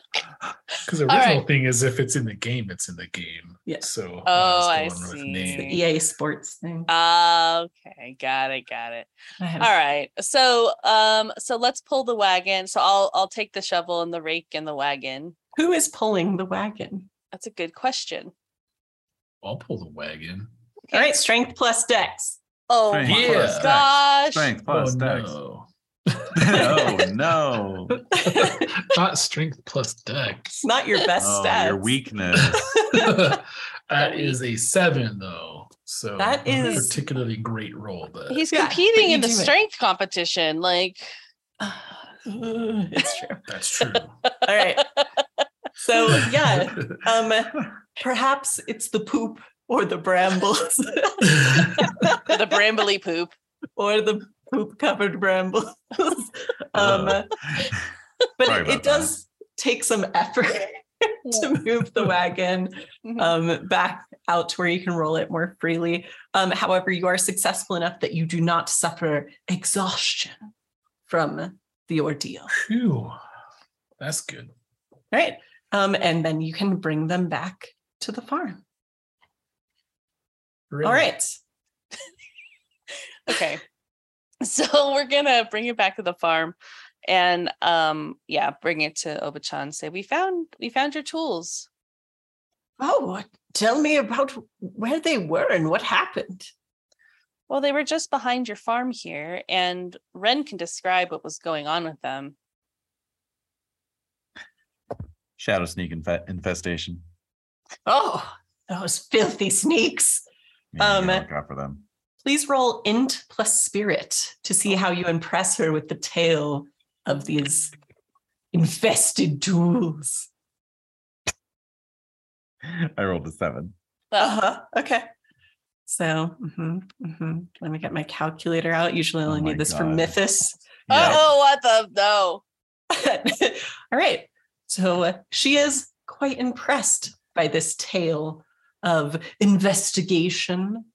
Because the original right. thing is if it's in the game, it's in the game. Yeah. So Oh, I was going see. It's the. EA Sports thing. Uh, okay, got it, got it. All right. So um so let's pull the wagon. So I'll I'll take the shovel and the rake and the wagon. Who is pulling the wagon? That's a good question. I'll pull the wagon. All right, strength plus dex. Oh Strength my plus gosh. Strength plus oh dex. no. oh no. Not strength plus dex. It's not your best Oh, stats. your weakness. that is a seven though. So that is a particularly great role. but He's Yeah, but competing you in the do it. strength competition. Like it's true. that's true. All right. So yeah, um, perhaps it's the poop or the brambles the brambly poop. or the poop covered brambles. um, Ugh. but it, it does take some effort to move the wagon Mhm. um, back out to where you can roll it more freely. Um, however, you are successful enough that you do not suffer exhaustion from the ordeal. Phew. That's good. Right. Um, and then you can bring them back to the farm. Really. All right. Okay. So we're gonna bring it back to the farm and um yeah, bring it to Obachan. Say, we found we found your tools. Oh, tell me about where they were and what happened. Well, they were just behind your farm here, and Ren can describe what was going on with them. Shadow sneak infe- infestation. Oh, those filthy sneaks. Yeah, Um, look out for them. Please roll int plus spirit to see how you impress her with the tale of these infested tools. I rolled a seven. Uh-huh. Okay. So mhm, mhm. let me get my calculator out. Usually I Oh only my need this for God. Mythos. oh, what the no. All right. So uh, she is quite impressed by this tale of investigation,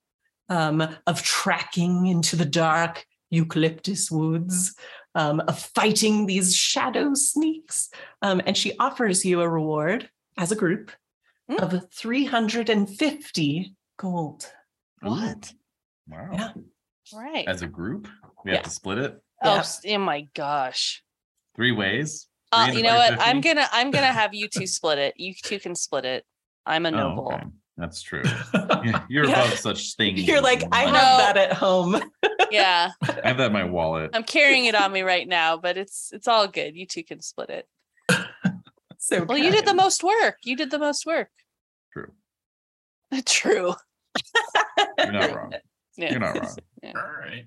um, of tracking into the dark eucalyptus woods, um, of fighting these shadow sneaks. Um, and she offers you a reward as a group Mm. of 350 gold. What? Wow. Yeah. Right. As a group, we Yeah. have to split it oh, Yeah. oh my gosh. three ways. Uh, you know what? I'm gonna I'm gonna have you two split it. You two can split it. I'm a Oh, noble. okay. That's true. You're Yeah. above such things. You're like, I have No. that at home. Yeah. I have that in my wallet. I'm carrying it on me right now, but it's it's all good. You two can split it. So Well, you did the most work. You did the most work. True. True. You're not wrong. Yeah. You're not wrong. All right.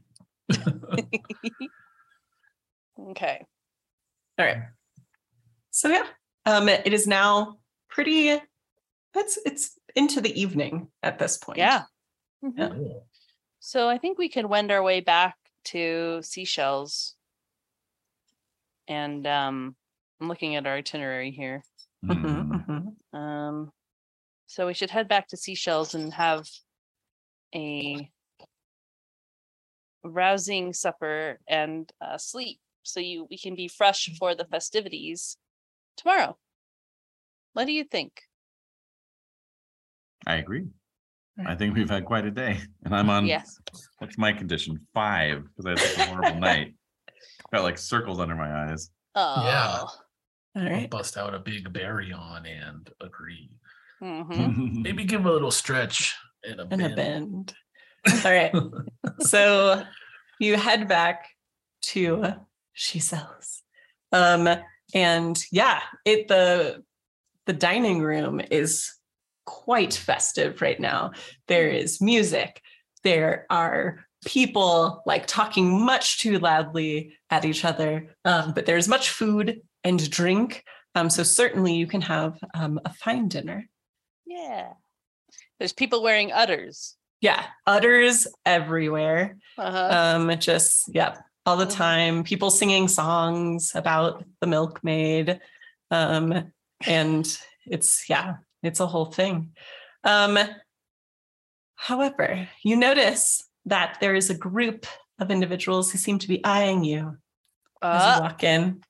Okay. All right. So yeah, um, it is now pretty. It's it's into the evening at this point. Yeah. Mhm. Yeah. So I think we can wend our way back to seashells. And um I'm looking at our itinerary here. Mhm, Hmm. mhm. Um so we should head back to seashells and have a rousing supper and uh, sleep so you we can be fresh for the festivities tomorrow. What do you think? I agree. I think we've had quite a day, and I'm on. yes. What's my condition? Five, because I had such a horrible night. Got like circles under my eyes. Oh. All I'll right. bust out a big berry on and agree. mhm. Maybe give a little stretch and a And a bend. bend. All right. So you head back to she sells. Um, and yeah, it the the dining room is quite festive right now. There is music. There are people like talking much too loudly at each other, um, but there's much food and drink. Um, so certainly you can have um, a fine dinner. Yeah. There's people wearing udders. Yeah, udders everywhere. Uh-huh. Um, just yeah, all the Mhm. time. People singing songs about the milkmaid. Um, and it's yeah, it's a whole thing. Um, however, you notice that there is a group of individuals who seem to be eyeing you as Uh, you walk in.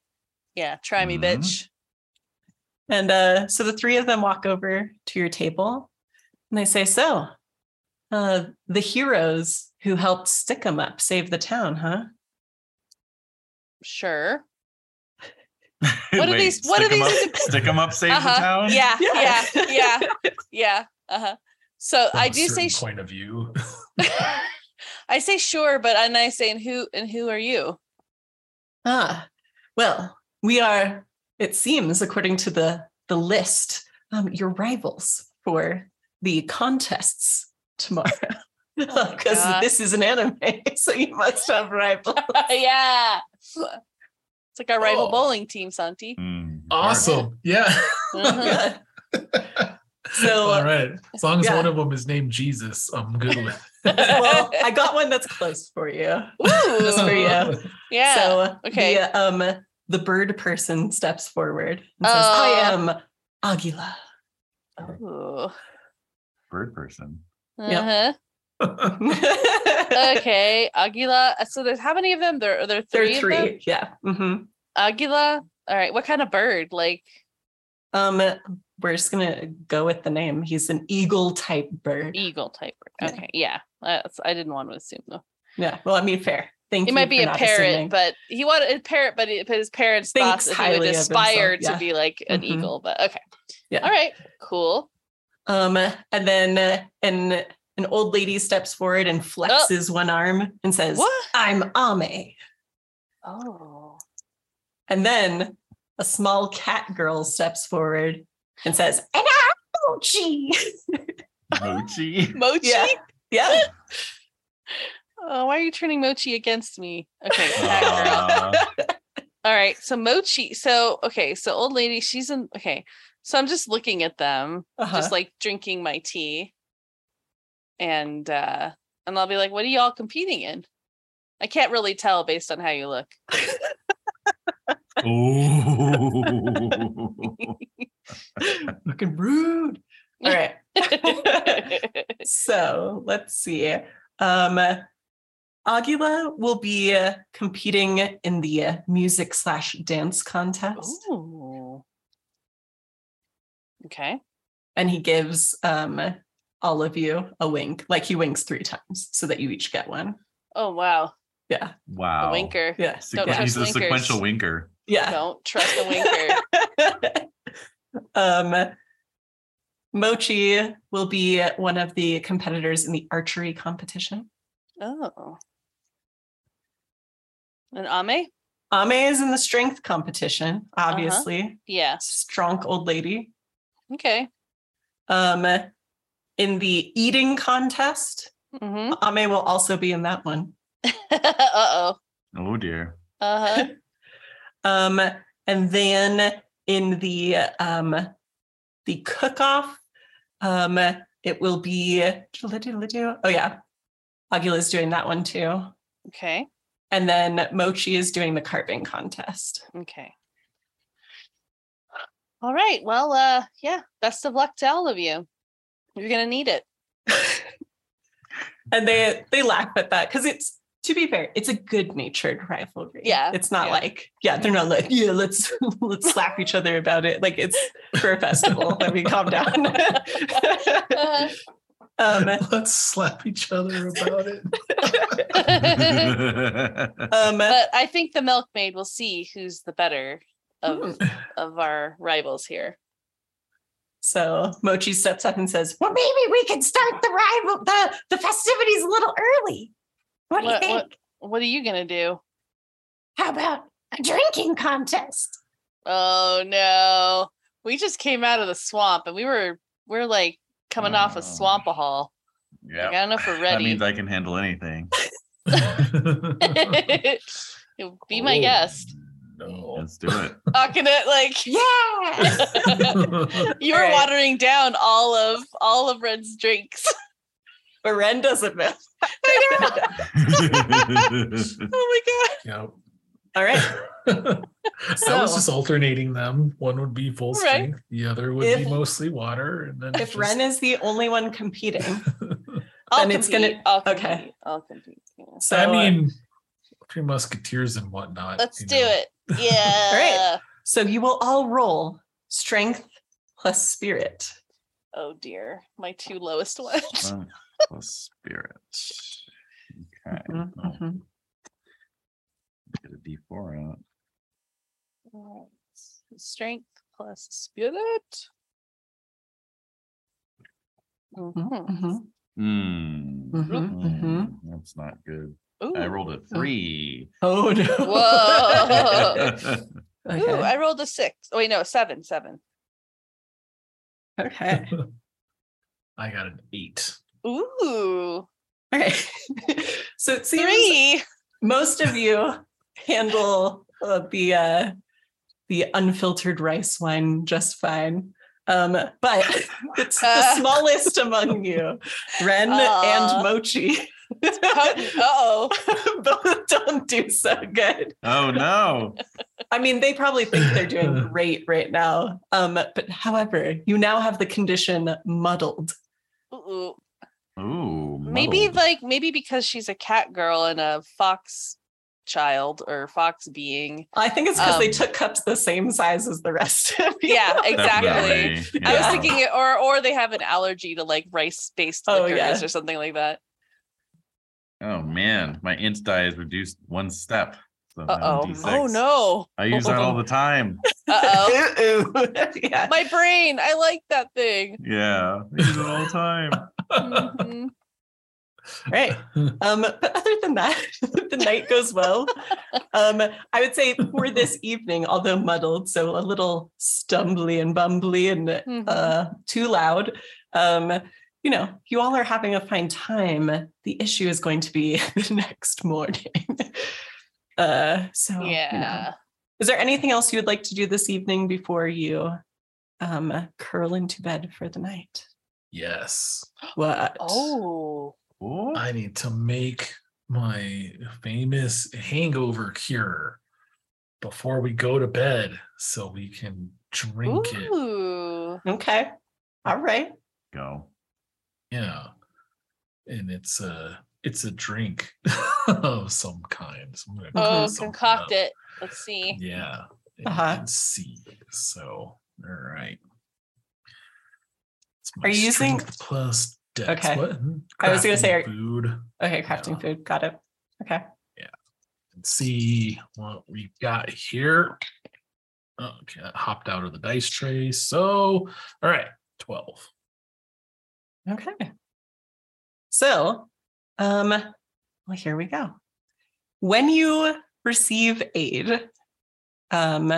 yeah, try me, Mhm. bitch. And uh, so the three of them walk over to your table and they say, So, uh, the heroes who helped stick 'em up save the town, huh? Sure. What are these- what are these- Up, stick them up, save the Uh-huh. town. Yeah, yeah, Yeah. yeah, yeah. Uh-huh. So From I a do say certain sh- point of view. I say sure, but and I say and who and who are you? Ah, well, we are, it seems, according to the, the list, um, your rivals for the contests tomorrow. Because God. this is an anime, so you must have rivals. yeah. It's like our rival Oh. bowling team, Santi. Mm, awesome. Yeah. Yeah. So, All right. As long as yeah. one of them is named Jesus, I'm good with. well, I got one that's close for you. Just for you. yeah. So okay. the, um, the bird person steps forward and says, Oh. I am Aguila. Ooh. bird person. Uh-huh. Okay. Aguila. So there's how many of them? There are there three. there are three. Yeah. hmm Aguila. All right. What kind of bird? Like Um, we're just gonna go with the name. He's an eagle type bird. eagle type bird. Okay. Yeah. That's, I didn't want to assume though. Yeah. Well, I mean, fair. Thank you. He might be a parrot, assuming. but he wanted a parrot, but, his parents Thinks thought that he would highly of himself, aspire to be like an Mhm. eagle. But okay. Yeah. All right. Cool. um, and then uh, an an old lady steps forward and flexes one arm and says, Oh. What? "I'm Ame." Oh. And then a small cat girl steps forward and says, "And I'm Mochi." Mochi. Mochi. yeah. Yeah. Oh, why are you turning Mochi against me? Okay. cat girl. All right. So Mochi. So okay. So old lady. She's in. Okay. So I'm just looking at them, Uh-huh. just like drinking my tea, and uh and I'll be like, "What are y'all competing in?" I can't really tell based on how you look. Ooh. looking rude. All right. so let's see. Um, Aguila will be uh, competing in the uh, music slash dance contest, Ooh. Okay. and he gives um, all of you a wink. Like he winks three times so that you each get one. Oh wow. Yeah, wow. A winker. yeah, Sequ- Don't yeah, trust He's a winkers. sequential winker. Yeah. Don't trust a winker. um, Mochi will be one of the competitors in the archery competition. oh. And Ame? Ame is in the strength competition, Uh-huh. obviously. Yeah. Strong old lady. Okay. Um, in the eating contest, Mm-hmm. Ame will also be in that one. uh-oh. Oh dear. Uh-huh. Um, and then in the um, the cook-off, um, it will be oh yeah, Aguila's doing that one too. Okay. And then Mochi is doing the carving contest. Okay. All right. Well, uh, yeah. Best of luck to all of you. You're gonna need it. and they they laugh at that because it's to be fair, it's a good natured rivalry. Yeah, It's not yeah. like, yeah, they're not like, yeah, let's let's slap each other about it. Like it's for a festival. Let me calm down. Uh-huh. um, Let's slap each other about it. um, but I think the milkmaid will see who's the better of hmm. of our rivals here. So Mochi steps up and says, "Well, maybe we can start the rival the the festivities a little early. What do you think?" what- What are you gonna do? How about a drinking contest? Oh no. We just came out of the swamp and we were we're like coming off a Oh. swampahole. Yeah. I don't know if we're ready. That ready. means I can handle anything. Be my Oh, guest. No. Let's do it. Akhenet, like Yeah. you were Alright. watering down all of all of Red's drinks. But Ren doesn't know. oh my god. yeah. All right. so I was just alternating them. One would be full Right. strength, the other would If- be mostly water, and then If just- Ren is the only one competing, I'll Then it's gonna- compete. I'll okay. compete. I'll compete. yeah. so I uh, mean, three musketeers and whatnot. Let's do know. it. Yeah. all right. so you will all roll strength plus spirit. Oh dear. My two lowest ones. Strength plus spirit. Okay. Mhm, Oh, mhm. get a D4 out. Alright. Strength plus spirit. Mhm. Mhm, Hmm. mhm, mhm. Hmm, That's not good. I Ooh. rolled a three. Oh no. Whoa. Ooh, okay. I rolled a six. Oh wait, no, seven, seven. okay. I got an eight. Ooh, Okay. so it seems three. most of you handle uh, the uh, the unfiltered rice wine just fine. Um, but it's the Uh. smallest among you, Ren Aw. and Mochi. Uh-oh. Both don't do so good. oh no. I mean, they probably think they're doing great right now. Um, but however, you now have the condition muddled. Ooh. Ooh. Maybe like maybe because she's a cat girl and a fox child or fox being. I think it's because they Um, took cups the same size as the rest of you. Yeah, exactly. Definitely, I was thinking, it, or or they have an allergy to like rice based Oh, liquors yeah. or something like that. Oh man, my int die is reduced one step. So oh. Oh no. I use that all the time. Uh oh. Yeah. My brain. I like that thing. Yeah, I use it all the time. Mhm. Right. Um, but other than that, the night goes well. Um, I would say for this evening, although muddled, so a little stumbly and bumbly and Mhm. uh, too loud. Um, you know, you all are having a fine time. The issue is going to be the next morning. Uh, so you know. Yeah. Is there anything else you would like to do this evening before you um, curl into bed for the night? Yes. What? Oh. I need to make my famous hangover cure before we go to bed so we can drink it. Okay. All right. Go. Yeah. And it's a it's a drink of some kind. So I'm gonna Oh, cook concoct it. Let's see. Yeah. Uh-huh. Let's see. So all right. Are you using- plus dex. Okay. What? I was gonna say, are- food. Okay. Crafting Yeah. food. Got it. Okay. and see what we got here. Okay, I hopped out of the dice tray. So, all right, 12. Okay. So, um, well, here we go. When you receive aid, um,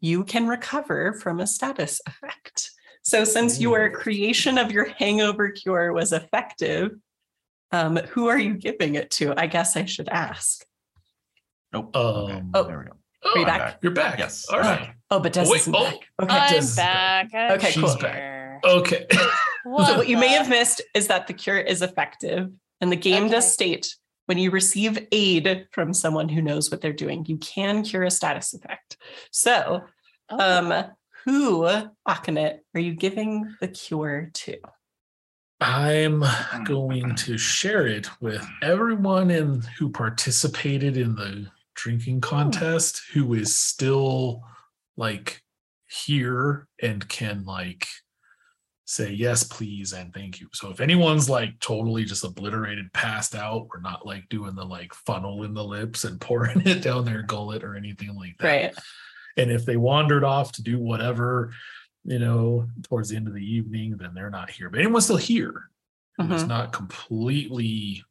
you can recover from a status effect. So, since your creation of your hangover cure was effective, um, who are you giving it to? I guess I should ask. Nope. okay, Um, Oh. there we go. Oh, you I'm back? You're back. Yes. All right. Oh, but Des Wait, isn't oh. back. Okay. I'm is back. back. I'm Okay, cool. here. Okay. So What what you may have missed is that the cure is effective, and the game Okay. does state when you receive aid from someone who knows what they're doing, you can cure a status effect. So, Oh, um, who uh, Akhenet are you giving the cure to? I'm hmm. going to share it with everyone in who participated in the drinking hmm. contest who is still like here and can like say yes please and thank you. So if anyone's like totally just obliterated passed out, we're not like doing the like funnel in the lips and pouring it down their gullet or anything like that. Right. And if they wandered off to do whatever, you know, towards the end of the evening, then they're not here. But anyone's still here is Mhm. not completely,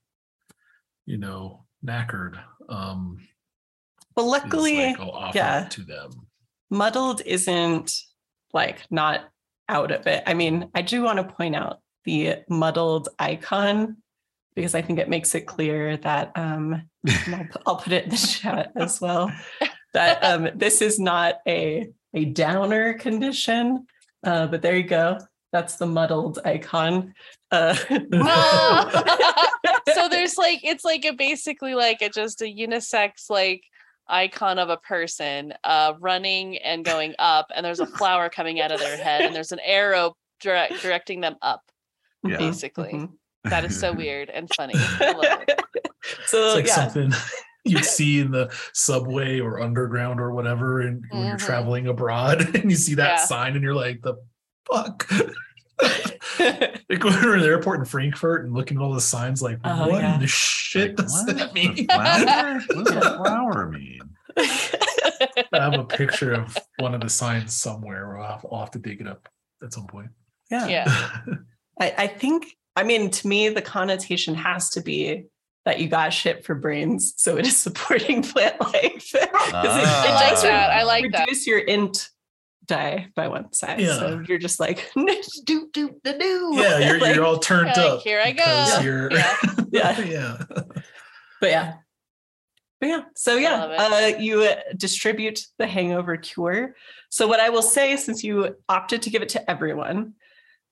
you know, knackered. Um, Well, luckily, like, yeah. to them. muddled isn't like not out of it. I mean, I do want to point out the muddled icon because I think it makes it clear that um I'll, I'll put it in the chat as well that um this is not a a downer condition. Uh, but there you go. That's the muddled icon. Uh, so there's like it's like a basically like a just a unisex like icon of a person uh running and going up and there's a flower coming out of their head and there's an arrow direct, directing them up Yeah. basically Mhm. that is so weird and funny I love it. So It's like yeah, something you'd see in the subway or underground or whatever, and when you're Mhm. traveling abroad, and you see that Yeah. sign, and you're like, "The fuck." like when we were in the airport in Frankfurt and looking at all the signs, like, Oh, what yeah. in the shit Like, does what? that mean? flower? What does a flower mean? I have a picture of one of the signs somewhere. I'll have, I'll have to dig it up at some point. yeah. yeah I, I think, I mean, to me, the connotation has to be that you got shit for brains. So it is supporting plant life. it- Ah. it I like does that I like that reduce your int die by one size. So Yeah. you're just like, do, do, do, do. yeah, you're, Like, you're all turned Like, up. here I go. because You're, Yeah. Yeah. yeah. But yeah. But yeah. So yeah, uh, you uh, distribute the hangover cure. So what I will say, since you opted to give it to everyone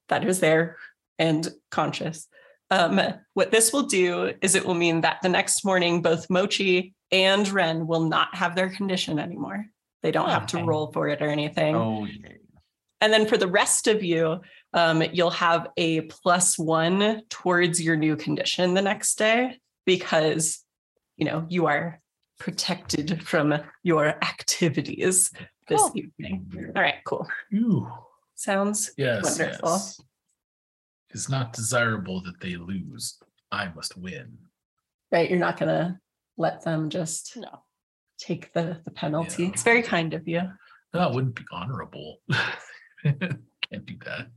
that is there and conscious, um, what this will do is it will mean that the next morning, both Mochi and Ren will not have their condition anymore. They don't have to roll for it or anything. Oh, yay. And then for the rest of you, um, you'll have a plus one towards your new condition the next day because, you know, you are protected from your activities this Cool. evening. All right, cool. Ooh, Sounds yes. Wonderful. yes. It's not desirable that they lose. I must win. right. You're not going to let them just no take the, the penalty. Yeah. It's very kind of you. No, it wouldn't be honorable. Can't do that.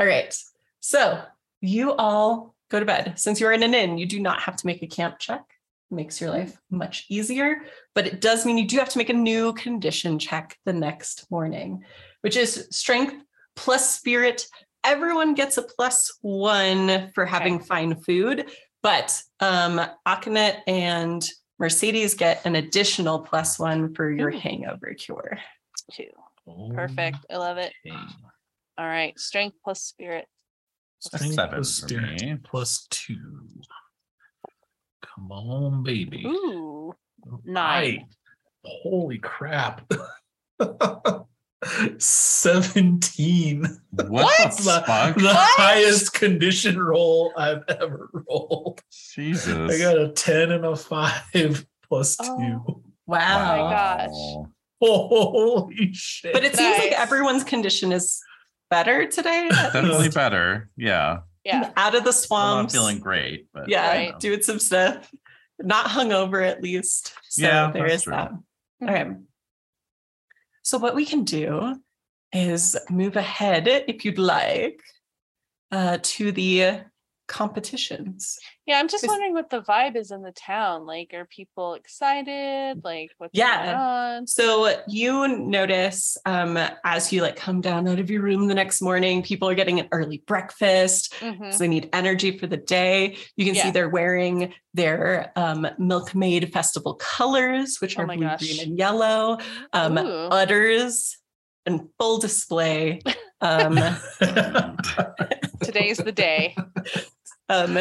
All right. So you all go to bed. Since you're in an inn, you do not have to make a camp check. Makes your life much easier, but it does mean you do have to make a new condition check the next morning, which is strength plus spirit. Everyone gets a plus one for having fine food, but um, Akhenet and Mercedes get an additional plus one for your Ooh. hangover cure. two perfect i love it Okay. all right strength plus spirit Strength seven plus spirit me. plus two. Come on, baby. ooh All nine. right. Holy crap. 17. What, That's the the, the highest condition roll I've ever rolled. Jesus. I got a 10 and a 5 plus 2. Oh. Wow. my gosh. Holy shit. But it seems like everyone's condition is better today. Definitely least. better. Yeah. yeah Out of the I'm swamps. feeling great, but yeah, Right. doing some stuff. Not hungover at least. So Yeah, there that's is true. that. Hmm. All right. So what we can do is move ahead if you'd like uh, to the competitions. Yeah i'm just wondering what the vibe is in the town like are people excited like what's Yeah. going on So you notice um, as you like come down out of your room the next morning, people are getting an early breakfast. Because they need energy for the day. You can see they're wearing their um, Milkmaid Festival colors, which Oh are blue, gosh. green, and yellow. Um, Ooh. udders in full display. Um, today's the day um,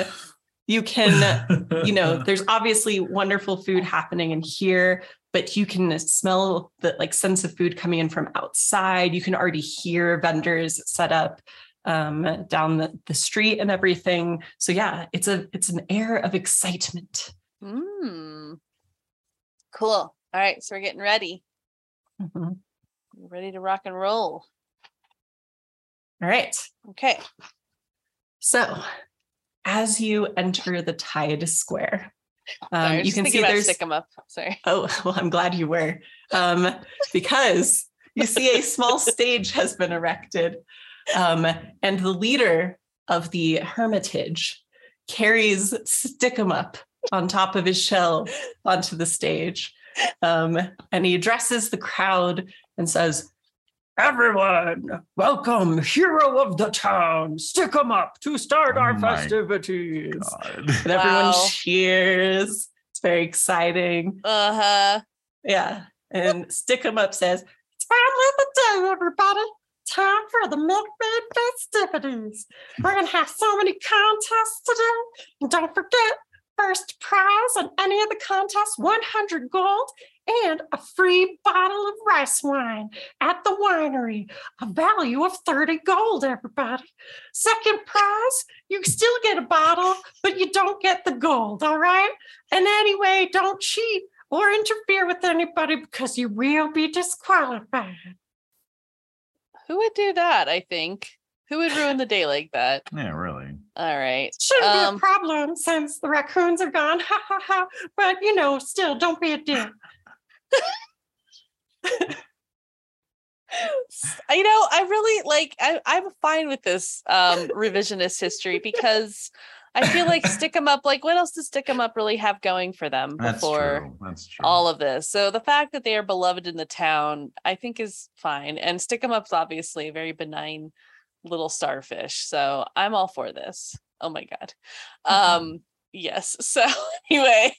you can, you know, there's obviously wonderful food happening in here, but you can smell the like sense of food coming in from outside. You can already hear vendors set up um, down the, the street and everything. So yeah, it's a it's an air of excitement. mm. cool all right so we're getting ready Mhm. ready to rock and roll All right. okay So as you enter the Tide Square, um, you can see there's stick 'em up sorry Oh, well, I'm glad you were. Um, because you see a small stage has been erected. Um, and the leader of the Hermitage carries Stick 'em Up on top of his shell onto the stage. Um, and he addresses the crowd and says, Everyone, welcome, hero of the town. Stick Stick 'em up to start Oh our festivities. God. And everyone Wow. cheers. It's very exciting. Uh-huh. Yeah. And stick Stick 'em Up says, Time finally the day, everybody. Time for the Milkmaid festivities. We're going to have so many contests today. And don't forget, first prize on any of the contests 100 gold and a free bottle of rice wine at the winery, a value of 30 gold, everybody. Second prize, you still get a bottle, but you don't get the gold, all right? And anyway, don't cheat or interfere with anybody because you will be disqualified. Who would do that? I think. Who would ruin the day like that? Yeah, really. All right. Shouldn't be Um, a problem since the raccoons are gone. Ha ha ha. But you know, still, don't be a dick. You know, I really like I, I'm fine with this um revisionist history because I feel like stick 'em up, like what else does stick 'em up really have going for them That's before true. That's true. all of this? So the fact that they are beloved in the town, I think is fine. And stick 'em up's obviously a very benign little starfish. So I'm all for this. Oh my god. Um yes. So anyway.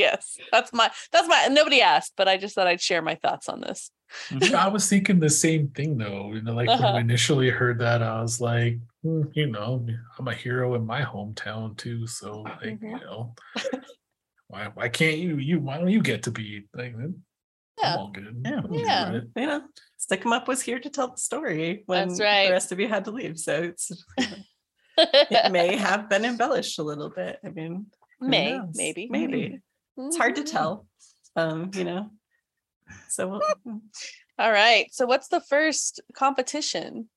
Yes, that's my that's my nobody asked, but I just thought I'd share my thoughts on this. I was thinking the same thing though. You know, like when Uh-huh. I initially heard that, I was like, "Hmm, you know, I'm a hero in my hometown too. So like, you Mhm. know, why why can't you? You why don't you get to be like? I'm Yeah. all good. Yeah. I'm Yeah. with it. You know, Stick 'em Up was here to tell the story when That's right. the rest of you had to leave. So it's it may have been embellished a little bit. I mean, May, knows? maybe. maybe. It's hard to Mhm. tell. Um, you know. So we'll, All right. So what's the first competition?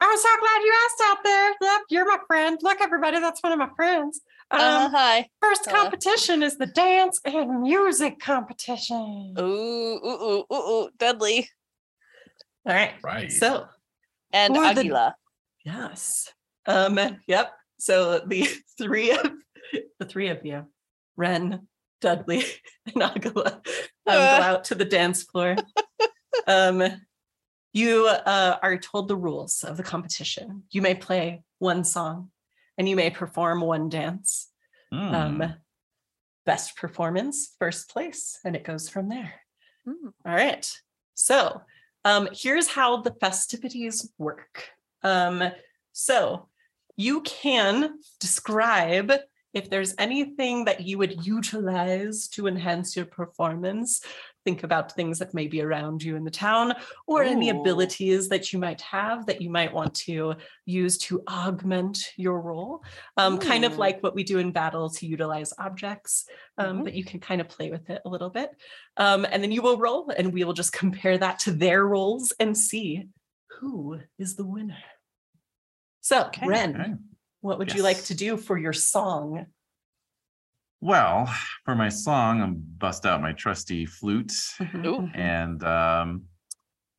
I'm so glad you asked out there. Yep, you're my friend. Look, everybody, that's one of my friends. Um, uh, hi. First hello. competition is the dance and music competition. Ooh, ooh, ooh, ooh, ooh, Dudley All right. Right. So, and Or the- yes. Um, yep. So the three of the three of you, Ren, Dudley, and Aguila, um, go Uh. out to the dance floor. um, you uh, are told the rules of the competition. You may play one song, and you may perform one dance. Hmm. Um, best performance, first place, and it goes from there. Hmm. All right. So um, here's how the festivities work. Um, so you can describe if there's anything that you would utilize to enhance your performance. Think about things that may be around you in the town or any abilities that you might have that you might want to use to augment your role. Um, kind of like what we do in battle to utilize objects, um, Mhm. but you can kind of play with it a little bit. Um, and then you will roll, and we will just compare that to their rolls and see who is the winner. So, Okay. Ren. What would you like to do for your song? Well, for my song, I'm bust out my trusty flute Ooh. and um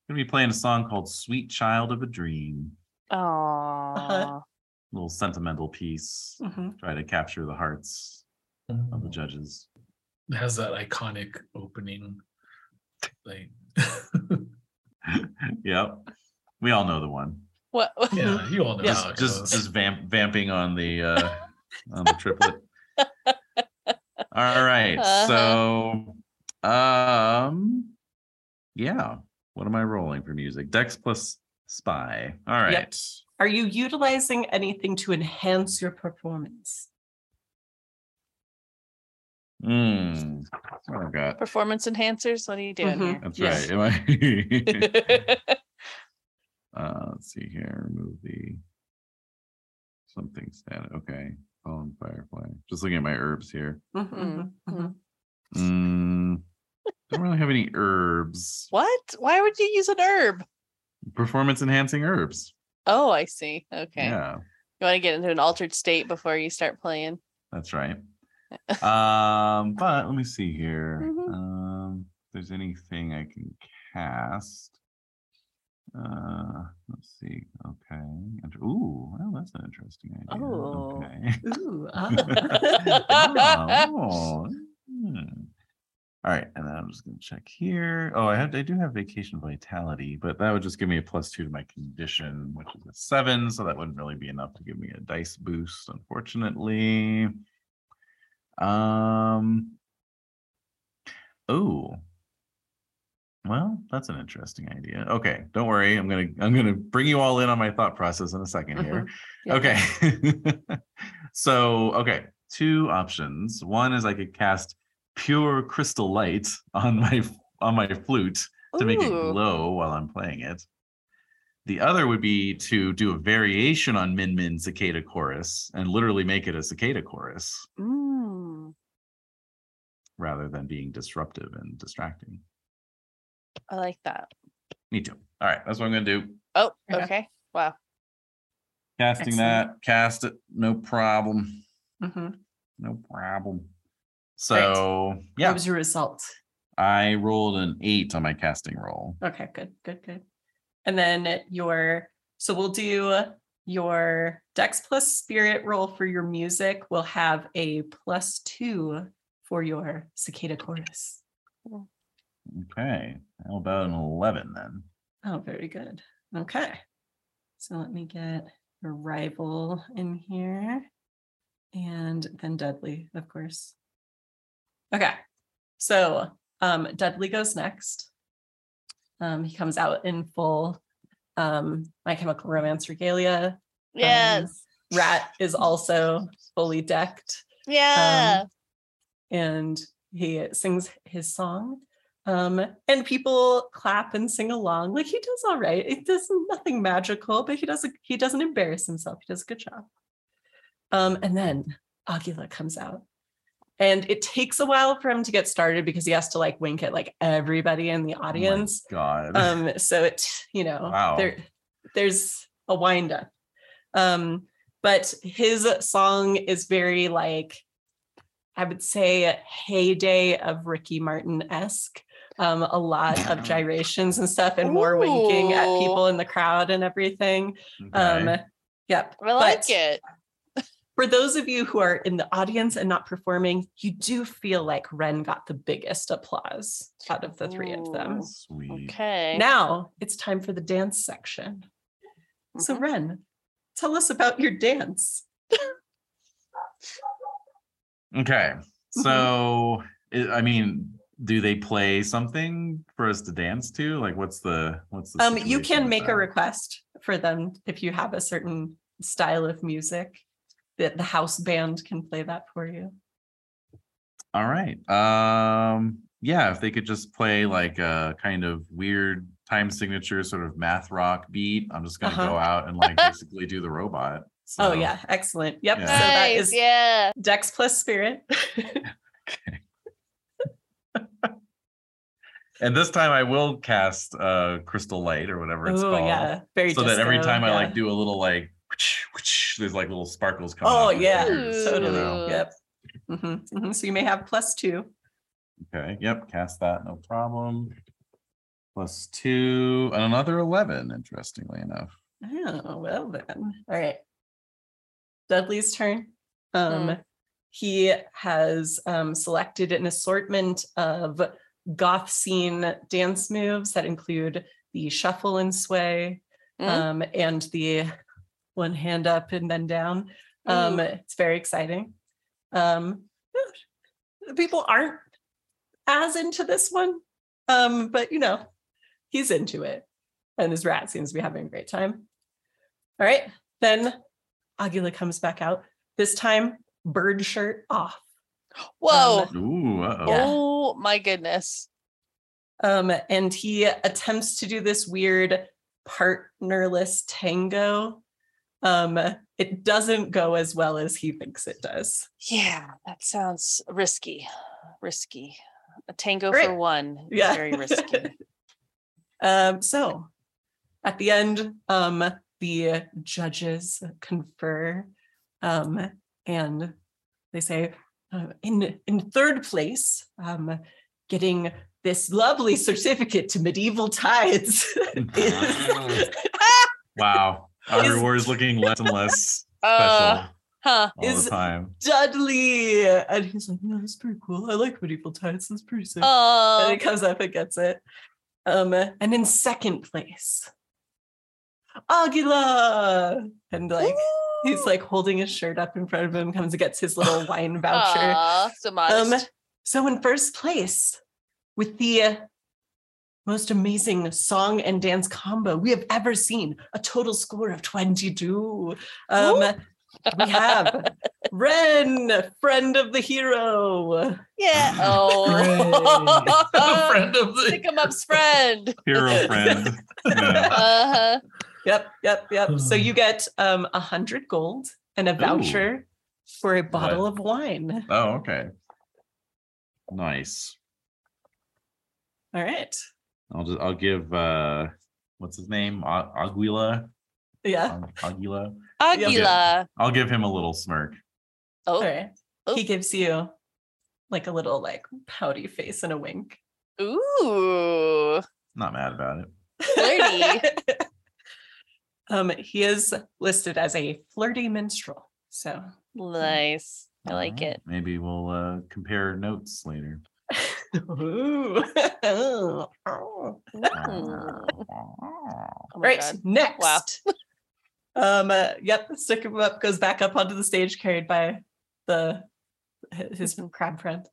gonna be playing a song called Sweet Child of a Dream. Aww. little sentimental piece. Mhm. Try to capture the hearts of the judges. It has that iconic opening. Like, yep. We all know the one. What? yeah, you all know Just it just just vamp, vamping on the uh on the triplet. All right. Uh-huh. So um yeah. What am I rolling for music? Dex plus spy. All right. Yep. Are you utilizing anything to enhance your performance? Mm. What I've got. Performance enhancers? What are you doing Mhm. That's Yes. right. Am I here? Uh let's see here. Remove the something static. Okay. Fallen firefly. Just looking at my herbs here. Mhm, mhm. Mm, don't really have any herbs. what? Why would you use an herb? Performance enhancing herbs. Oh, I see. Okay. Yeah, You want to get into an altered state before you start playing? that's right. um, but let me see here. Mhm. Um, if there's anything I can cast. Uh, let's see. Okay. Enter- Ooh, well, that's an interesting idea. Oh. Okay. Ooh, oh, hmm. All right, and then I'm just gonna check here. Oh, I have I do have vacation vitality, but that would just give me a plus two to my condition, which is a seven, so that wouldn't really be enough to give me a dice boost, unfortunately. Um. Oh. Well, that's an interesting idea. Okay, don't worry. I'm gonna I'm gonna bring you all in on my thought process in a second here. Okay. so, okay, two options. One is I could cast pure crystal light on my on my flute to make it glow while I'm playing it. The other would be to do a variation on Min Min Cicada Chorus and literally make it a cicada chorus Mm, rather than being disruptive and distracting. I like that. Me too. All right, that's what I'm gonna do. Oh, Okay. okay. Wow. Casting Excellent. that, cast it, no problem. Mhm. No problem. So What yeah, What was your result? I rolled an eight on my casting roll. Okay, good, good, good. And then your, so we'll do your Dex plus Spirit roll for your music. We'll have a plus two for your Cicada Chorus. Okay. How about an 11 then? Oh, very good. Okay. So let me get your rival in here and then Dudley, of course. Okay. So um Dudley goes next. Um he comes out in full um My Chemical Romance regalia. Yes. Rat is also fully decked yeah. and he sings his song. Um, and people clap and sing along. Like he does all right. It does nothing magical, but he does a, he doesn't embarrass himself. He does a good job. Um, and then Aguila comes out. And it takes a while for him to get started because he has to like wink at like everybody in the Oh audience. God. um, so it, you know, Wow. there there's a wind up. Um, but his song is very like I would say heyday of Ricky Martin esque. Um, a lot of gyrations and stuff, and more winking at people in the crowd and everything. Um, yep. I like but it. For those of you who are in the audience and not performing, you do feel like Ren got the biggest applause out of the three of them. Sweet. Okay. Now it's time for the dance section. So, Mhm. Ren, tell us about your dance. Okay. Mm-hmm. So, i I mean, do they play something for us to dance to? Like, what's the what's the? Um, you can with make a request for them if you have a certain style of music that the house band can play that for you. All right. Um, yeah, if they could just play like a kind of weird time signature sort of math rock beat, I'm just gonna Uh-huh. go out and like basically do the robot. Oh yeah, excellent. Yep. Yeah. So that Nice. yeah. Dex plus Spirit. And this time I will cast uh crystal light or whatever it's oh called. yeah, very. so that every disco, time I like do a little like there's like little sparkles coming. Oh off my yeah, fingers, you totally. know? Yep. Mhm, mhm. So you may have plus two. Okay. Yep. Cast that. No problem. Plus two and another 11, interestingly enough. Oh, well then. All right. Dudley's turn. Um, he has um, selected an assortment of goth scene dance moves that include the shuffle and sway, Mm. um, and the one hand up and then down. Um, Ooh. it's very exciting. Um, people aren't as into this one, um, but you know, he's into it, and his rat seems to be having a great time. All right, then Aguila comes back out. This time, bird shirt off. Whoa. Um, Ooh. Yeah. Oh my goodness. Um, and he attempts to do this weird partnerless tango. Um, it doesn't go as well as he thinks it does. Yeah, that sounds risky. Risky. A tango Right. for one. is Yeah. Very risky. um, so at the end, um, the judges confer, um, and they say, uh, in in third place, um, getting this lovely certificate to medieval tides. is- Wow. Our Is- reward is looking less and less Uh, special huh. all is- the time. Dudley. And he's like, no, that's pretty cool. I like medieval tides. That's pretty sick. and Oh, he comes up and gets it. Um, and in second place, Aguila. And like he's like holding his shirt up in front of him, comes and gets his little wine voucher. Aw, so Um, so in first place, with the uh, most amazing song and dance combo we have ever seen, a total score of 22. Um, we have Ren, friend of the hero. yeah. Oh. friend of the Pick him up's friend. Hero friend. Yeah. Uh-huh. Yep, yep, yep. So you get um a hundred gold and a voucher for a bottle of wine. Oh, okay. Nice. All right. I'll just I'll give uh what's his name? A- Aguila. Yeah. Ag- Aguila. Aguila. I'll give him a little smirk. Oh, right. Oh. He gives you like a little like pouty face and a wink. ooh. Not mad about it. Flirty. um, he is listed as a flirty minstrel. So Nice. I like Alright, it. Maybe we'll uh compare notes later. Ooh. Oh Oh right God. next. um uh, yep, stick him up goes back up onto the stage carried by the his crab friend.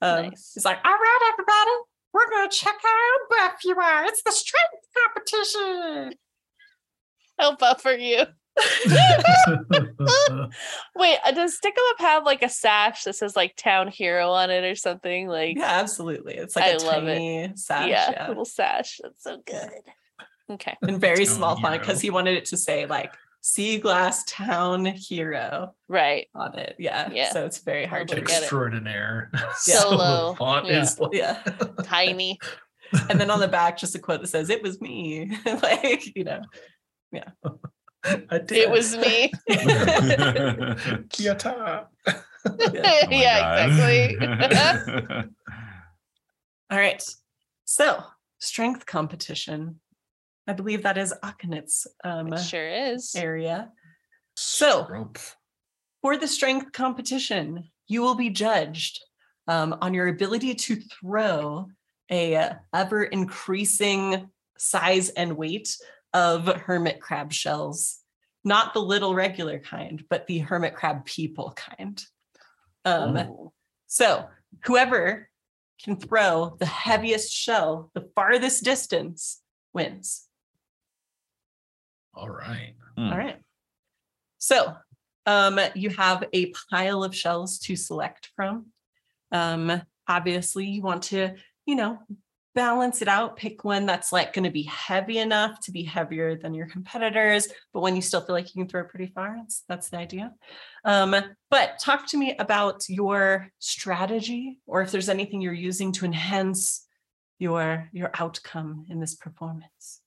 Um Nice. he's like, All right, everybody. We're going to check how buff you are. It's the strength competition. How buff are you? Wait, uh, does Stick 'em Up have like a sash that says like Town Hero on it or something? Like, Yeah, absolutely. It's like a I love it. tiny sash. yeah, yeah. little sash. That's so good. Okay. in very Town small font because he wanted it to say like Sea Glass Town Hero Right. on it. Yeah. Yeah. So it's very hard to Forget read. it. extraordinaire. Solo, the font yeah. is like- Yeah. Tiny. And then on the back, just a quote that says, It was me. like, you know. I did. It was me. Kyoto. Oh yeah, exactly. All right. So strength competition. I believe that is Akhenet's um, It sure is. area. So Rope. for the strength competition, you will be judged um, on your ability to throw a uh, ever increasing size and weight of hermit crab shells, not the little regular kind, but the hermit crab people kind. Um, so whoever can throw the heaviest shell the farthest distance wins. All right. Hmm. All right. So um, you have a pile of shells to select from. Um, obviously, you want to, you know, balance it out, pick one that's like going to be heavy enough to be heavier than your competitors, but when you still feel like you can throw it pretty far, that's, that's the idea. Um, but talk to me about your strategy or if there's anything you're using to enhance your your outcome in this performance.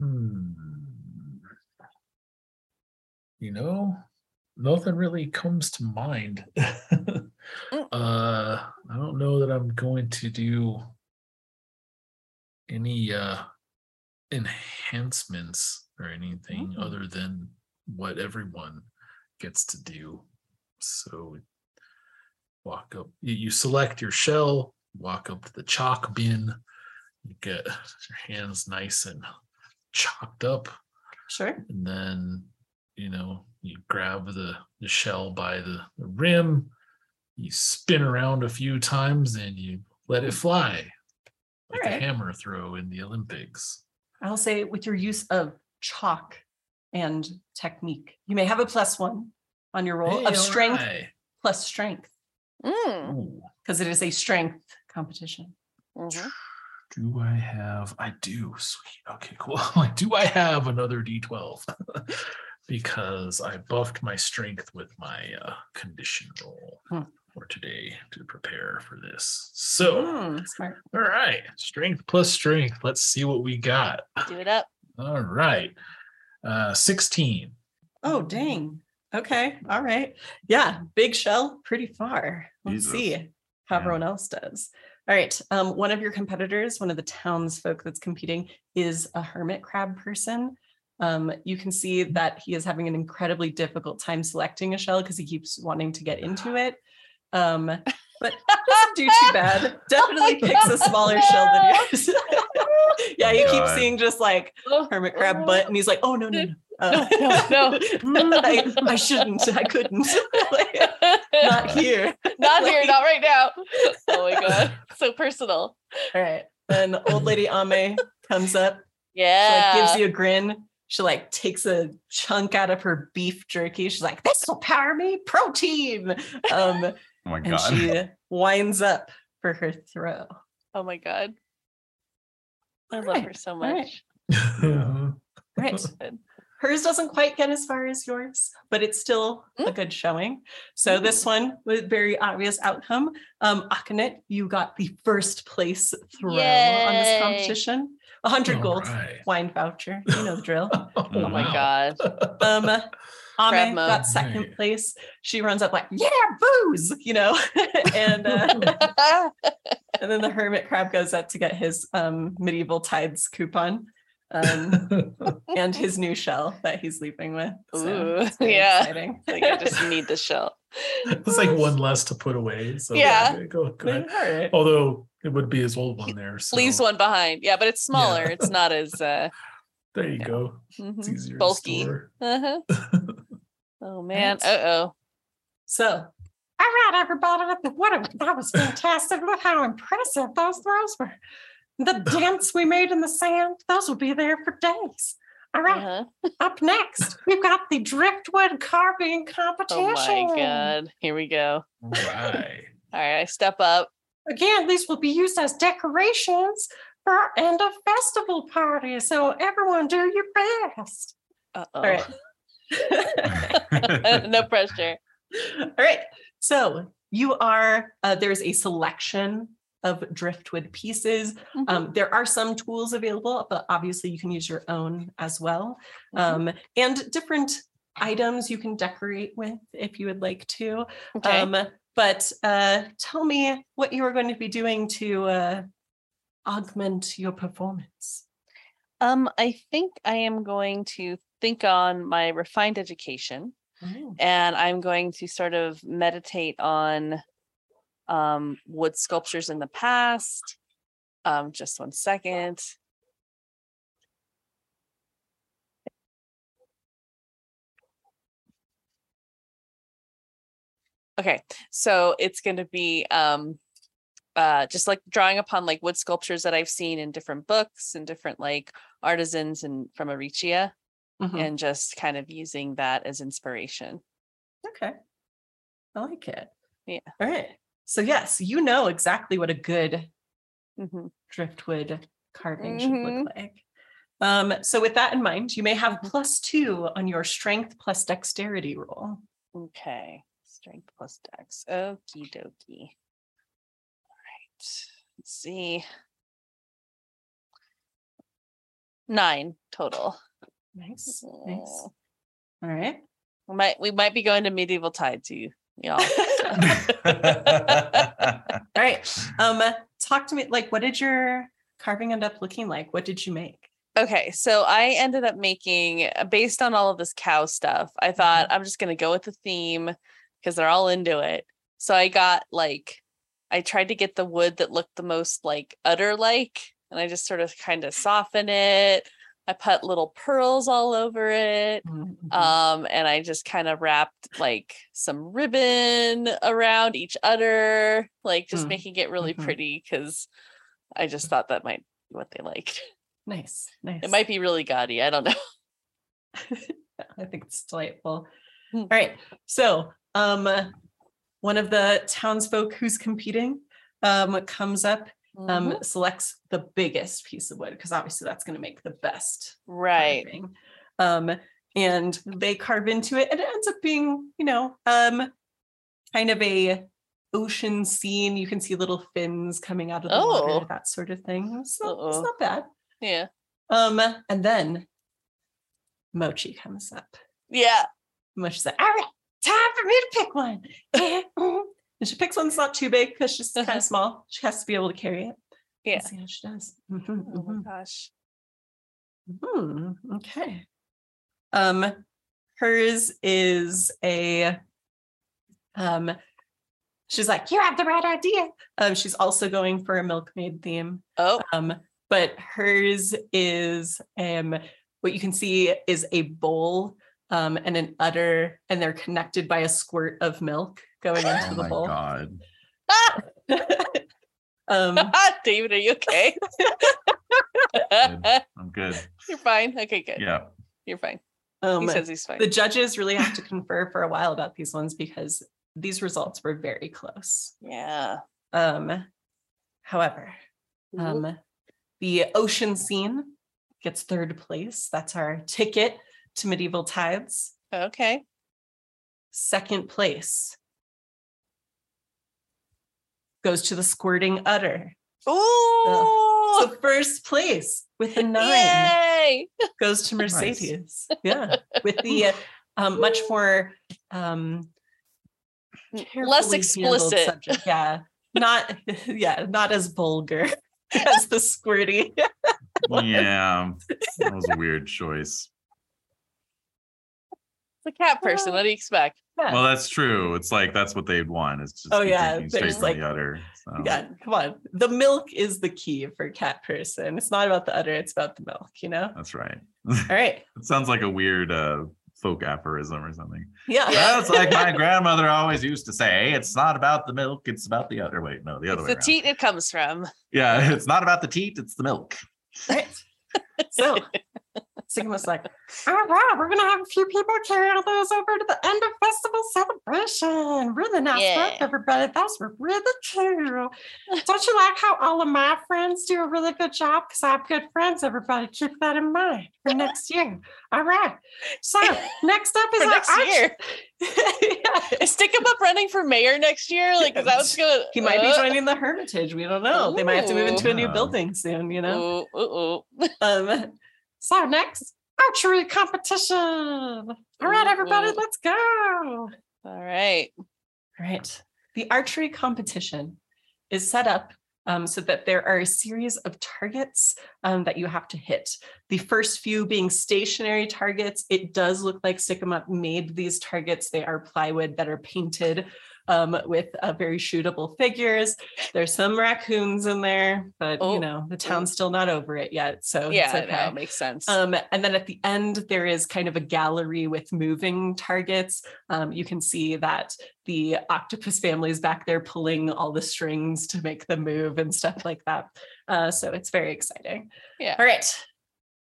Hmm. You know, nothing really comes to mind. uh, I don't know that I'm going to do any uh enhancements or anything Mm. other than what everyone gets to do. So walk up, you, you select your shell, walk up to the chalk bin, you get your hands nice and chalked up Sure. and then you know you grab the, the shell by the, the rim you spin around a few times and you let it fly like the Alright. hammer throw in the olympics I'll say with your use of chalk and technique, you may have a plus one on your roll Hey, of strength alright. plus strength Mm, because it is a strength competition. mhm. do i have i do sweet okay cool do i have another d12 because i buffed my strength with my uh, condition roll Hmm. For today to prepare for this so smart. All right, strength plus strength. Let's see what we got. Do it up. All right, uh, sixteen. Oh, dang. Okay. All right. Yeah. Big shell, pretty far. Let's Jesus. see. how Yeah. everyone else does. All right. Um, one of your competitors, one of the townsfolk that's competing, is a hermit crab person. Um, you can see that he is having an incredibly difficult time selecting a shell because he keeps wanting to get into it. Um, but doesn't do too bad. Definitely picks a smaller shell than yours. yeah, you keep seeing just like Oh, hermit crab butt, and he's like, "Oh no, no, no, Uh, No, no, I, I shouldn't. I couldn't. Not here." Not here, not right now. Oh my god. So personal. All right. Then old lady Ame comes up. She Yeah. like gives you a grin. She like takes a chunk out of her beef jerky. She's like, "This will power me, protein." Um, Oh my and god. she winds up for her throw. oh my god. I love Alright, her so alright. much. All right. Hers doesn't quite get as far as yours, but it's still a Mm. good showing. So this one with very obvious outcome. Um, Akhenet, you got the first place throw on this competition. A hundred gold Alright. wine voucher. You know the drill. Oh my Wow. god. Um, Crab Ame got second Right. place. She runs up like, yeah, booze, you know, and uh, and then the hermit crab goes up to get his um medieval tides coupon. Um, and his new shell that he's leaving with. So Ooh, it's yeah. exciting. like I just need the shell. it's like one less to put away. So Yeah. go, go ahead. All right. Although it would be his old one there. So Leaves one behind. Yeah, but it's smaller. It's not as uh There you Yeah. go. It's mhm, easier bulky. to store. Uh-huh. Oh man. Right. Uh-oh. So All right, everybody. What a, that was fantastic. Look how impressive those throws were. The dents we made in the sand, those will be there for days. All right, Uh-huh. up next, we've got the driftwood carving competition. Oh my god. Here we go. Right. All right, I step up. Again, these will be used as decorations for our end of festival party. So everyone do your best. Uh-oh. all right. no pressure. All right. So you are uh, there's a selection of driftwood pieces. Mhm. Um, there are some tools available, but obviously you can use your own as well. Mhm. Um, and different items you can decorate with if you would like to. okay. Um, but uh, tell me what you are going to be doing to uh, augment your performance. Um, I think I am going to think on my refined education and I'm going to sort of meditate on um wood sculptures in the past. Um, just one second. Okay, so it's going to be um uh just like drawing upon like wood sculptures that I've seen in different books and different like artisans and from Aricia Mhm. and just kind of using that as inspiration. Okay. I like it. Yeah. All right. So yes, you know exactly what a good Mhm. driftwood carving should look like. Um, so with that in mind, you may have plus two on your strength plus dexterity roll. Okay, strength plus dex. Okie dokie. All right, let's see. Nine total. Nice. Nice. All right. We might we might be going to medieval tide too, y'all. All right. Um, talk to me like what did your carving end up looking like? What did you make? Okay, so I ended up making uh, based on all of this cow stuff. I thought I'm just gonna go with the theme because they're all into it. So I got like I tried to get the wood that looked the most like udder like, and I just sort of kind of soften it. I put little pearls all over it. Mhm. Um, and I just kind of wrapped like some ribbon around each udder, like just Mm, making it really mhm. pretty because I just thought that might be what they liked. nice. Nice. It might be really gaudy. I don't know. I think it's delightful. Hmm. All right. So, um, one of the townsfolk who's competing um, comes up, um, Mhm. selects the biggest piece of wood because obviously that's going to make the best right. carving. Um, and they carve into it, and it ends up being, you know, um, kind of a ocean scene. You can see little fins coming out of the Oh. water, that sort of thing. It's not, it's not bad. Yeah. Um, and then Mochi comes up. Yeah. Mochi's like, All right, time for me to pick one. and she picks one that's not too big because she's kind Uh-huh. of small. She has to be able to carry it. Yeah. Let's see how she does. Mhm, Oh my mhm. gosh. Hmm. Okay. Um, hers is a. Um, she's like, you have the right idea. Um, she's also going for a milkmaid theme. Oh, Um, but hers is um, what you can see is a bowl um and an udder, and they're connected by a squirt of milk going into Oh the my bowl. god. um, David, are you okay? I'm good. You're fine. Okay, good. Yeah. You're fine. um, He says he's fine. the judges really have to confer for a while about these ones because these results were very close. yeah. Um, however, um, the ocean scene gets third place. That's our ticket to medieval tides. okay. Second place goes to the squirting udder. Ooh. So first place with a nine Yay. goes to Nice. Mercedes. Yeah, with the uh, um, much more um, Less explicit. subject. Yeah, not yeah, not as vulgar as the squirty. Yeah. That was a weird choice. The cat person. What do you expect? Yeah. Well, that's true. It's like that's what they'd want. It's just Oh, yeah, straight there's from like- the udder. So. yeah, come on. The milk is the key for cat person. It's not about the udder, it's about the milk, you know? That's right. All right. It sounds like a weird uh folk aphorism or something. Yeah. Yeah. That's like my grandmother always used to say, it's not about the milk, it's about the other wait, no, the other It's way the around. teat it comes from. Yeah, it's not about the teat, it's the milk. Right. So Sigma's like, All right, we're gonna have a few people carry all those over to the end of festival celebration. Really nice Yeah. work, everybody. Were really cool. Don't you like how all of my friends do a really good job? Because I have good friends, everybody. Keep that in mind for next year. All right. So next up is our next arch- year. Yeah. Stick him up running for mayor next year. Like, that what's gonna? He might be uh, joining the Hermitage. We don't know. They might have to move into a new building soon, you know? Ooh, ooh, ooh. Um, So next, archery competition. All right, everybody, let's go. All right. All right. The archery competition is set up um, so that there are a series of targets um, that you have to hit. The first few being stationary targets. It does look like Sycamore made these targets. They are plywood that are painted um, with uh, very shootable figures. There's some raccoons in there, but Oh, you know the town's still not over it yet, so Yeah, okay. no, makes sense. Um, and then at the end, there is kind of a gallery with moving targets. Um, you can see that the octopus family is back there pulling all the strings to make them move and stuff like that. Uh, so it's very exciting. Yeah. All right.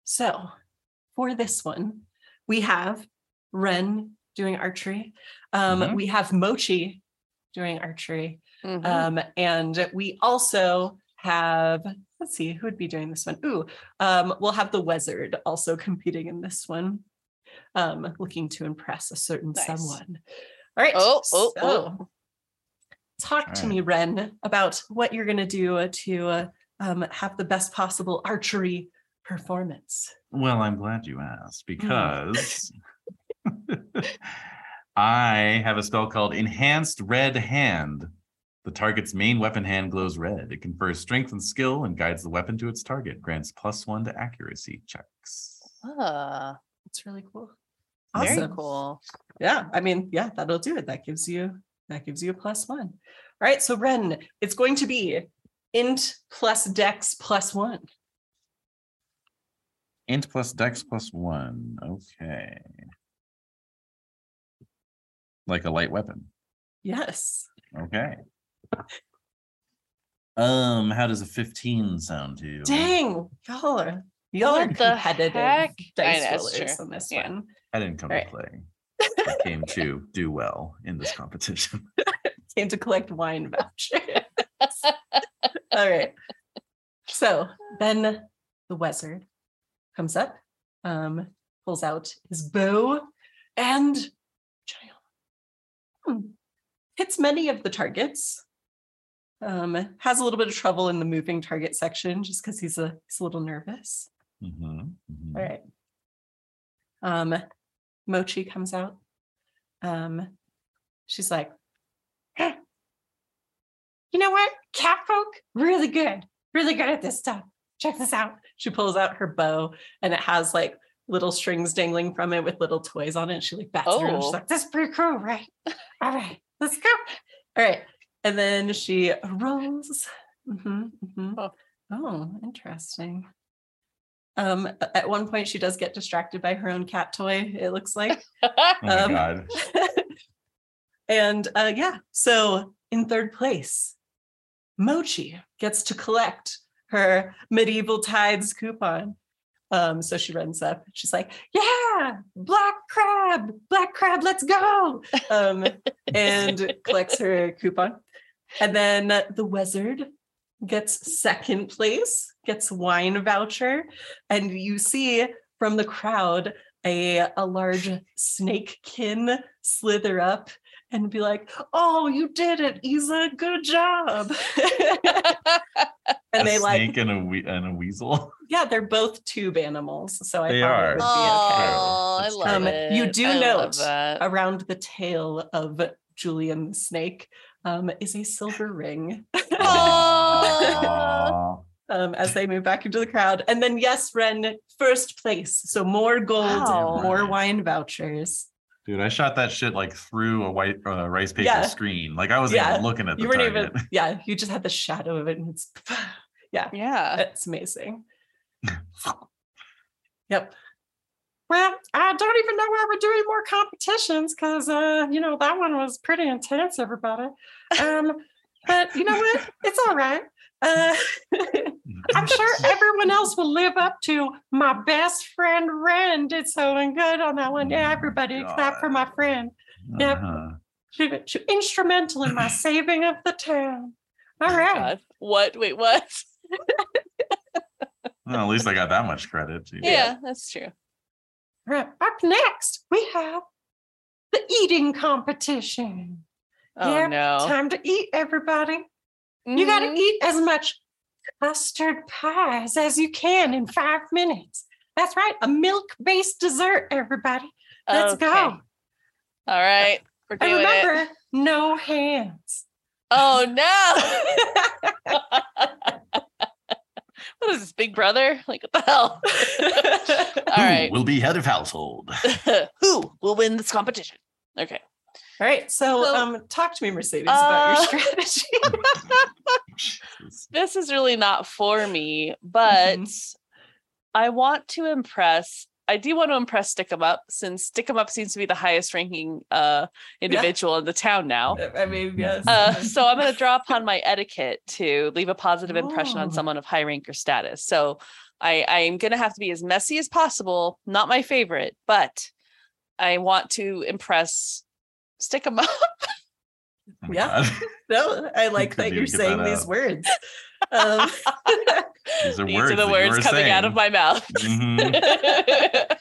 So for this one, we have Ren doing archery. Um, Mhm. We have Mochi doing archery. Mhm. Um, and we also have, let's see, who would be doing this one? Ooh, um, we'll have the Wizard also competing in this one, um, looking to impress a certain Nice. someone. All right. Oh, oh, so oh. talk to All me, Ren, about what you're going to do to uh, um, have the best possible archery performance. Well, I'm glad you asked Hmm. because I have a spell called Enhanced Red Hand. The target's main weapon hand glows red. It confers strength and skill and guides the weapon to its target, grants plus one to accuracy checks. Ah, That's really cool. very Awesome. cool. Yeah, I mean, yeah, that'll do it. That gives you that gives you a plus one. All right, so Ren, it's going to be int plus dex plus one. Int plus dex plus one. Okay. Like a light weapon. Yes. Okay. Um, how does a 15 sound to you? Dang, y'all are y'all are What the competitive heck? I dice know, rollers true. on this Yeah. one. I didn't come Right. to play. I came to do well in this competition. Came to collect wine vouchers. All right. So then the wizard comes up, um, pulls out his bow and hmm, hits many of the targets. Um, has a little bit of trouble in the moving target section just because he's a he's a little nervous. Mhm, mhm. All right. Um, Mochi comes out. Um, she's like, "Huh, you know what? Cat folk, really good, really good at this stuff. Check this out. She pulls out her bow and it has like little strings dangling from it with little toys on it. She like bats around. She's Oh. like, That's pretty cool, right? All right, let's go. all right. And then she rolls. Mhm, mhm. Oh. Oh, interesting. Um, at one point she does get distracted by her own cat toy, it looks like. Oh my Um, god. and uh, yeah, so in third place, Mochi gets to collect her medieval tides coupon. Um, so she runs up. She's like, "Yeah, black crab, black crab, let's go!" Um, and collects her coupon. And then the wizard gets second place, gets wine voucher, and you see from the crowd a, a large snakekin slither up and be like, "Oh, you did it, Isa! Good job!" and a they like, snake and a we- and a weasel. yeah, they're both tube animals, so I They thought are. it would be okay. Oh, I love true. it. Um, you do I love note that. Around the tail of Julian the snake um, is a silver ring. Aw. Aw. um, as they move back into the crowd. And then, yes, Ren, first place. So more gold, Wow. more wine vouchers. Dude, I shot that shit like through a white uh, rice paper Yeah. screen. Like I wasn't Yeah. even looking at the You weren't target. even, yeah, you just had the shadow of it. And it's, Yeah. Yeah, it's amazing. Yep. Well, I don't even know why we're doing more competitions because, uh, you know, that one was pretty intense, everybody. Um, but you know what? It's all right. Uh, I'm sure everyone else will live up to my best friend Ren did something good on that one. Yeah, Oh, everybody except for my friend. Yep. Uh-huh. She, she instrumental in my saving of the town. All right. God. What? Wait, what? Well, at least I got that much credit. Jeez. Yeah, that's true. All right. Up next, we have the eating competition. Oh Yep, no. Time to eat, everybody. You got to mm-hmm. eat as much custard pies as you can in five minutes. That's right. A milk based dessert, everybody. Let's Okay. go. All right. We're And doing it. remember, no hands. Oh no. what is this, Big Brother? Like what the hell? All Who right. will be head of household? Who will win this competition? Okay. All right. So, So- um, talk to me, Mercedes, about your Uh, strategy. This is really not for me, but Mm-hmm. I want to impress. I do want to impress Stick 'em Up since Stick 'em Up seems to be the highest ranking uh individual in the town now. I mean, yes. Uh, so I'm going to draw upon my etiquette to leave a positive impression on Oh. someone of high rank or status. So I I am going to have to be as messy as possible. Not my favorite, but I want to impress. Stick 'em up. Oh Yeah. God. no, I like that you you're saying that these words. Um, These are These words are the words were coming out of my mouth. Mhm.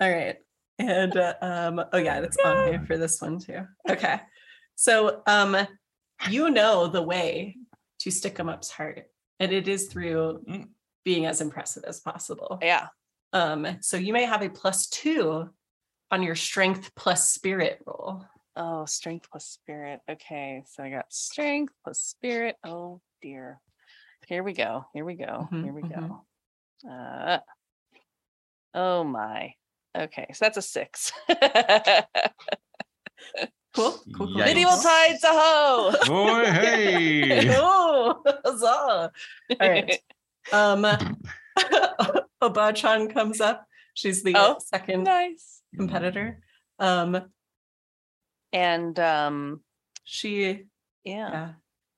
All right. And uh, um oh yeah, it's on here for this one too. Okay. So um you know the way to stick 'em up's heart and it is through Mm. being as impressive as possible. yeah. Um so you may have a plus 2 on your strength plus spirit roll. Oh, strength plus spirit. Okay, so I got strength plus spirit. Oh dear. Here we go. Here we go. Mhm, Here we mhm. go. Uh, oh my. Okay, so that's a six. Cool. Cool. cool, Medieval cool. tides, ho! Boy, hey. oh, huzzah. All right. Um Obachan comes up. She's the Oh, second nice. Competitor. Um And um, she yeah. yeah.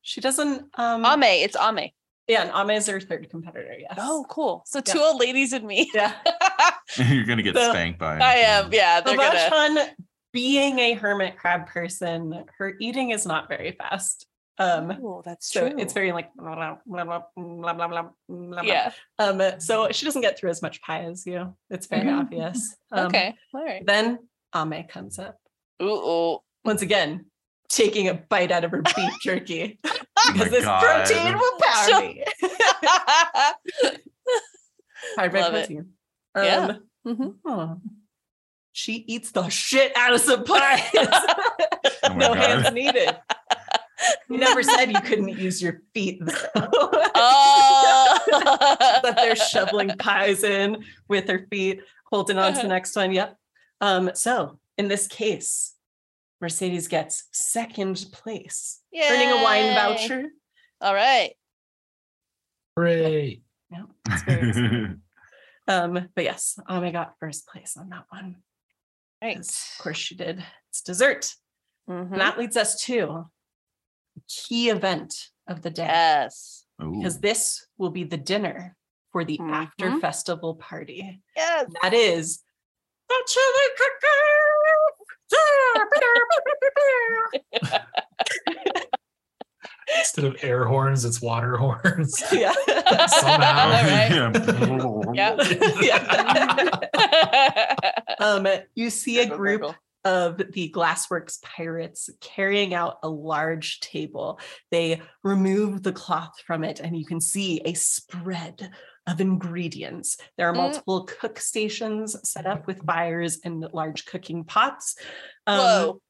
She doesn't um Ame, it's Ame. yeah, and Ame is her third competitor, yes. Oh, cool. So Yeah. two old ladies and me. yeah. You're gonna get So, spanked by. I am. Yeah, they're gonna. Obachan being a hermit crab person, her eating is not very fast. Um, oh, that's so true. It's very like blah blah blah blah blah blah. blah yeah. Um, so she doesn't get through as much pie as you. It's very mm-hmm. obvious. Um, okay. All right. Then Ame comes up. Ooh. Once again, taking a bite out of her beef jerky because oh this God. protein will power me. High protein. It. Um, yeah. Mm-hmm. Oh. She eats the shit out of some pies. Oh no God. hands needed. You never said you couldn't use your feet. though. Oh. that they're shoveling pies in with their feet, holding on to the next one. Yep. Um, so in this case, Mercedes gets second place, earning a wine voucher. All right. Hooray. Yeah, it's very exciting. um, but yes, Ame got first place on that one. Right. 'cause Of course, she did. It's dessert. Mhm. And that leads us to the key event of the day. Yes. Because this will be the dinner for the after Mhm. festival party. Yes. That is the chili cooker. Instead of air horns, it's water horns. yeah. Somehow. Right. Yep. yeah. um, you see a group gurgle. Of the Glassworks pirates carrying out a large table. They remove the cloth from it, and you can see a spread of ingredients. There are Mm. multiple cook stations set up with fires and large cooking pots. Um, Whoa.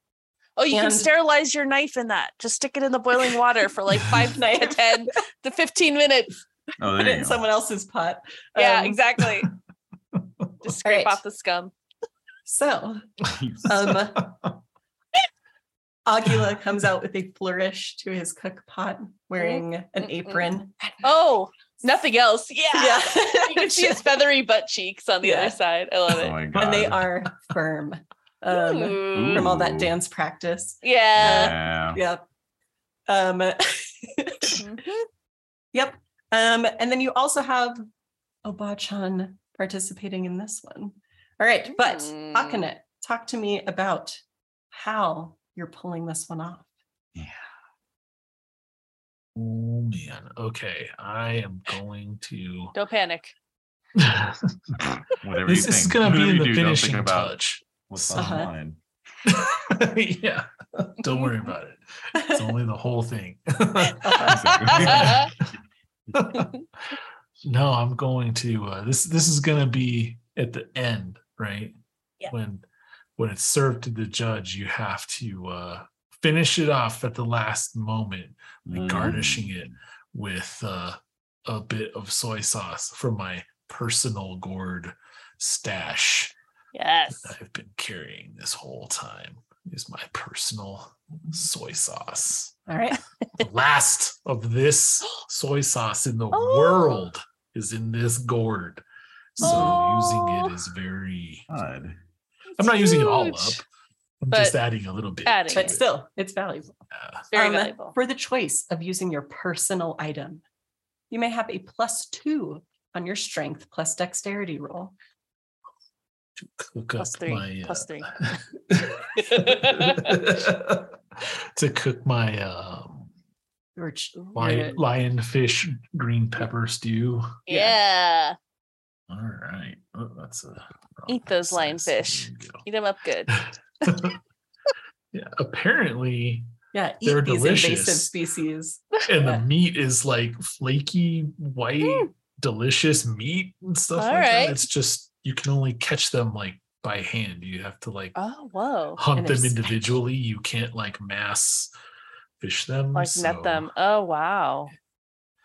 Oh, you can sterilize your knife in that. Just stick it in the boiling water for like five to Knife. 10 to 15 minutes. Oh, Put there it you in go. someone else's pot. Yeah, Um, exactly. Just scrape right. off the scum. So, um, Aguila comes out with a flourish to his cook pot, wearing an Mm-mm. apron. Oh, nothing else. Yeah. Yeah. You can see his feathery butt cheeks on the Yeah. other side. I love oh it. my god. and they are firm um, from all that dance practice. Yeah. Yeah. Yep. Um, Mhm. yep. Um, and then you also have Obachan participating in this one. All right, but Mm. Akhenet, talk to me about how you're pulling this one off. Yeah. Oh man. Okay. I am going to Don't panic. Whatever this you is gonna be in the do, don't finishing think about touch. what's Uh-huh. on line. yeah. Don't worry about it. It's only the whole thing. no, I'm going to uh, this this is going to be at the end, right? Yeah. When when it's served to the judge, you have to uh finish it off at the last moment, like Mm. garnishing it with uh a bit of soy sauce from my personal gourd stash yes. I've been carrying this whole time is my personal soy sauce. All right. The last of this soy sauce in the Oh. world is in this gourd. So using Oh. it is very God. I'm not using it all up. I'm But just adding a little bit. adding to But it. still, it's valuable. Yeah. Very Um, valuable. For the choice of using your personal item, you may have a plus two on your strength plus dexterity roll. to cook Plus up three, my plus three. uh, to cook my um ch- your- lion, lionfish green pepper stew. yeah. All right. Oh, that's a Eat those lionfish. Eat them up good. yeah. Apparently, yeah, eat They're these invasive delicious. species. and Yeah. the meat is like flaky, white, Mm. delicious meat and stuff All like right. that. It's just you can only catch them like by hand. You have to like Oh, whoa. hunt them individually. You can't like mass fish them. Like so- net them. Oh, wow.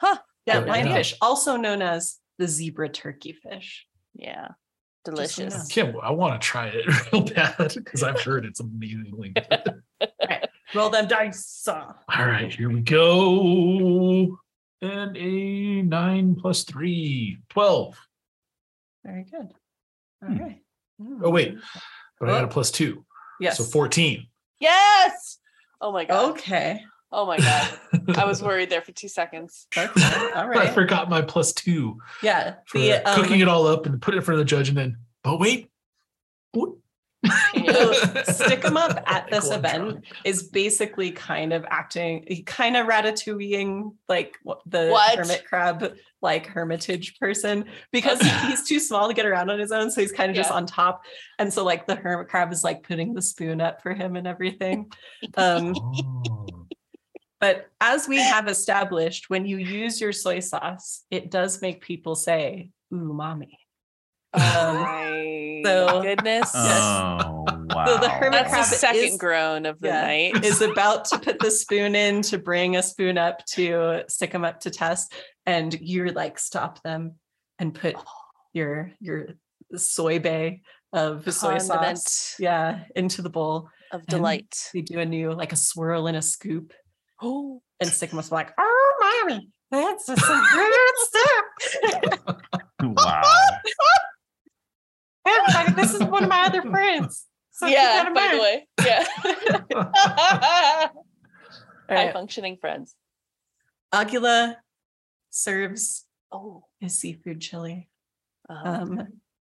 Huh. Yeah, yeah. lionfish, also known as the zebra turkey fish. Yeah. Just so you Delicious. know. I. I want to try it real bad because I've heard it's amazingly good. Roll them dice. All right, here we go. And a nine plus three, 12. Very good. All Hmm. right. Oh, wait. But I got a Oh. plus two. Yes. So 14. Yes. Oh my god. Okay. Oh my god. I was worried there for two seconds. Okay. All I forgot my plus two Yeah. The um, cooking it all up and put it in front of the judge and then, but wait. What? stick 'em up at this one event drunk. is basically kind of acting, kind of ratatouilleing like the What? hermit crab, like hermitage person, because he's too small to get around on his own. So he's kind of just on top. And so, like, the hermit crab is like putting the spoon up for him and everything. Um, Oh. But as we have established, when you use your soy sauce, it does make people say, ooh, mommy. Oh my So- goodness. Oh wow. So the hermit That's the second is- groan of the yeah, night. is about to put the spoon in to bring a spoon up to stick them up to test, and you're like stop them and put your your soy bay of soy sauce, yeah, into the bowl. of delight. They do a new like a swirl and a scoop, Oh, and Sycamus like, Oh, mommy, that's just some good stuff. wow. Everybody, this is one of my other friends. So yeah. that in By the way, yeah. High right. functioning friends. Aguila serves Oh, a seafood chili. uh-huh. Um,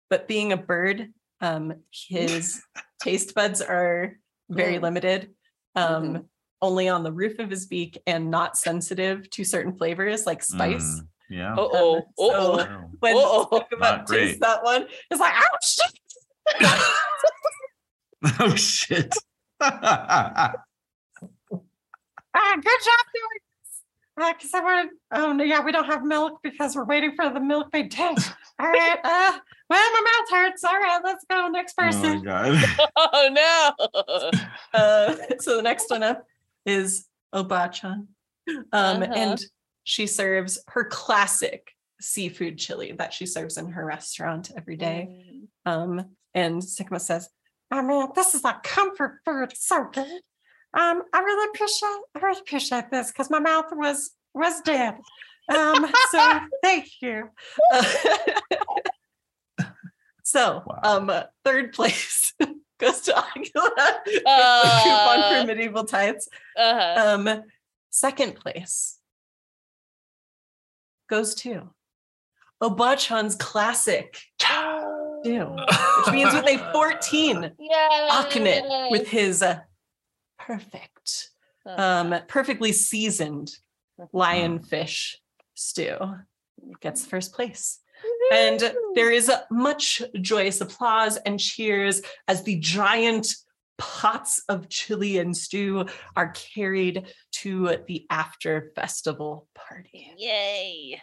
but being a bird, um, his taste buds are very Mm. limited. Um, Mhm. Only on the roof of his beak and not sensitive to certain flavors like spice. Mm, yeah. oh, oh, Um, so- Wow. When Uh-oh. Sycamus Not great. tastes that one, it's like, oh shit. oh shit. Ah, good job doing this. Because I wanted, oh no, yeah, we don't have milk because we're waiting for the milkmaid tank. All right, uh, well, my mouth hurts. All right, let's go. Next oh my person. god. oh no. Uh, so the next one up is Obachan. Um, Uh-huh. And she serves her classic seafood chili that she serves in her restaurant every day. Mm. Um, and Sigma says, I mean, this is like comfort food. It's so good. Um, I really appreciate, I really appreciate this because my mouth was was dead. Um, so thank you. so, Wow. um, third place goes to Aguila Uh, coupon for medieval tides. uh-huh. Um, second place goes to Obachan's classic stew, which means with a 14 Yay. Akhenet with his uh, perfect, Uh, um, perfectly seasoned lionfish stew. Gets first place. And there is much joyous applause and cheers as the giant pots of chili and stew are carried to the after festival party. Yay.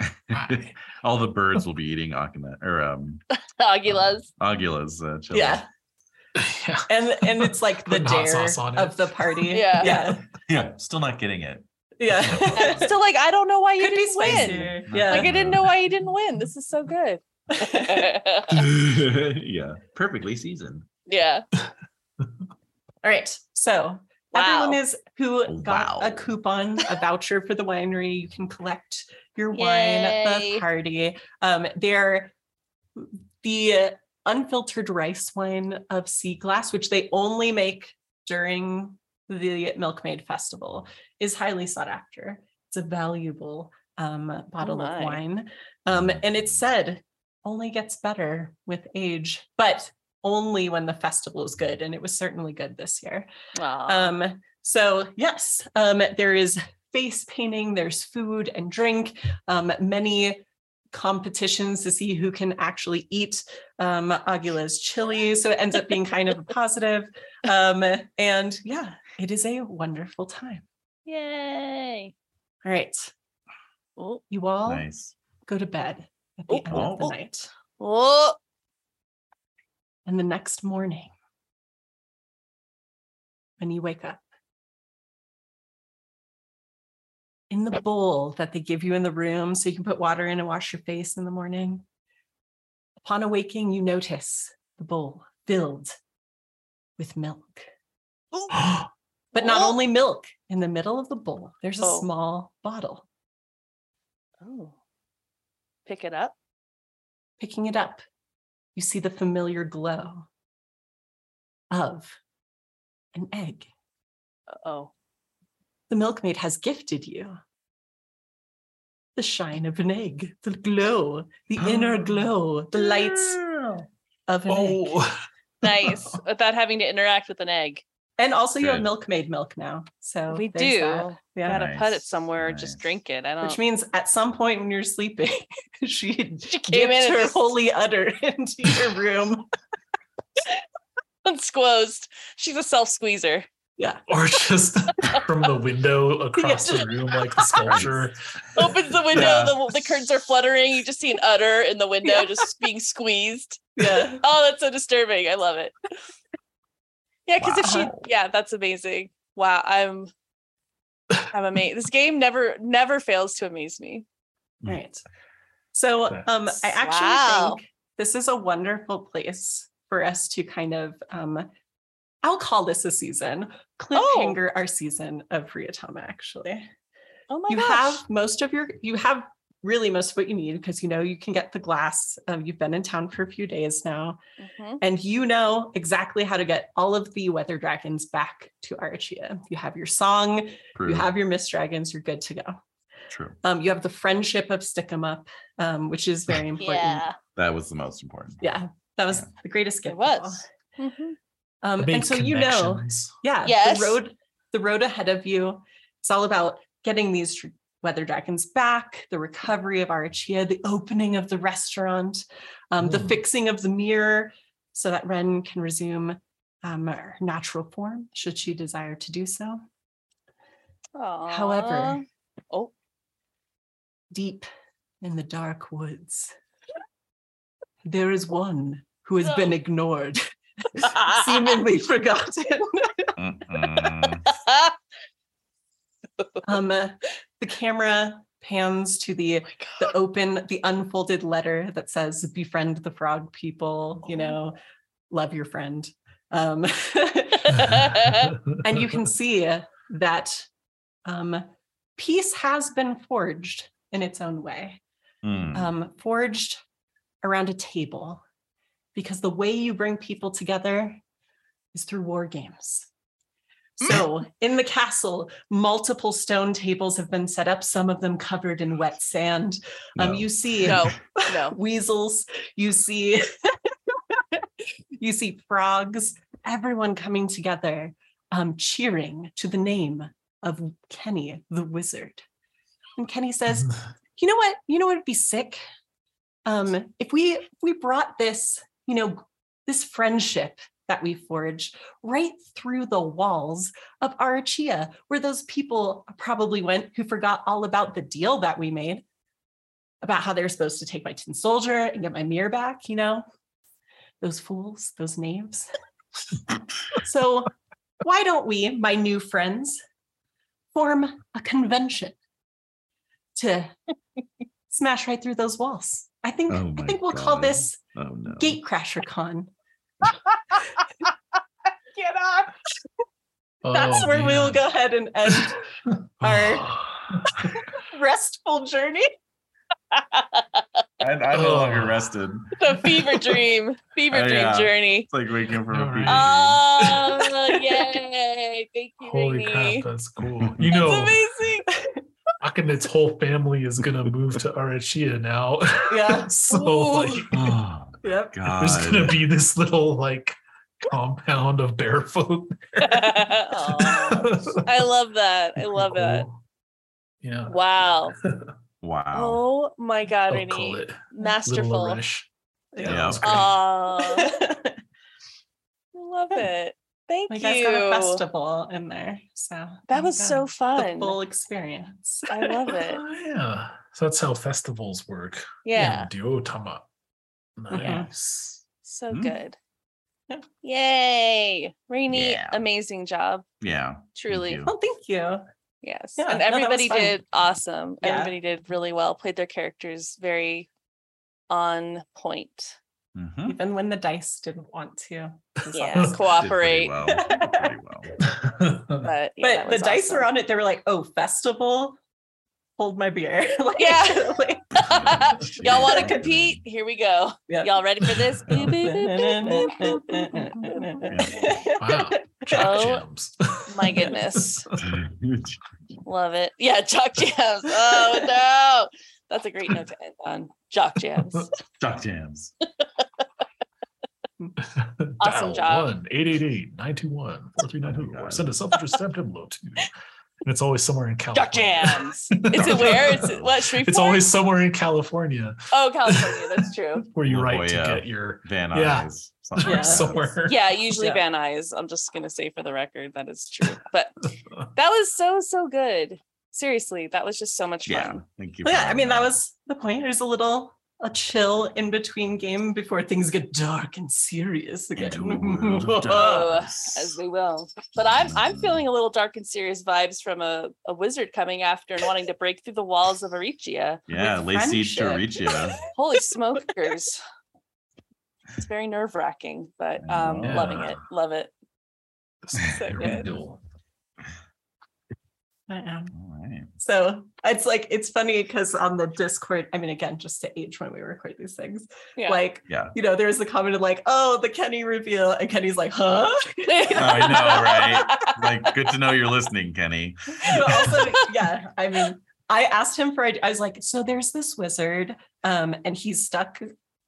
All the birds will be eating Akhenet or um Aguilas. Aguila's uh, chili. Yeah. yeah. And and it's like the dare sauce on it. of the party. Yeah. Yeah. Yeah. Still not getting it. Yeah. Still like, I don't know why you Could didn't win. Yeah. Like I didn't know why you didn't win. This is so good. yeah. Perfectly seasoned. yeah. All right. So everyone is who got Wow. a coupon, a voucher for the winery. You can collect your wine at the party. Um, they're the unfiltered rice wine of Sea Glass, which they only make during the Milkmaid Festival, is highly sought after. It's a valuable um, bottle of wine. Um, and it's said only gets better with age, but only when the festival is good. And it was certainly good this year. Um, so yes, um, there is face painting, there's food and drink, um, many competitions to see who can actually eat um, Aguila's chili. So it ends up being kind of a positive. Um, and yeah, it is a wonderful time. Yay. All right, Oh, you all Nice. go to bed at the Oh, end of the oh. night. oh. And the next morning, when you wake up, in the bowl that they give you in the room so you can put water in and wash your face in the morning, upon awaking, you notice the bowl filled with milk. But not Oh. only milk, in the middle of the bowl, there's a Oh. small bottle. Oh. Pick it up. Picking it up, you see the familiar glow of an egg. Oh. the milkmaid has gifted you. The shine of an egg, the glow, the inner glow, the lights of an egg. Oh, Nice. Without having to interact with an egg. And also you have Good. milkmaid milk now. So We do. that. Yeah. Gotta put it somewhere or just drink it. I don't Which means at some point when you're sleeping, she, She came dipped in her just- holy udder into your room. unsquozed. She's a self squeezer. Yeah. or just from the window across the room, like the sculpture. Opens the window, Yeah. the, the curtains are fluttering. You just see an udder in the window Yeah. just being squeezed. Yeah. Oh, that's so disturbing. I love it. Yeah, because if she, yeah, that's amazing. Wow, I'm, I'm amazed. This game never, never fails to amaze me. Right. So um I actually Wow. think this is a wonderful place for us to kind of um I'll call this a season. Cliffhanger our season of Ryuutama actually. Oh my god. you gosh. have most of your you have really most of what you need because you know you can get the glass. Um, you've been in town for a few days now Mhm. and you know exactly how to get all of the weather dragons back to Arachia. You have your song, True. you have your mist dragons, you're good to go. True. Um, you have the friendship of Stick 'em Up, um, which is very important. Yeah, That was the most important. Yeah, that was Yeah. the greatest gift. it of all. was. Mhm. Um, and so you know, connections. yeah, Yes. the road, the road ahead of you. It's all about getting these tr- weather dragons back, the recovery of Arachia, the opening of the restaurant, um, the Mm. fixing of the mirror, so that Ren can resume um, her natural form should she desire to do so. However, oh, deep in the dark woods, there is one who has been ignored, seemingly forgotten. Mm-mm. Um, uh, the camera pans to the the open, the unfolded letter that says "Befriend the frog people." You know, love your friend. Um, and you can see that um, peace has been forged in its own way. Mm. um, forged around a table because the way you bring people together is through war games. So in the castle, multiple stone tables have been set up, some of them covered in wet sand. Um, No. you see no, no. weasels, you see you see frogs, everyone coming together, um, cheering to the name of Kenny the wizard. And Kenny says, you know what you know what would be sick um if we if we brought this you know this friendship that we forged right through the walls of Arachia, where those people probably went who forgot all about the deal that we made about how they were supposed to take my tin soldier and get my mirror back, you know? Those fools, those knaves. so why don't we, my new friends, form a convention to smash right through those walls? I think Oh I think we'll call this Oh no. Gatecrasher Con. Get on. Oh, that's Oh, where we will go ahead and end our restful journey. I, I'm no oh. longer Oh. rested. The fever dream, fever Oh, dream yeah. journey. It's like waking up from a fever dream. Oh, yay. Thank you, Holy Rainy. crap, that's cool. You That's know, amazing. Akhenet's whole family is gonna move to Arachia now. Yeah. so Ooh. like Oh Yep. there's gonna be this little like compound of barefoot. Aw, I love that. I love that. Cool. Yeah. Wow. Wow. Oh my God, I'll call it Masterful. Arish. Yeah, Yeah. that. Oh, love it. Thank we you. guys got a festival in there. So That was yeah, so the fun. full experience. I love it. Oh, yeah. So that's how festivals work. Yeah. Ryuutama. Nice. So Hmm. good. Yeah. Yay. Rainy, Yeah. amazing job. Yeah. Truly. you. Oh, thank you. Yes. Yeah, and no, that was everybody fun. did awesome. Yeah. Everybody did really well, played their characters very on point. Mhm. Even when the dice didn't want to. Yeah. awesome. Did pretty Cooperate. well. Well. But yeah, But the dice were on it. They were like, "Oh, festival, hold my beer." like, Yeah. like- Y'all want to compete? Here we go. Yeah. Y'all ready for this? Wow. Jack Oh, jams. My goodness. Love it. Yeah, jock jams. Oh no. That's a great note to end on. Jock jams. Jock jams. Awesome Dial job. 1 888 921 4392 or send a self-addressed stamped envelope to. And it's always somewhere in California. Jock jams. Is it where? It's what Shreveport? It's always somewhere in California Oh, California. That's true. where you La write to Jolla. get your Van Yeah. Nuys. somewhere. Yeah. somewhere. Yeah, usually Yeah. Van Nuys. I'm just gonna say for the record that is true. But that was so so good. Seriously, that was just so much fun. Yeah. Thank you. Well, yeah, I mean that was the point. It was a little a chill in between game before things get dark and serious again. Into a world of Oh, as they will. But I'm I'm feeling a little dark and serious vibes from a, a wizard coming after and wanting to break through the walls of Aricia. Yeah, with lay siege to friendship. Aricia. Holy smokers. It's very nerve wracking, but um Yeah. loving it. Love it. So good. Cool. I am. All right. So it's like it's funny because on the Discord, I mean, again, just to age when we record these things, Yeah. like Yeah. you know, there's the comment of like, oh, the Kenny reveal, and Kenny's like, huh? I know, right? Like, good to know you're listening, Kenny. but also, yeah, I mean, I asked him for, I was like, so there's this wizard, um, and he's stuck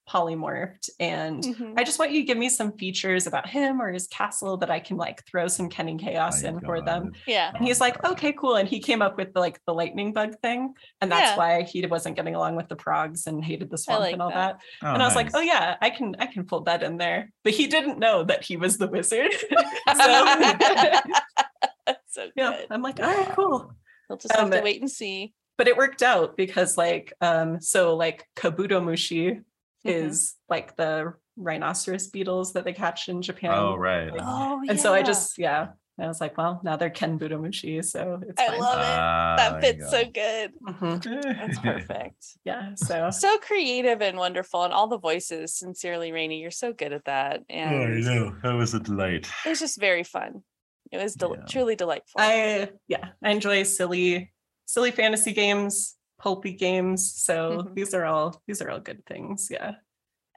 polymorphed, and Mhm. I just want you to give me some features about him or his castle that I can like throw some ken and chaos My in for them. Yeah. And he's like, okay, cool. And he came up with the, like the lightning bug thing. And that's Yeah. why he wasn't getting along with the progs and hated the swamp like and all that. that. Oh, and I was like, oh yeah, I can I can fold that in there. But he didn't know that he was the wizard. so so yeah. I'm like, all right, cool. We'll just have Um, to wait and see. But it worked out because like um, so like Kabuto Mushi Mhm. is like the rhinoceros beetles that they catch in Japan. Oh, right. like- Oh, And so I just yeah. I was like, well, now they're Ken Budomushi, so it's I fine. love it. Ah, that fits go. so good. Mhm. That's perfect. Yeah. So so creative and wonderful, and all the voices. Sincerely, Rainy, you're so good at that, Oh, I and know. That was a delight. it was just very fun. It was del- Yeah. truly delightful. I yeah, I enjoy silly, silly fantasy games, pulpy games. So Mhm. these are all these are all good things. Yeah.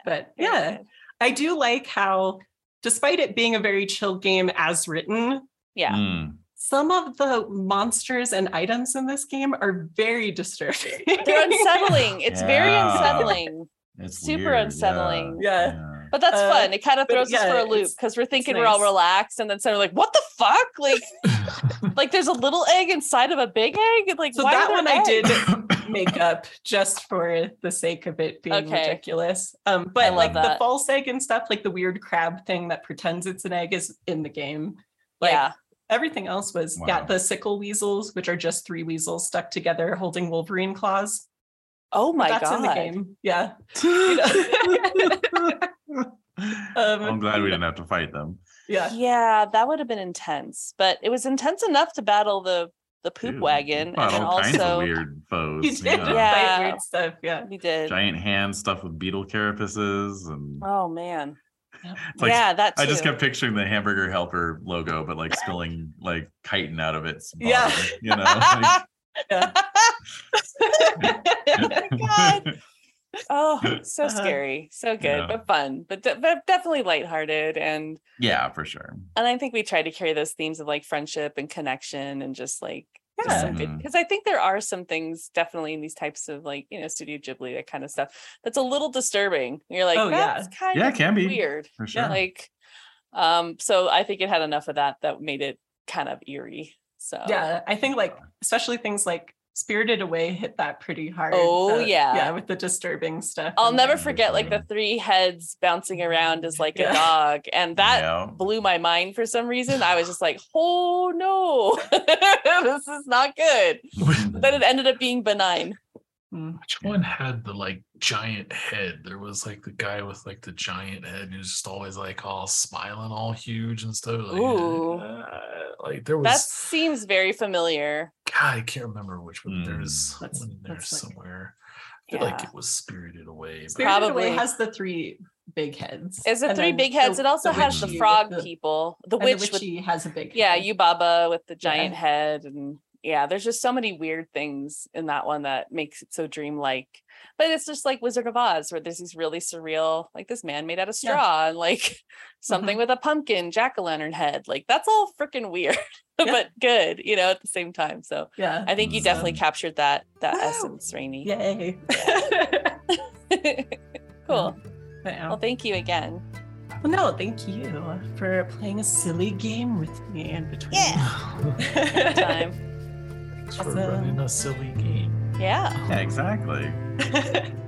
But Very yeah. I do like how, despite it being a very chill game as written, yeah. Mm. some of the monsters and items in this game are very disturbing. They're unsettling. It's very unsettling. It's Super weird, unsettling. Yeah. But that's Uh, fun. It kind of but throws us for a loop because we're thinking we're all relaxed, and then suddenly like, what the fuck? Like, like there's a little egg inside of a big egg. and, Like, so why are that there one I did eggs? make up just for the sake of it being Okay. ridiculous. Um, but love like the false egg and stuff, like the weird crab thing that pretends it's an egg is in the game. Like yeah. everything else was yeah, the sickle weasels, which are just three weasels stuck together holding Wolverine claws. Oh my That's god. in the game. Yeah. Um, I'm glad we didn't have to fight them. Yeah. Yeah, that would have been intense, but it was intense enough to battle the the poop Dude, wagon, and fought then all kinds of also weird foes. You did yeah. Yeah. fight weird stuff. Yeah. we did. Giant hands stuffed with beetle carapaces and Oh man. like yeah, that too. I just kept picturing the hamburger helper logo, but like spilling like chitin out of its body, Yeah. you know. like- Yeah. Oh, God. Oh, so Uh-huh. scary, so good, Yeah. but fun, but, de- but definitely lighthearted, and yeah, for sure. and I think we tried to carry those themes of like friendship and connection and just like Yeah. because I think there are some things definitely in these types of like you know Studio Ghibli that kind of stuff that's a little disturbing. You're like, Oh, yeah. kind Yeah, of it can be weird. for sure. Like, um, so I think it had enough of that that made it kind of eerie. So yeah. I think like especially things like Spirited Away hit that pretty hard. Oh, the- yeah. Yeah, with the disturbing stuff. I'll and never forget like the three heads bouncing around as like Yeah. a dog, and that Yeah. blew my mind for some reason. I was just like, oh no, this is not good. But then it ended up being benign. Mm. Which one had the like giant head? There was like the guy with like the giant head who's just always like all smiling, all huge and stuff. Like, Ooh. uh, like there was That seems very familiar. God, I can't remember which one. Hmm. There's Let's- one in there let's somewhere. I feel like it was Spirited Away. but- Spirited Away Probably. has the three big heads. Is it and three big heads? the- it also the has the witchy with frog the- people, the witch the with has a big yeah, head. Yubaba with the giant Yeah. head and yeah, there's just so many weird things in that one that makes it so dreamlike. But it's just like Wizard of Oz, where there's these really surreal, like this man made out of Yeah. Mm-hmm. straw and like something with a pumpkin jack o' lantern head. Like that's all freaking weird, Yeah. but good, you know, at the same time. So Yeah. I think you Mm. definitely captured that that Woo! essence, Rainy. Yay. cool. Yeah. Well, thank you again. Well, no, thank you for playing a silly game with me in between. Yeah. Time. Thanks for running a silly game. Yeah. Yeah, exactly.